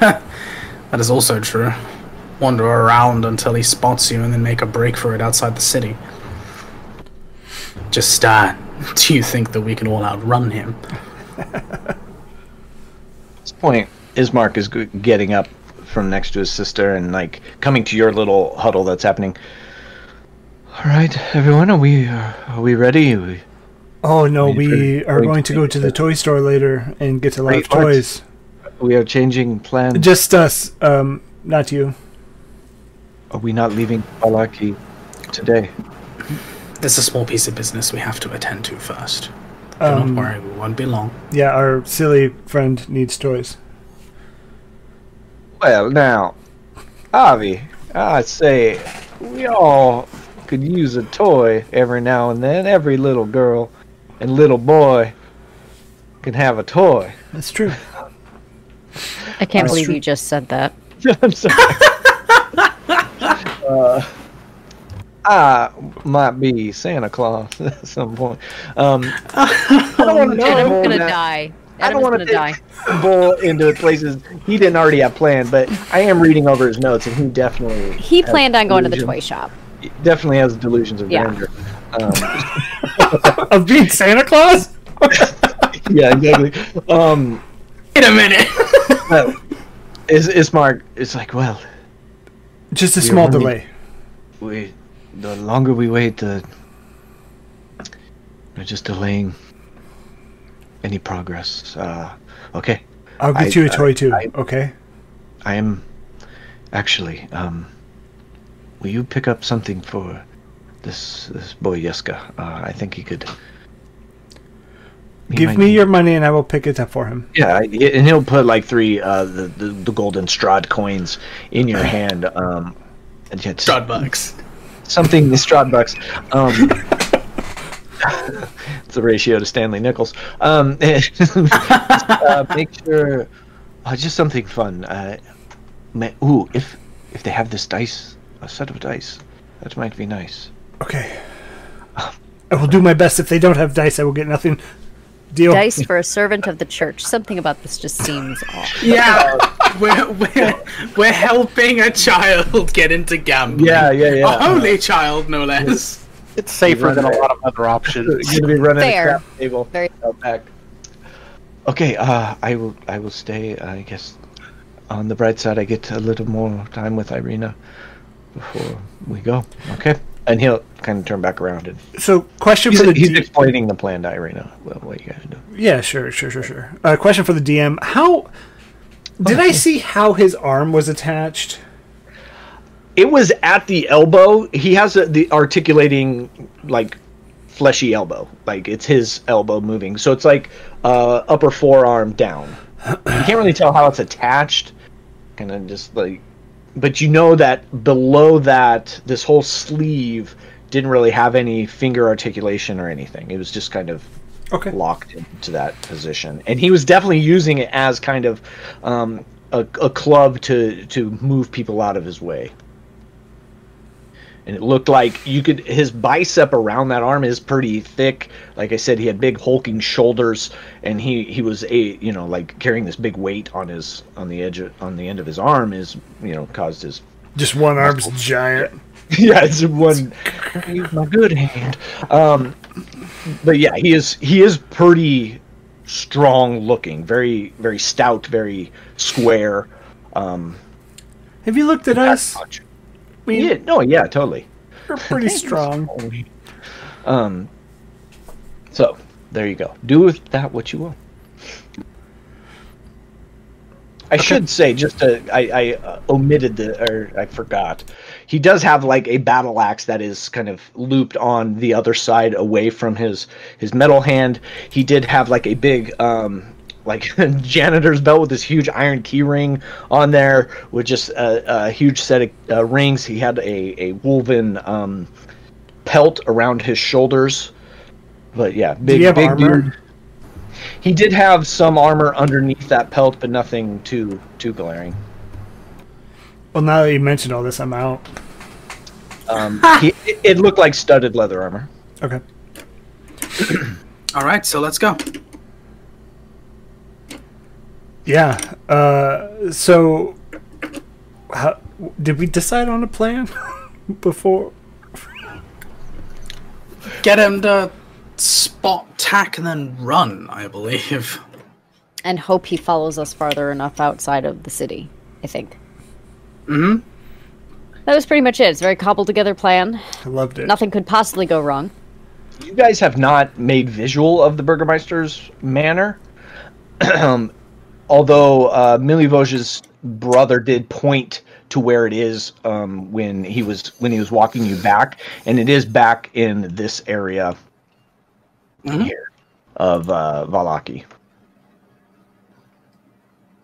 Speaker 3: [laughs]
Speaker 5: That is also true. Wander around until he spots you and then make a break for it outside the city. Just, uh, [laughs] do you think that we can all outrun him?
Speaker 2: At this point, Ismark is getting up from next to his sister and like coming to your little huddle that's happening. All right, everyone, are we uh, are we ready? We,
Speaker 1: Oh no,
Speaker 2: Are
Speaker 1: we
Speaker 2: pretty-
Speaker 1: are
Speaker 2: are
Speaker 1: going to go to the toy store later and get a lot of toys.
Speaker 2: we are changing plans.
Speaker 1: Just us, um, not you.
Speaker 2: Are we not leaving Vallaki today?
Speaker 5: There's a small piece of business we have to attend to first. Do not
Speaker 1: Um,
Speaker 5: worry, we won't be long.
Speaker 1: yeah, our silly friend needs toys.
Speaker 2: Well, now, Avi, I say we all could use a toy every now and then. Every little girl and little boy can have a toy.
Speaker 1: That's true.
Speaker 6: I can't
Speaker 1: That's
Speaker 6: believe
Speaker 1: true.
Speaker 6: you just said that. [laughs]
Speaker 2: I'm sorry. [laughs] [laughs] uh, I might be Santa Claus [laughs] at some point. Um, I don't want to [laughs]
Speaker 6: Adam's
Speaker 2: take
Speaker 6: gonna
Speaker 2: that
Speaker 6: die.
Speaker 2: I don't wanna
Speaker 6: die.
Speaker 2: take Bull into places he didn't already have planned, but I am reading over his notes, and he definitely
Speaker 6: He planned on going to the toy shop.
Speaker 2: Definitely has delusions of
Speaker 6: Yeah.
Speaker 2: grandeur. Um,
Speaker 1: Of being Santa Claus? [laughs]
Speaker 2: yeah, exactly. Um,
Speaker 5: Wait a minute!
Speaker 2: well, is Ismark? It's like, well,
Speaker 1: Just a small
Speaker 2: running-
Speaker 1: delay.
Speaker 2: we the longer we wait, the we're just delaying any progress. Uh, okay,
Speaker 1: I'll get
Speaker 2: I-
Speaker 1: you a toy too.
Speaker 2: I-
Speaker 1: okay.
Speaker 2: I am actually. Um, will you pick up something for this this boy Yeska? Uh, I think he could. he
Speaker 1: Give me
Speaker 2: need-
Speaker 1: your money and I will pick it up for him.
Speaker 2: Yeah, and he'll put like three uh, the, the the golden Strahd coins in your hand. Um, and yet
Speaker 5: Strudbucks.
Speaker 2: Something the Strahd bucks. Um, [laughs] it's the ratio to Stanley Nichols. Um, [laughs] uh, make sure, uh, just something fun. Uh, ma- ooh, if if they have this dice, a set of dice, that might be nice.
Speaker 1: Okay. I will do my best. If they don't have dice, I will get nothing. Deal.
Speaker 6: Dice for a servant of the church. Something about this just seems off.
Speaker 5: Yeah, [laughs] [laughs] we're, we're, we're helping a child get into gambling.
Speaker 2: Yeah, yeah, yeah.
Speaker 5: A holy child, no less.
Speaker 3: It's safer than a lot of other options. [laughs]
Speaker 2: You're gonna be running
Speaker 6: Fair.
Speaker 2: a crap table
Speaker 6: Very-
Speaker 2: out back. Okay, uh, I will. I will stay. I guess on the bright side, I get a little more time with Irina before we go. Okay, and he'll kind of turn back around and
Speaker 1: So, question
Speaker 2: he's,
Speaker 1: for the
Speaker 2: he's
Speaker 1: D-
Speaker 2: explaining the plan to Irina. Well, what you guys do?
Speaker 1: Yeah, sure, sure, sure, sure. Uh, question for the DM: How did I see how his arm was attached?
Speaker 2: It was at the elbow. He has a, the articulating like fleshy elbow. Like it's his elbow moving. So it's like uh, upper forearm down. You can't really tell how it's attached. Kind of just like, but you know that below that, this whole sleeve didn't really have any finger articulation or anything. It was just kind of
Speaker 1: Okay.
Speaker 2: locked into that position, and he was definitely using it as kind of um, a, a club to to move people out of his way. And it looked like you could his bicep around that arm is pretty thick. Like I said, he had big hulking shoulders, and he he was a you know like carrying this big weight on his on the edge of, on the end of his arm is you know caused his
Speaker 1: Just one arm's giant. [laughs]
Speaker 2: yeah, it's one. Use my good hand. Um, but yeah, he is he is pretty strong looking, very very stout, very square. Um,
Speaker 1: Have you looked at us?
Speaker 2: much. Yeah, no, yeah, totally.
Speaker 1: We're pretty [laughs] strong.
Speaker 2: Um, so there you go. Do with that what you will. I should say, just to, I, I uh, omitted the, or I forgot. He does have like a battle axe that is kind of looped on the other side, away from his his metal hand. He did have like a big, um, like [laughs] janitor's belt with this huge iron key ring on there, with just a, a huge set of uh, rings. He had a a woven um, pelt around his shoulders. But yeah, big big
Speaker 1: armor?
Speaker 2: dude. He did have some armor underneath that pelt, but nothing too too glaring.
Speaker 1: Well, now that you mentioned all this, I'm out.
Speaker 2: Um, [laughs] he, it, it looked like studded leather armor.
Speaker 1: Okay. [clears throat]
Speaker 5: All right, so let's go.
Speaker 1: Yeah. Uh, so, how, did we decide on a plan [laughs] before?
Speaker 5: Get him to spot, tack, and then run. I believe.
Speaker 6: And hope he follows us farther enough outside of the city, I think.
Speaker 5: Hmm
Speaker 6: That was pretty much it. It's a very cobbled together plan.
Speaker 1: I loved it.
Speaker 6: Nothing could possibly go wrong.
Speaker 2: You guys have not made visual of the Burgermeister's manor. um, [clears throat] although uh, Milivoj's brother did point to where it is um, when he was when he was walking you back, and it is back in this area
Speaker 5: Mhm.
Speaker 2: here of uh, Vallaki.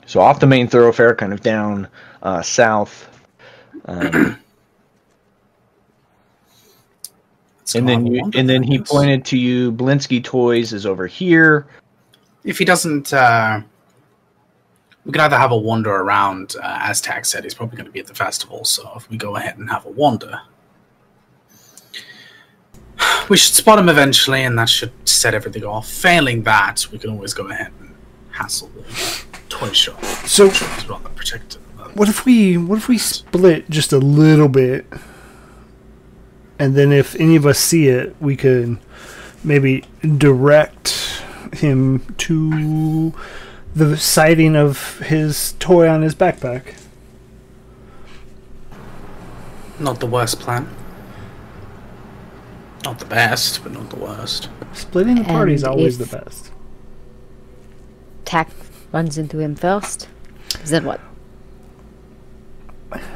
Speaker 2: So off the main thoroughfare, kind of down uh, south. Um, and then you, and then he pointed to you. Blinsky Toys is over here.
Speaker 5: If he doesn't, uh, we can either have a wander around. Uh, as Tack said, he's probably going to be at the festival. So if we go ahead and have a wander, we should spot him eventually, and that should set everything off. Failing that, we can always go ahead and hassle the toy shop.
Speaker 1: So,
Speaker 5: It's rather protected.
Speaker 1: What if we what if we split just a little bit, and then if any of us see it, we could maybe direct him to the sighting of his toy on his backpack.
Speaker 5: Not the worst plan. Not the best, but not the worst.
Speaker 1: Splitting the party is always the best.
Speaker 6: Tack runs into him first. Then what?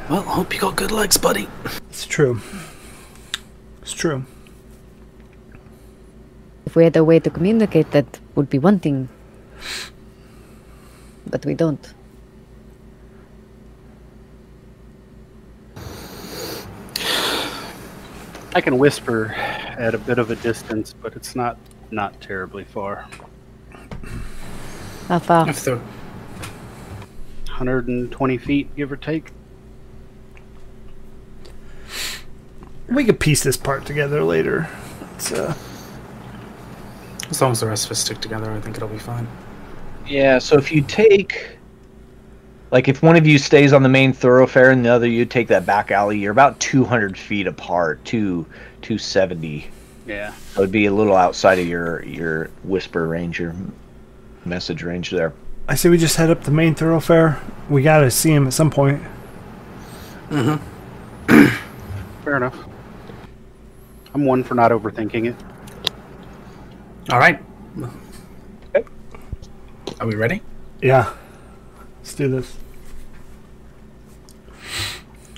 Speaker 5: Well, hope you got good legs, buddy.
Speaker 1: It's true. It's true.
Speaker 4: If we had a way to communicate, that would be one thing. But we don't.
Speaker 3: I can whisper at a bit of a distance, but it's not not terribly far.
Speaker 4: How far?
Speaker 5: If the
Speaker 3: 120 feet, give or take.
Speaker 1: We could piece this part together later. It's, uh,
Speaker 5: as long as the rest of us stick together, I think it'll be fine.
Speaker 2: Yeah, so if you take like if one of you stays on the main thoroughfare and the other you take that back alley, you're about 200 feet apart, two 270.
Speaker 3: Yeah.
Speaker 2: So it'd be a little outside of your your whisper range, your message range there.
Speaker 1: I say we just head up the main thoroughfare. We gotta see him at some point. Mhm. [clears throat]
Speaker 3: Fair enough. I'm one for not overthinking it.
Speaker 5: All right.
Speaker 2: Okay.
Speaker 5: Are we ready?
Speaker 1: Yeah. Let's do this.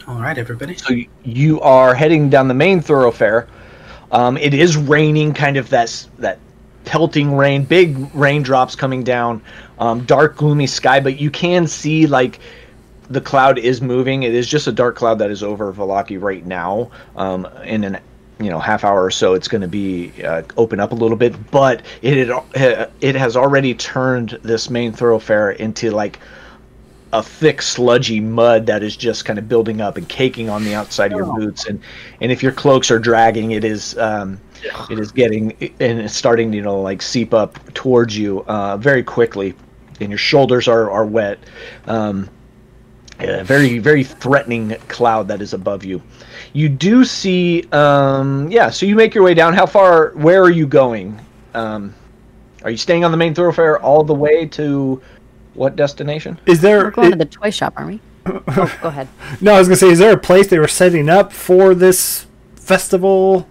Speaker 5: All right, everybody.
Speaker 2: So you are heading down the main thoroughfare. Um, it is raining, kind of that that pelting rain, big raindrops coming down, um, dark gloomy sky, but you can see like the cloud is moving. It is just a dark cloud that is over Vallaki right now. Um, in an you know half hour or so, it's going to be uh, open up a little bit, but it had, it has already turned this main thoroughfare into like a thick sludgy mud that is just kind of building up and caking on the outside of your boots and and if your cloaks are dragging it is um it is getting and it's starting to you know like seep up towards you uh very quickly and your shoulders are are wet um a very very threatening cloud that is above you. You do see, um, yeah. So you make your way down. How far? Where are you going? Um, are you staying on the main thoroughfare all the way to what destination?
Speaker 1: Is there?
Speaker 6: We're going
Speaker 1: i-
Speaker 6: to the toy shop, aren't we? [laughs] oh, go ahead.
Speaker 1: no, I was gonna say, is there a place they were setting up for this festival?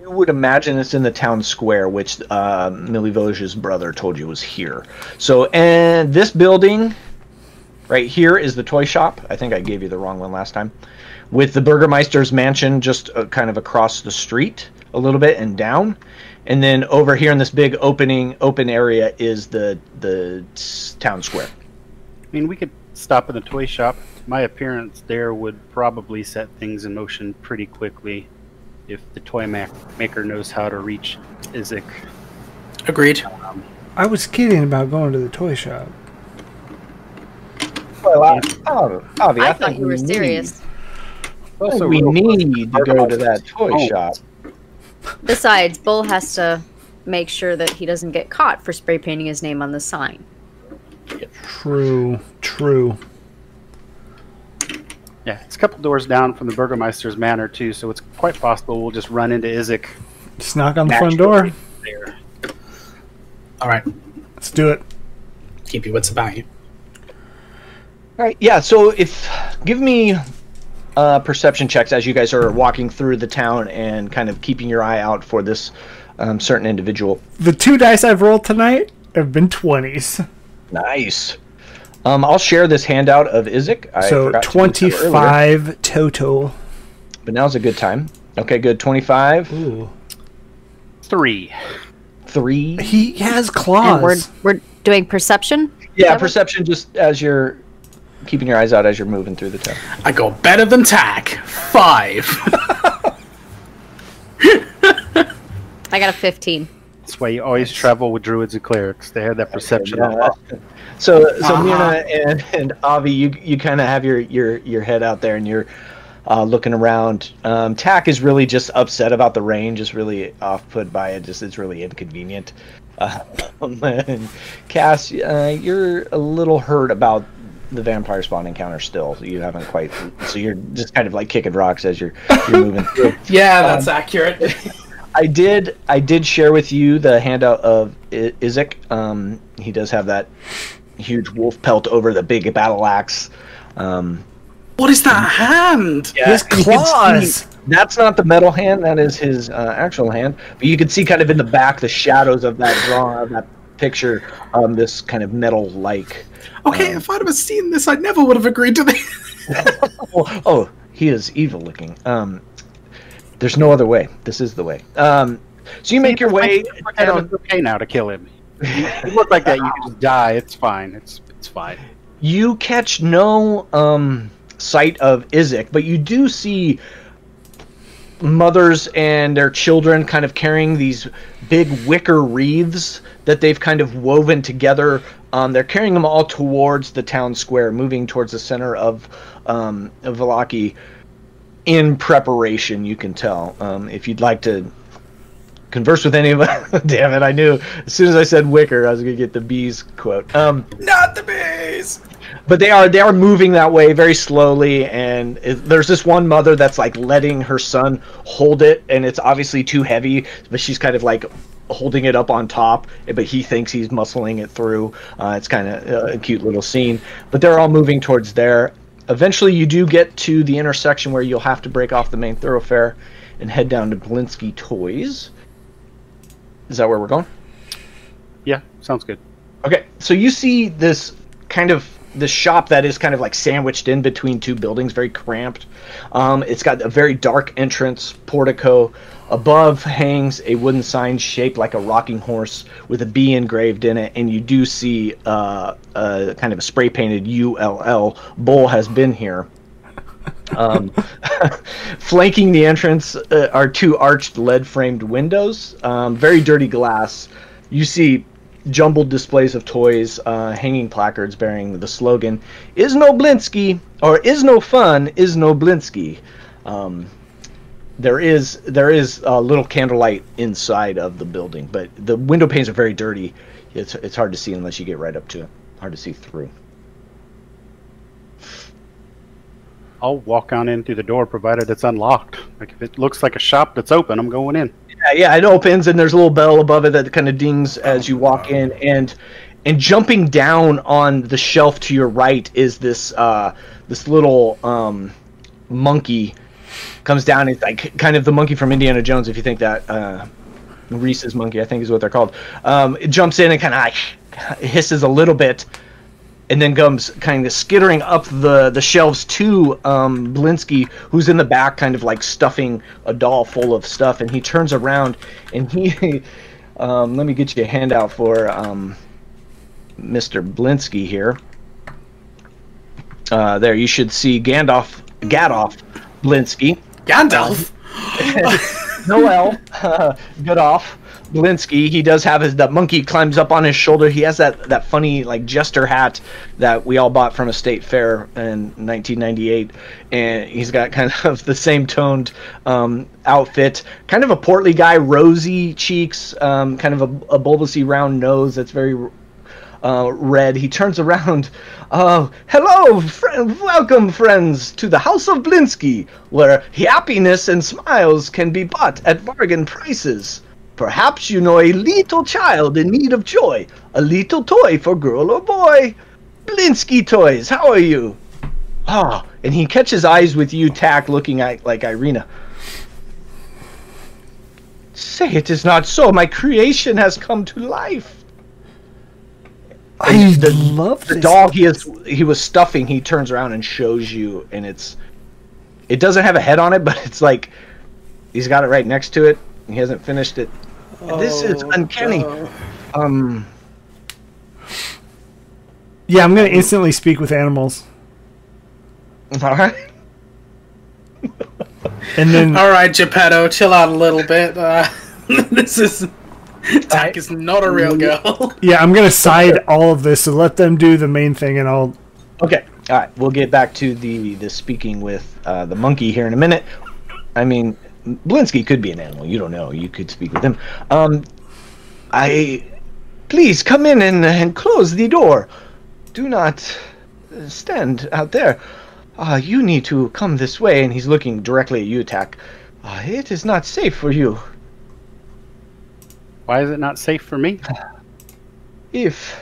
Speaker 2: You would imagine it's in the town square, which uh, Milivoj's brother told you was here. So, and this building right here is the toy shop. I think I gave you the wrong one last time. With the Burgermeister's mansion just uh, kind of across the street a little bit and down. And then over here in this big opening open area is the the town square.
Speaker 3: I mean, we could stop in the toy shop. My appearance there would probably set things in motion pretty quickly if the toy ma- maker knows how to reach Izek.
Speaker 5: Agreed.
Speaker 1: I was kidding about going to the toy shop.
Speaker 2: Well, I, oh, Avi,
Speaker 6: I,
Speaker 2: I,
Speaker 6: thought you were
Speaker 2: need-
Speaker 6: serious.
Speaker 2: I think we need to go to that toy shop.
Speaker 6: Besides, Bull has to make sure that he doesn't get caught for spray painting his name on the sign.
Speaker 1: True, true.
Speaker 3: Yeah, it's a couple doors down from the Burgermeister's manor too, so it's quite possible we'll just run into Izek
Speaker 1: Just knock on the front door.
Speaker 3: there.
Speaker 5: All right.
Speaker 1: Let's do it.
Speaker 5: Keep your wits about you.
Speaker 2: All right. Yeah. So if give me uh, perception checks as you guys are walking through the town and kind of keeping your eye out for this um, certain individual.
Speaker 1: The two dice I've rolled tonight have been twenties.
Speaker 2: Nice. Um, I'll share this handout of Izek. I
Speaker 1: So
Speaker 2: forgot to do so earlier,
Speaker 1: twenty-five total.
Speaker 2: but now's a good time. Okay, good. Twenty-five,
Speaker 1: Ooh.
Speaker 3: Three.
Speaker 2: three.
Speaker 1: He has
Speaker 6: And we're
Speaker 1: claws.
Speaker 6: we're doing perception.
Speaker 2: Yeah,
Speaker 6: that
Speaker 2: perception. Just as you're keeping your eyes out as you're moving through the town.
Speaker 5: I go better than Tack. Five.
Speaker 6: I got a fifteen.
Speaker 3: That's why you always travel with druids and clerics. They have that perception.
Speaker 2: Yeah. So, so
Speaker 5: Uh-huh.
Speaker 2: Myrna and, and Avi, you you kind of have your, your your head out there and you're uh, looking around. Um, Tack is really just upset about the rain, just really off put by it. Just it's really inconvenient. Uh, [laughs] and Cass, uh, you're a little hurt about the vampire spawn encounter still. You haven't quite, so you're just kind of like kicking rocks as you're you're moving through. [laughs]
Speaker 5: yeah, that's accurate. [laughs]
Speaker 2: I did I did share with you the handout of I- Izek. Um, he does have that huge wolf pelt over the big battle axe. Um,
Speaker 5: what is that hand?
Speaker 1: His
Speaker 2: can see-
Speaker 1: claws.
Speaker 2: that's not the metal hand. That is his uh, actual hand. But you can see kind of in the back the shadows of that drawing of that picture. Um, this kind of metal like.
Speaker 5: Okay, if I'd have seen this, I never would have agreed to this. [laughs]
Speaker 2: Oh, oh, he is evil looking. Um, there's no other way. This is the way. Um, so you make your way down.
Speaker 3: It's okay now to kill him. You look like that, you can just die. It's fine. It's it's fine.
Speaker 2: You catch no um, sight of Izek, but you do see mothers and their children kind of carrying these big wicker wreaths that they've kind of woven together. Um, they're carrying them all towards the town square, moving towards the center of um, Vallaki in preparation. You can tell. Um, if you'd like to converse with any of anybody, [laughs] damn it, I knew as soon as I said wicker, I was gonna get the bees quote. Um,
Speaker 5: Not the bees.
Speaker 2: but they are they are moving that way very slowly and it, there's this one mother that's like letting her son hold it and it's obviously too heavy but she's kind of like holding it up on top but he thinks he's muscling it through uh, it's kind of a cute little scene but they're all moving towards there eventually you do get to the intersection where you'll have to break off the main thoroughfare and head down to Blinsky Toys is that where we're going
Speaker 3: Yeah, sounds good.
Speaker 2: Okay, so you see this kind of the shop that is kind of like sandwiched in between two buildings, very cramped. Um, it's got a very dark entrance portico. Above hangs a wooden sign shaped like a rocking horse with a bee engraved in it, and you do see uh, a kind of a spray painted ULL. Bull has been here. Um, [laughs] flanking the entrance uh, are two arched lead framed windows, um, very dirty glass. You see jumbled displays of toys, uh, hanging placards bearing the slogan "Is no Blinsky" or "Is no fun, is no Blinsky." Um, there is there is a little candlelight inside of the building, but the window panes are very dirty. It's it's hard to see unless you get right up to it. Hard to see through.
Speaker 3: I'll walk on in through the door, provided it's unlocked. Like if it looks like a shop that's open, I'm going in.
Speaker 2: Yeah, yeah, it opens and there's a little bell above it that kind of dings as you walk in, and and jumping down on the shelf to your right is this uh, this little um, monkey comes down. It's like kind of the monkey from Indiana Jones, if you think that uh, rhesus monkey, I think is what they're called. Um, it jumps in and kind of hisses a little bit, and then comes kind of skittering up the the shelves to um, Blinsky, who's in the back, kind of like stuffing a doll full of stuff, and he turns around and he. [laughs] Um, let me get you a handout for um, Mr. Blinsky here. Uh, there, you should see Gandalf, Gadolf Blinsky.
Speaker 5: Gandalf. [laughs]
Speaker 2: Noel, [laughs] good off. Blinsky, he does have his that monkey climbs up on his shoulder. He has that that funny like jester hat that we all bought from a state fair in 1998, and he's got kind [laughs] of the same toned um, outfit. Kind of a portly guy, rosy cheeks, um, kind of a, a bulbousy round nose that's very uh, red. He turns around. [laughs] Uh, hello, friend, welcome, friends, to the House of Blinsky, where happiness and smiles can be bought at bargain prices. Perhaps you know a little child in need of joy, a little toy for girl or boy. Blinsky Toys, how are you? Ah, and he catches eyes with you, Tack, looking at like Irina. Say it is not so. My creation has come to life.
Speaker 1: I
Speaker 2: the,
Speaker 1: love
Speaker 2: the
Speaker 1: this.
Speaker 2: dog he is he was stuffing he turns around and shows you and it's it doesn't have a head on it [laughs] but it's like he's got it right next to it. He hasn't finished it. This is uncanny. um
Speaker 1: Yeah, I'm gonna instantly speak with animals,
Speaker 2: all right [laughs]
Speaker 1: and then
Speaker 5: All right, Geppetto, chill out a little bit. Uh, [laughs] this is Tack is not a real girl. [laughs]
Speaker 1: yeah, I'm gonna side all of this. So let them do the main thing, and I'll.
Speaker 2: okay all right we'll get back to the the speaking with uh, the monkey here in a minute i mean blinsky could be an animal you don't know you could speak with him um i please come in and, and close the door do not uh, stand out there uh, you need to come this way and he's looking directly at you tack uh, it is not safe for you
Speaker 3: Why is it not safe for me? [sighs]
Speaker 2: if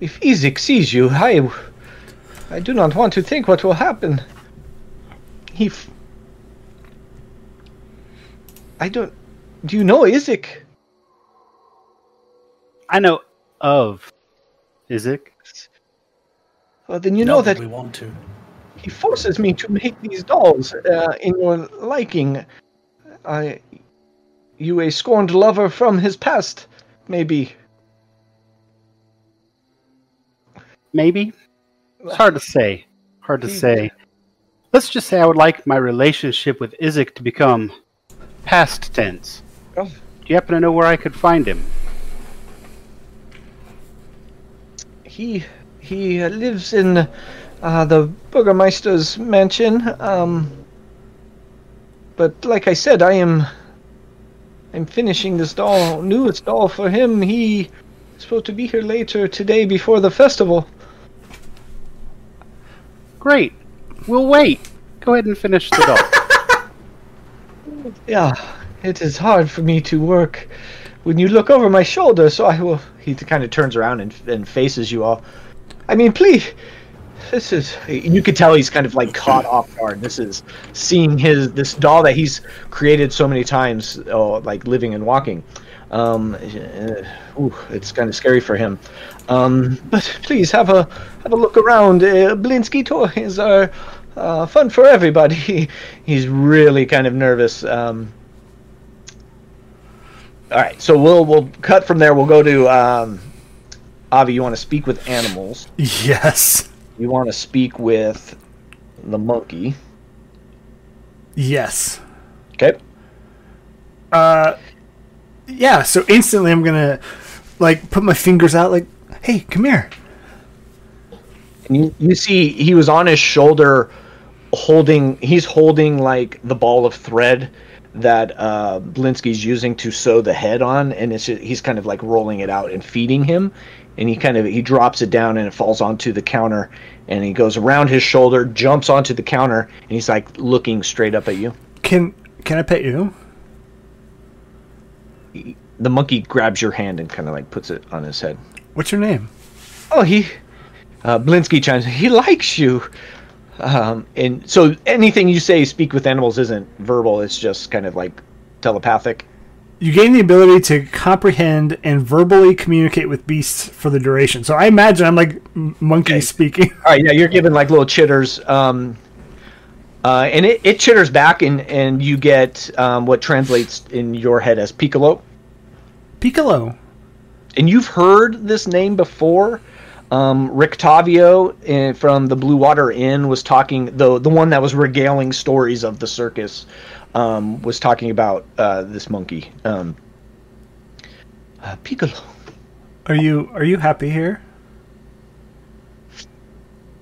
Speaker 2: if Izek sees you, I I do not want to think what will happen. If I don't do you know Izek?
Speaker 3: I know of Izek.
Speaker 2: Well, then you know that
Speaker 5: we want to.
Speaker 2: he forces me to make these dolls uh, in your liking. I you a scorned lover from his past, maybe.
Speaker 3: Maybe. It's hard to say. Hard to say. Let's just say I would like my relationship with Izek to become past tense.
Speaker 2: Oh.
Speaker 3: Do you happen to know where I could find him?
Speaker 2: he he lives in uh, the Burgermeister's mansion. Um, but like I said, I am I'm finishing this doll, newest doll for him. He is supposed to be here later today before the festival.
Speaker 3: Great. We'll wait. Go ahead and finish the doll. [laughs]
Speaker 2: Yeah, it is hard for me to work when you look over my shoulder. So I will. He kind of turns around and, and faces you all. I mean, please. This is. You could tell he's kind of like caught off guard. This is seeing his this doll that he's created so many times, oh, like living and walking. Um, uh, ooh, it's kind of scary for him. Um, but please have a have a look around. Uh, Blinsky toys are uh, fun for everybody. [laughs] he's really kind of nervous. Um, all right, so we'll we'll cut from there. We'll go to um, Avi. You want to speak with animals? [laughs]
Speaker 1: Yes.
Speaker 2: You want to speak with the monkey?
Speaker 1: Yes.
Speaker 2: Okay.
Speaker 1: Uh, yeah. So instantly, I'm gonna like put my fingers out, like, "Hey, come here."
Speaker 2: And you, you see he was on his shoulder holding he's holding like the ball of thread that uh Blinsky's using to sew the head on and it's he's kind of like rolling it out and feeding him and he kind of he drops it down and it falls onto the counter and he goes around his shoulder jumps onto the counter and he's like looking straight up at you.
Speaker 1: Can can I pet you?
Speaker 2: the monkey grabs your hand and kind of like puts it on his head.
Speaker 1: What's your name?
Speaker 2: oh he uh, blinsky chimes he likes you. Um, and so anything you say speak with animals isn't verbal. It's just kind of like telepathic
Speaker 1: You gain the ability to comprehend and verbally communicate with beasts for the duration. So I imagine I'm like monkey
Speaker 2: Okay.
Speaker 1: speaking.
Speaker 2: All right, yeah, you're given like little chitters, um, uh, and it, it chitters back, and and you get um, what translates in your head as piccolo.
Speaker 1: Piccolo.
Speaker 2: And you've heard this name before. Um, Rictavio uh, from the Blue Water Inn was talking, the the one that was regaling stories of the circus, um, was talking about uh, this monkey, um, uh, Piccolo.
Speaker 1: Are you are you happy here?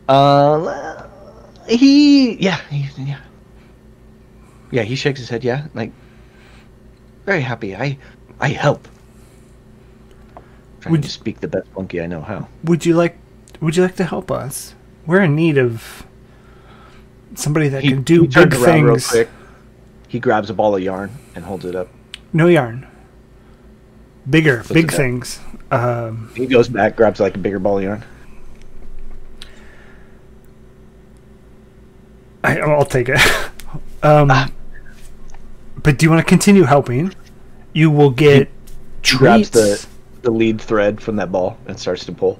Speaker 2: Uh, he, yeah, he, yeah, yeah. He shakes his head. Yeah, like very happy. I, I help. Trying
Speaker 1: Would
Speaker 2: to
Speaker 1: you-
Speaker 2: speak the best monkey I know how.
Speaker 1: Would you like would you like to help us? We're in need of somebody that can do
Speaker 2: he
Speaker 1: big things.
Speaker 2: He grabs a ball of yarn and holds it up.
Speaker 1: No yarn. Bigger, big things. Um,
Speaker 2: He goes back, grabs like a bigger ball of yarn.
Speaker 1: I, I'll take it. [laughs] um,
Speaker 2: Ah.
Speaker 1: but do you want to continue helping? You will get
Speaker 2: He grabs the the lead thread from that ball and starts to pull.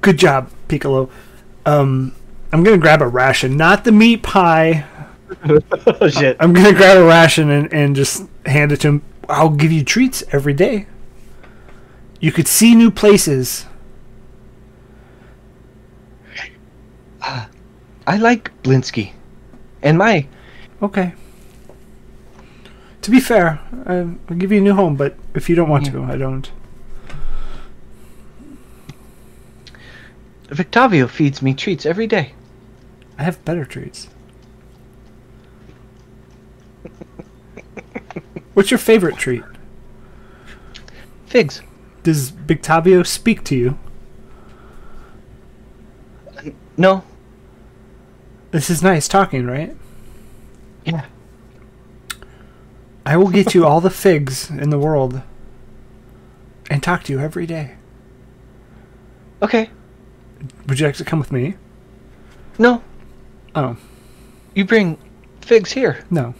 Speaker 1: Good job, Piccolo. Um, I'm gonna grab a ration, not the meat pie.
Speaker 2: Oh shit!
Speaker 1: I'm gonna grab a ration and, and just hand it to him. I'll give you treats every day. You could see new places.
Speaker 2: Uh, I like Blinsky, and my
Speaker 1: Okay. To be fair, I, I'll give you a new home, but if you don't want to, I don't.
Speaker 2: Rictavio feeds me treats every day.
Speaker 1: I have better treats. What's your favorite treat?
Speaker 2: Figs.
Speaker 1: Does Rictavio speak to you?
Speaker 2: No.
Speaker 1: This is nice talking, right?
Speaker 2: Yeah.
Speaker 1: I will get you all the figs in the world and talk to you every day.
Speaker 2: Okay.
Speaker 1: Would you like to come with me?
Speaker 2: No.
Speaker 1: Oh,
Speaker 2: You bring figs here.
Speaker 1: no.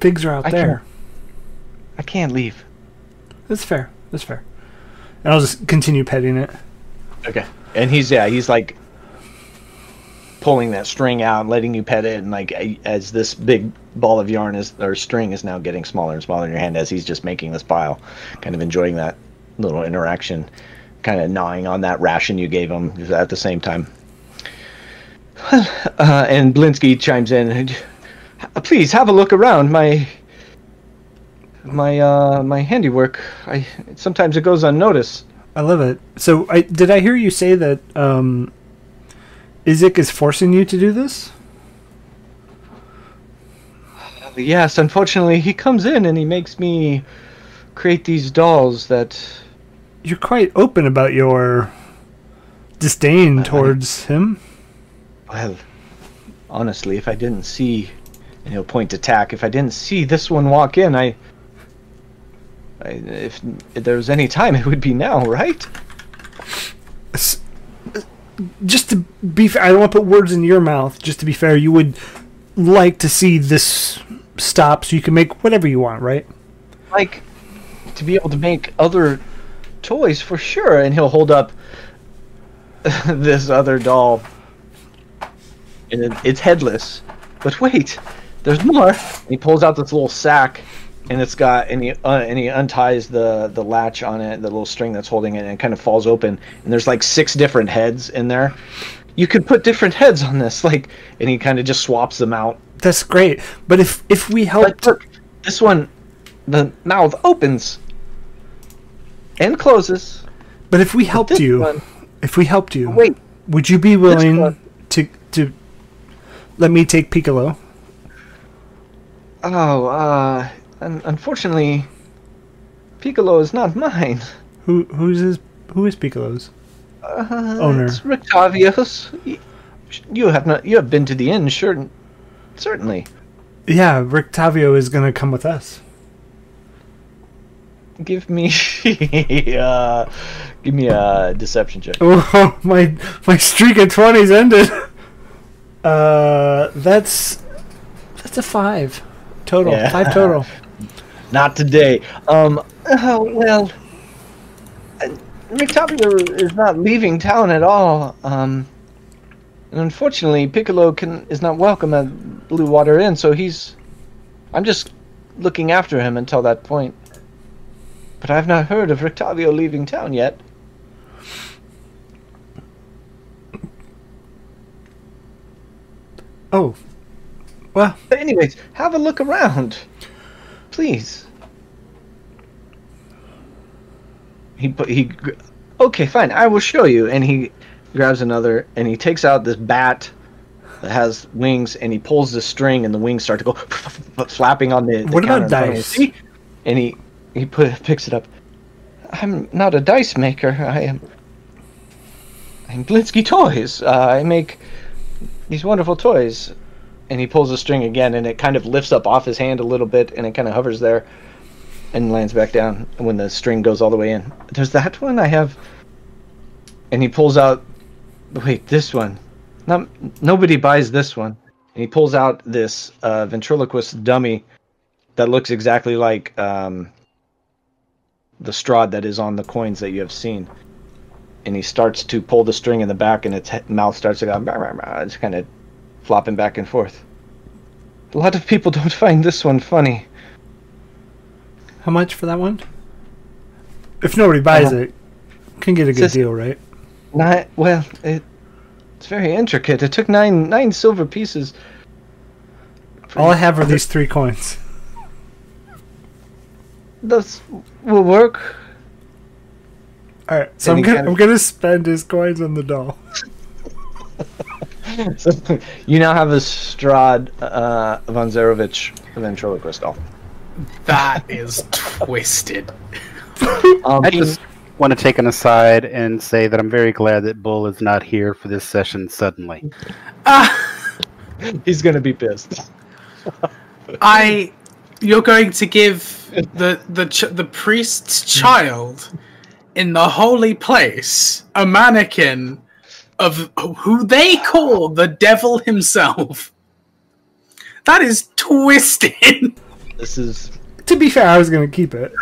Speaker 1: Figs are out
Speaker 2: I
Speaker 1: there.
Speaker 2: I can't leave.
Speaker 1: That's fair. That's fair. And I'll just continue petting it.
Speaker 2: Okay. And he's yeah, he's like pulling that string out, and letting you pet it, and like as this big ball of yarn is or string is now getting smaller and smaller in your hand as he's just making this pile, kind of enjoying that little interaction, kind of gnawing on that ration you gave him at the same time. [sighs] Uh, and Blinsky chimes in. Please have a look around. My my uh my handiwork. I sometimes it goes unnoticed.
Speaker 1: I love it. So, I did I hear you say that um, Izek is forcing you to do this?
Speaker 2: Yes, unfortunately, he comes in and he makes me create these dolls that.
Speaker 1: You're quite open about your disdain towards him.
Speaker 2: Well, honestly, if I didn't see, and he'll point to Tack, if I didn't see this one walk in, I. I if, if there was any time, [laughs] it would be now, right?
Speaker 1: Just to be fair, I don't want to put words in your mouth. Just to be fair, you would like to see this stop so you can make whatever you want, right?
Speaker 2: Like, to be able to make other toys for sure. And he'll hold up [laughs] this other doll. And it's headless. But wait, there's more. He pulls out this little sack, and it's got and he uh, and he unties the the latch on it, the little string that's holding it, and it kind of falls open. And there's like six different heads in there. You could put different heads on this, [laughs] like, and he kind of just swaps them out.
Speaker 1: That's great. But if if we
Speaker 2: Like,
Speaker 1: helped,
Speaker 2: look, this one, the mouth opens and closes.
Speaker 1: but if we helped you,
Speaker 2: one,
Speaker 1: if we helped you,
Speaker 2: wait,
Speaker 1: would you be willing
Speaker 2: one-
Speaker 1: to to let me take Piccolo?
Speaker 2: Oh, uh, un- unfortunately, Piccolo is not mine.
Speaker 1: Who who's his who is Piccolo's?
Speaker 2: Uh,
Speaker 1: Owner.
Speaker 2: It's Rictavio's. You have not. You have been to the inn, sure. Certainly.
Speaker 1: Yeah, Rictavio is gonna come with us.
Speaker 2: Give me. [laughs] uh, give me a deception check. [laughs]
Speaker 1: Oh my my streak of twenties ended. Uh, that's that's a five total.
Speaker 2: Yeah.
Speaker 1: Five total. [laughs]
Speaker 2: Not today. Um. Oh well. Rictavio is not leaving town at all. Um. And unfortunately, Piccolo can is not welcome at Blue Water Inn, so he's. I'm just looking after him until that point. But I've not heard of Rictavio leaving town yet.
Speaker 1: Oh, well,
Speaker 2: But anyways, have a look around, please. He put he. Okay, fine. I will show you. And he grabs another, and he takes out this bat that has wings, and he pulls the string, and the wings start to go [laughs] flapping on the. the
Speaker 1: What about dice?
Speaker 2: See? And he he put picks it up. I'm not a dice maker. I am. I'm Blinsky Toys. Uh, I make these wonderful toys and he pulls the string again and it kind of lifts up off his hand a little bit and it kind of hovers there and lands back down when the string goes all the way in. There's that one i have and he pulls out wait this one. Not, nobody buys this one. And he pulls out this uh, ventriloquist dummy that looks exactly like um, the Strahd that is on the coins that you have seen. And he starts to pull the string in the back and its mouth starts to go it's kind of flopping back and forth. A lot of people [laughs] don't find this one funny.
Speaker 1: how much for that one? If nobody buys
Speaker 2: Uh,
Speaker 1: it, can get a good deal, right?
Speaker 2: Not well. It, it's very intricate. It took nine nine silver pieces.
Speaker 1: All I have are these three coins.
Speaker 2: This will work.
Speaker 1: All right, so
Speaker 2: And
Speaker 1: I'm gonna
Speaker 2: kind of-
Speaker 1: I'm gonna spend his coins on the doll. [laughs]
Speaker 2: So, [laughs] you now have a Strahd uh, von Zarovich ventriloquist doll.
Speaker 5: That is twisted.
Speaker 2: Um,
Speaker 3: I just want to take an aside and say that I'm very glad that Bull is not here for this session suddenly.
Speaker 5: Ah, [laughs]
Speaker 2: he's gonna be pissed.
Speaker 5: I. You're going to give the the ch- the priest's child in the holy place a mannequin of who they call the devil himself. That is twisted.
Speaker 2: This is
Speaker 1: To be fair, I was gonna keep it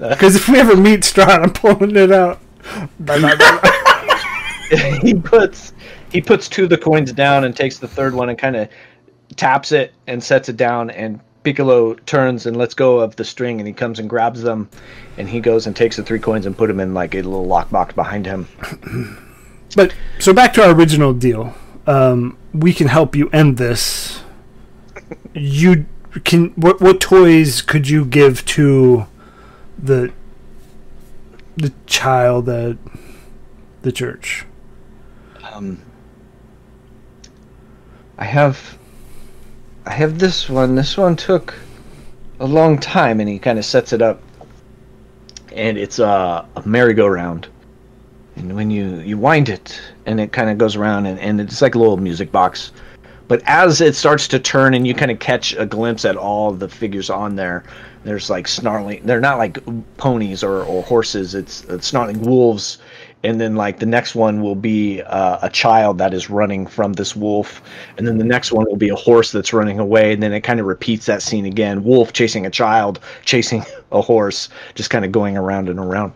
Speaker 1: uh. because if we ever meet Strahd, I'm pulling it out. [laughs]
Speaker 2: he puts he puts two of the coins down and takes the third one and kind of taps it and sets it down and Piccolo turns and lets go of the string and he comes and grabs them and he goes and takes the three coins and put them in like a little lockbox behind him. [clears throat]
Speaker 1: But so back to our original deal. Um, we can help you end this. You can. What what toys could you give to the the child at the church?
Speaker 2: Um, I have I have this one. This one took a long time and he kind of sets it up and it's a, a merry-go-round. And when you you wind it and it kind of goes around and, and it's like a little music box. But as it starts to turn and you kind of catch a glimpse at all the figures on there, there's like snarling. They're not like ponies or, or horses. It's, it's snarling wolves. And then like the next one will be uh, a child that is running from this wolf. And then the next one will be a horse that's running away. And then it kind of repeats that scene again. Wolf chasing a child, chasing [laughs] a horse, just kind of going around and around.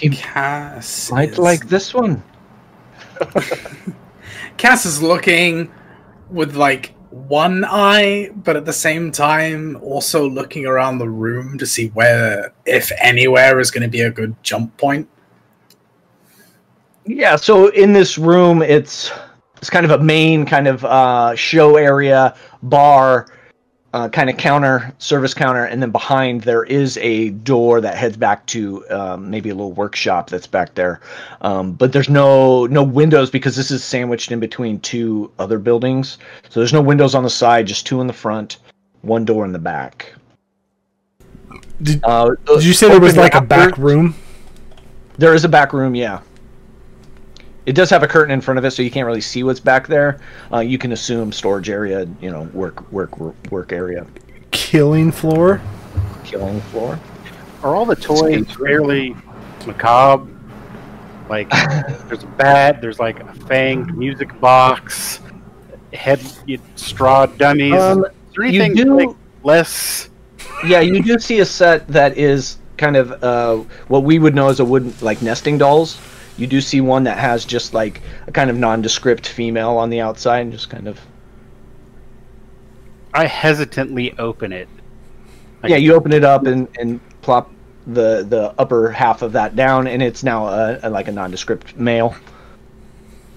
Speaker 2: He
Speaker 5: Cass.
Speaker 2: might
Speaker 5: is-
Speaker 2: like this one. [laughs]
Speaker 5: Cass is looking with like one eye, but at the same time also looking around the room to see where, if anywhere, is going to be a good jump point.
Speaker 2: Yeah, so in this room, it's it's kind of a main kind of uh, show area bar, uh, kind of counter, service counter, and then behind there is a door that heads back to um, maybe a little workshop that's back there. Um, but there's no no windows because this is sandwiched in between two other buildings. So there's no windows on the side, just two in the front, one door in the back.
Speaker 1: Did,
Speaker 2: Uh,
Speaker 1: did you say there was like a back room?
Speaker 2: There is a back room, yeah. It does have a curtain in front of it, so you can't really see what's back there. Uh, you can assume storage area, you know, work, work, work, work area,
Speaker 1: Killing floor?
Speaker 2: killing floor.
Speaker 3: Are all the toys fairly macabre? Like, [laughs] there's a bat, there's like a fanged music box, head Strahd dummies.
Speaker 2: Um,
Speaker 3: Is there
Speaker 2: you
Speaker 3: anything
Speaker 2: do-
Speaker 3: like less?
Speaker 2: Yeah, you do see a set that is kind of uh, what we would know as a wooden like nesting dolls. You do see one that has just like a kind of nondescript female on the outside, and just kind of
Speaker 3: I hesitantly open it. Like,
Speaker 2: yeah. You open it up and and plop the the upper half of that down, and it's now a, a like a nondescript male.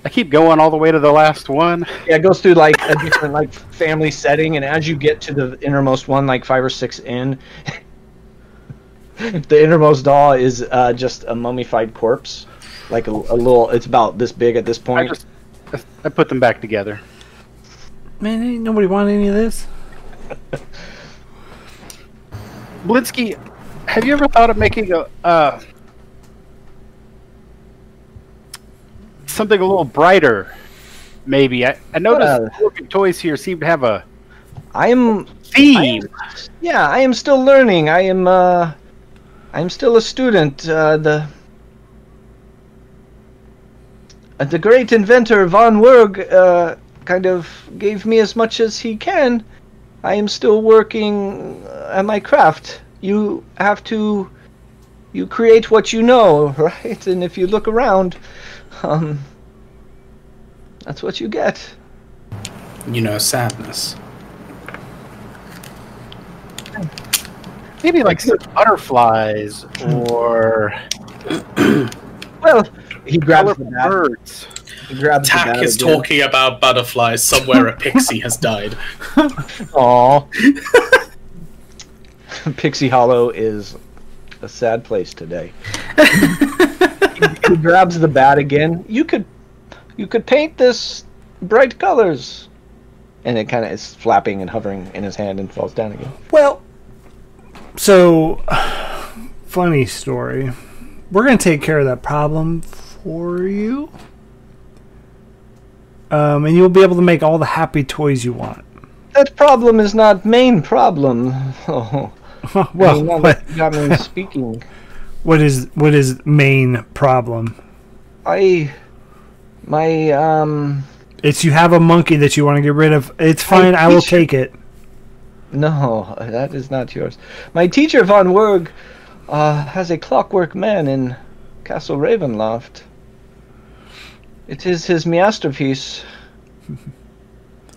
Speaker 3: I keep going all the way to the last one.
Speaker 2: Yeah, it goes through like a different like family setting, and as you get to the innermost one, like five or six in, [laughs] the innermost doll is uh, just a mummified corpse, like a, a little. It's about this big at this
Speaker 3: I
Speaker 2: point.
Speaker 3: just I put them back together.
Speaker 1: Man, ain't nobody want any of this.
Speaker 3: Blinsky, have you ever thought of making a uh, something a little brighter? Maybe I, I noticed
Speaker 2: Well-
Speaker 3: the toys here seem to have a
Speaker 2: I am.
Speaker 3: theme.
Speaker 2: Yeah, I am still learning. I am. uh I am still a student. Uh, the. Uh, the great inventor von Weerg uh, kind of gave me as much as he can. I am still working at my craft. You have to. You create what you know, [laughs] right? And if you look around, um, that's what you get.
Speaker 5: You know, sadness.
Speaker 3: Maybe like butterflies or
Speaker 2: Well, he grabs the bat.
Speaker 3: birds.
Speaker 2: He grabs the
Speaker 5: Tack
Speaker 2: bat
Speaker 5: is
Speaker 2: again.
Speaker 5: talking about butterflies somewhere a pixie has died. [laughs]
Speaker 2: Aw. [laughs] Pixie Hollow is a sad place today. he, [laughs] he grabs the bat again. You could, you could paint this bright colors, and it kind of is flapping and hovering in his hand and falls down again.
Speaker 1: Well, so [sighs] funny story. We're gonna take care of that problem for you, um, and you'll be able to make all the happy toys you want.
Speaker 2: That problem is not main problem. [laughs] [laughs] Oh, I
Speaker 1: well,
Speaker 2: mean,
Speaker 1: what,
Speaker 2: got me speaking.
Speaker 1: what is what is main problem?
Speaker 2: I, my um.
Speaker 1: It's you have a monkey that you want to get rid of. It's fine. I will
Speaker 2: teacher-
Speaker 1: take it.
Speaker 2: No, that is not yours. My teacher von Weerg uh, has a clockwork man in Castle Ravenloft. It is his masterpiece,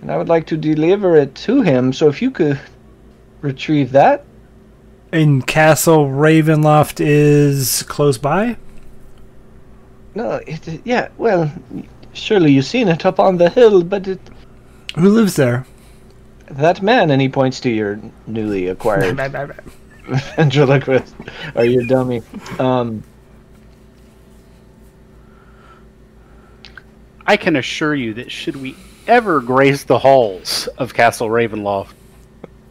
Speaker 2: and I would like to deliver it to him. So if you could retrieve that,
Speaker 1: And Castle Ravenloft is close by.
Speaker 2: no, it, yeah, well, surely you've seen it up on the hill, but it,
Speaker 1: Who lives there?
Speaker 2: that man, and he points to your newly acquired [laughs] [laughs] ventriloquist or your dummy. Um,
Speaker 3: I can assure you that should we ever grace the halls of Castle Ravenloft,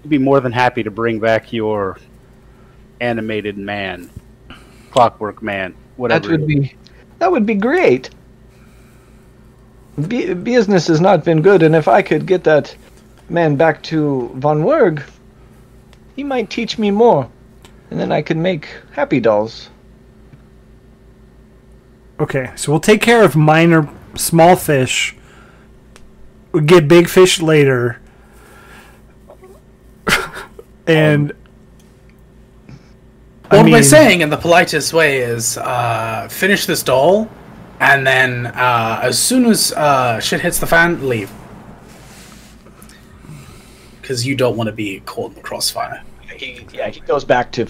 Speaker 3: we'd be more than happy to bring back your animated man, clockwork man, whatever.
Speaker 2: That would be that would be great. B- business has not been good, and if I could get that man back to Von Weerg, he might teach me more, and then I could make happy dolls.
Speaker 1: Okay, so we'll take care of minor, small fish. Get big fish later. [laughs] and. I
Speaker 5: What am I
Speaker 1: mean,
Speaker 5: saying in the politest way is uh, finish this doll, and then uh, as soon as uh, shit hits the fan, leave. Because you don't want to be caught in the crossfire.
Speaker 2: He yeah he goes back to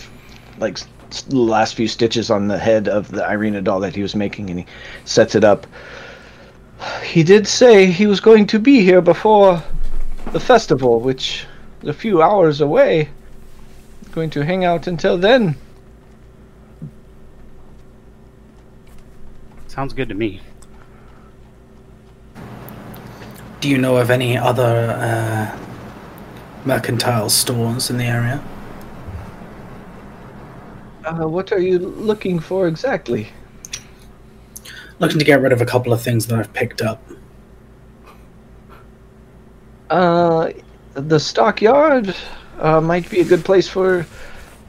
Speaker 2: like the last few stitches on the head of the Irina doll that he was making, and he sets it up. He did say he was going to be here before the festival, which is a few hours away. Going to hang out until then.
Speaker 3: Sounds good to me.
Speaker 5: Do you know of any other uh, mercantile stores in the area?
Speaker 2: Uh, what are you looking for exactly?
Speaker 5: Looking to get rid of a couple of things that I've picked up.
Speaker 2: Uh, the stockyard uh, might be a good place for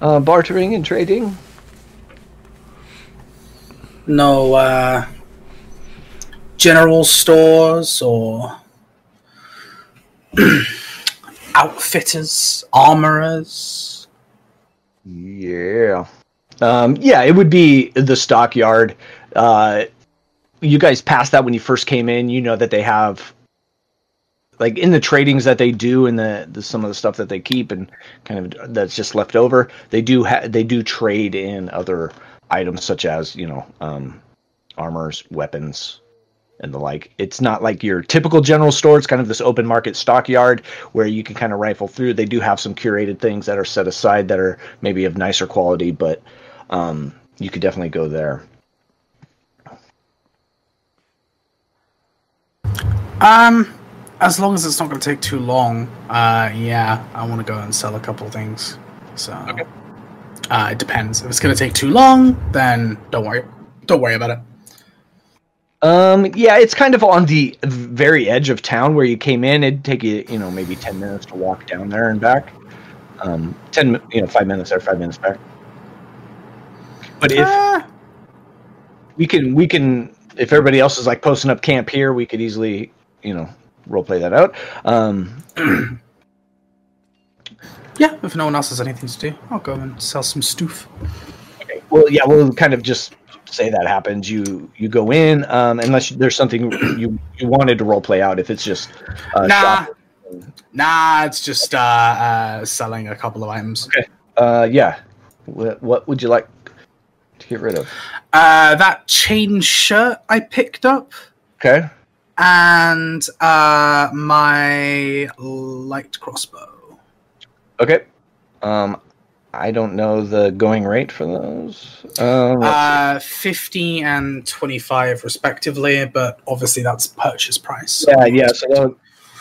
Speaker 2: uh, bartering and trading.
Speaker 5: No uh, general stores or [clears throat] outfitters, armorers.
Speaker 2: Yeah. Um, yeah, it would be the stockyard. Uh, you guys passed that when you first came in. You know that they have, like, in the tradings that they do and the, the some of the stuff that they keep and kind of that's just left over. They do ha- they do trade in other items such as you know um, armors, weapons, and the like. It's not like your typical general store. It's kind of this open market stockyard where you can kind of rifle through. They do have some curated things that are set aside that are maybe of nicer quality, but um, you could definitely go there.
Speaker 5: Um, as long as it's not going to take too long. Uh, yeah, I want to go and sell a couple things. So, uh, it depends. If it's going to take too long, then don't worry. Don't worry about it.
Speaker 2: Um, yeah, it's kind of on the very edge of town where you came in. It'd take you, you know, maybe ten minutes to walk down there and back. Um, ten, you know, five minutes there, five minutes back. But if
Speaker 5: Ah,
Speaker 2: we can, we can, if everybody else is like posting up camp here, we could easily, you know, role play that out. Um, [clears throat]
Speaker 5: yeah, if no one else has anything to do, I'll go and sell some stuff.
Speaker 2: Okay. Well, yeah, we'll kind of just say that happens. You you go in, um, unless there's something [clears throat] you you wanted to role play out. If it's just uh,
Speaker 5: Nah.
Speaker 2: shop-
Speaker 5: Nah, it's just uh, uh, selling a couple of items.
Speaker 2: uh, yeah. What, what would you like to get rid of?
Speaker 5: Uh, that chain shirt I picked up,
Speaker 2: Okay.
Speaker 5: And uh, my light crossbow.
Speaker 2: Okay. Um, I don't know the going rate for those. Let's
Speaker 5: Uh, 50 and 25 respectively, but obviously that's purchase price.
Speaker 2: see. yeah, yeah. So they'll,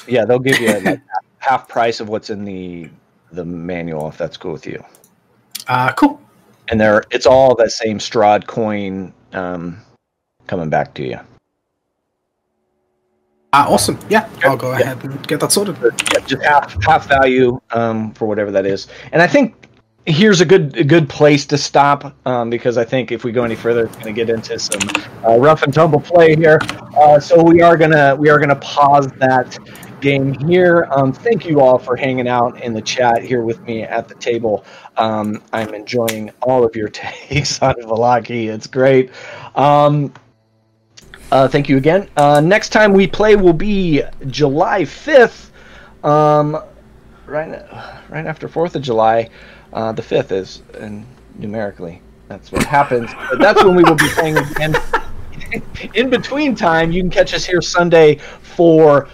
Speaker 2: yeah, they'll give you like [laughs] half price of what's in the the manual if that's cool with you.
Speaker 5: Uh, cool.
Speaker 2: And they're it's all that same Strahd coin um, coming back to you.
Speaker 5: Uh, awesome. Yeah, I'll go
Speaker 2: Yeah.
Speaker 5: ahead and get that sorted.
Speaker 2: yeah, just half half value um, for whatever that is. And I think here's a good a good place to stop um, because I think if we go any further, it's going to get into some uh, rough and tumble play here. Uh, so we are gonna we are gonna pause that game here. Um, thank you all for hanging out in the chat here with me at the table. Um, I'm enjoying all of your [laughs] takes on Vallaki. It's great. Uh, thank you again. Uh, next time we play will be July 5th. Um, right, right after Fourth of July, uh, the fifth is, and numerically, that's what happens. But that's when we will be playing again. [laughs] In between time, you can catch us here Sunday for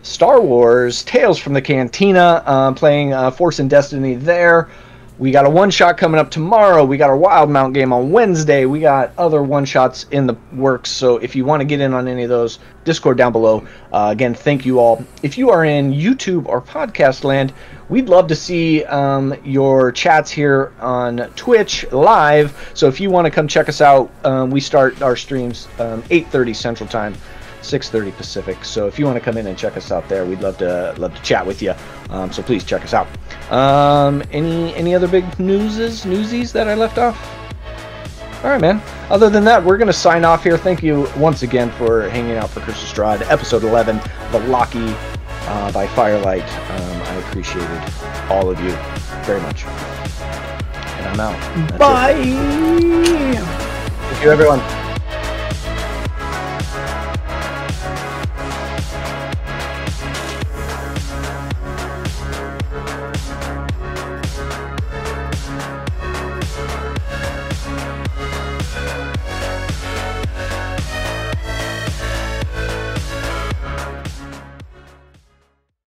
Speaker 2: Star Wars Tales from the Cantina, uh, playing uh, Force and Destiny there. We got a one shot coming up tomorrow. We got our Wildemount game on Wednesday. We got other one shots in the works. So if you want to get in on any of those, Discord down below. Uh, again, thank you all. If you are in YouTube or podcast land, we'd love to see um, your chats here on Twitch live. So if you want to come check us out, um, we start our streams um, 8:30 Central Time. 6:30 Pacific. So if you want to come in and check us out there, we'd love to love to chat with you. Um, so please check us out. Um, any any other big newses newsies that I left off? All right, man. Other than that, we're gonna sign off here. Thank you once again for hanging out for Curse of Strahd, episode 11, the Locky uh, by Firelight. Um, I appreciated all of you very much. And I'm out. That's it.
Speaker 1: Bye.
Speaker 2: Thank you, everyone.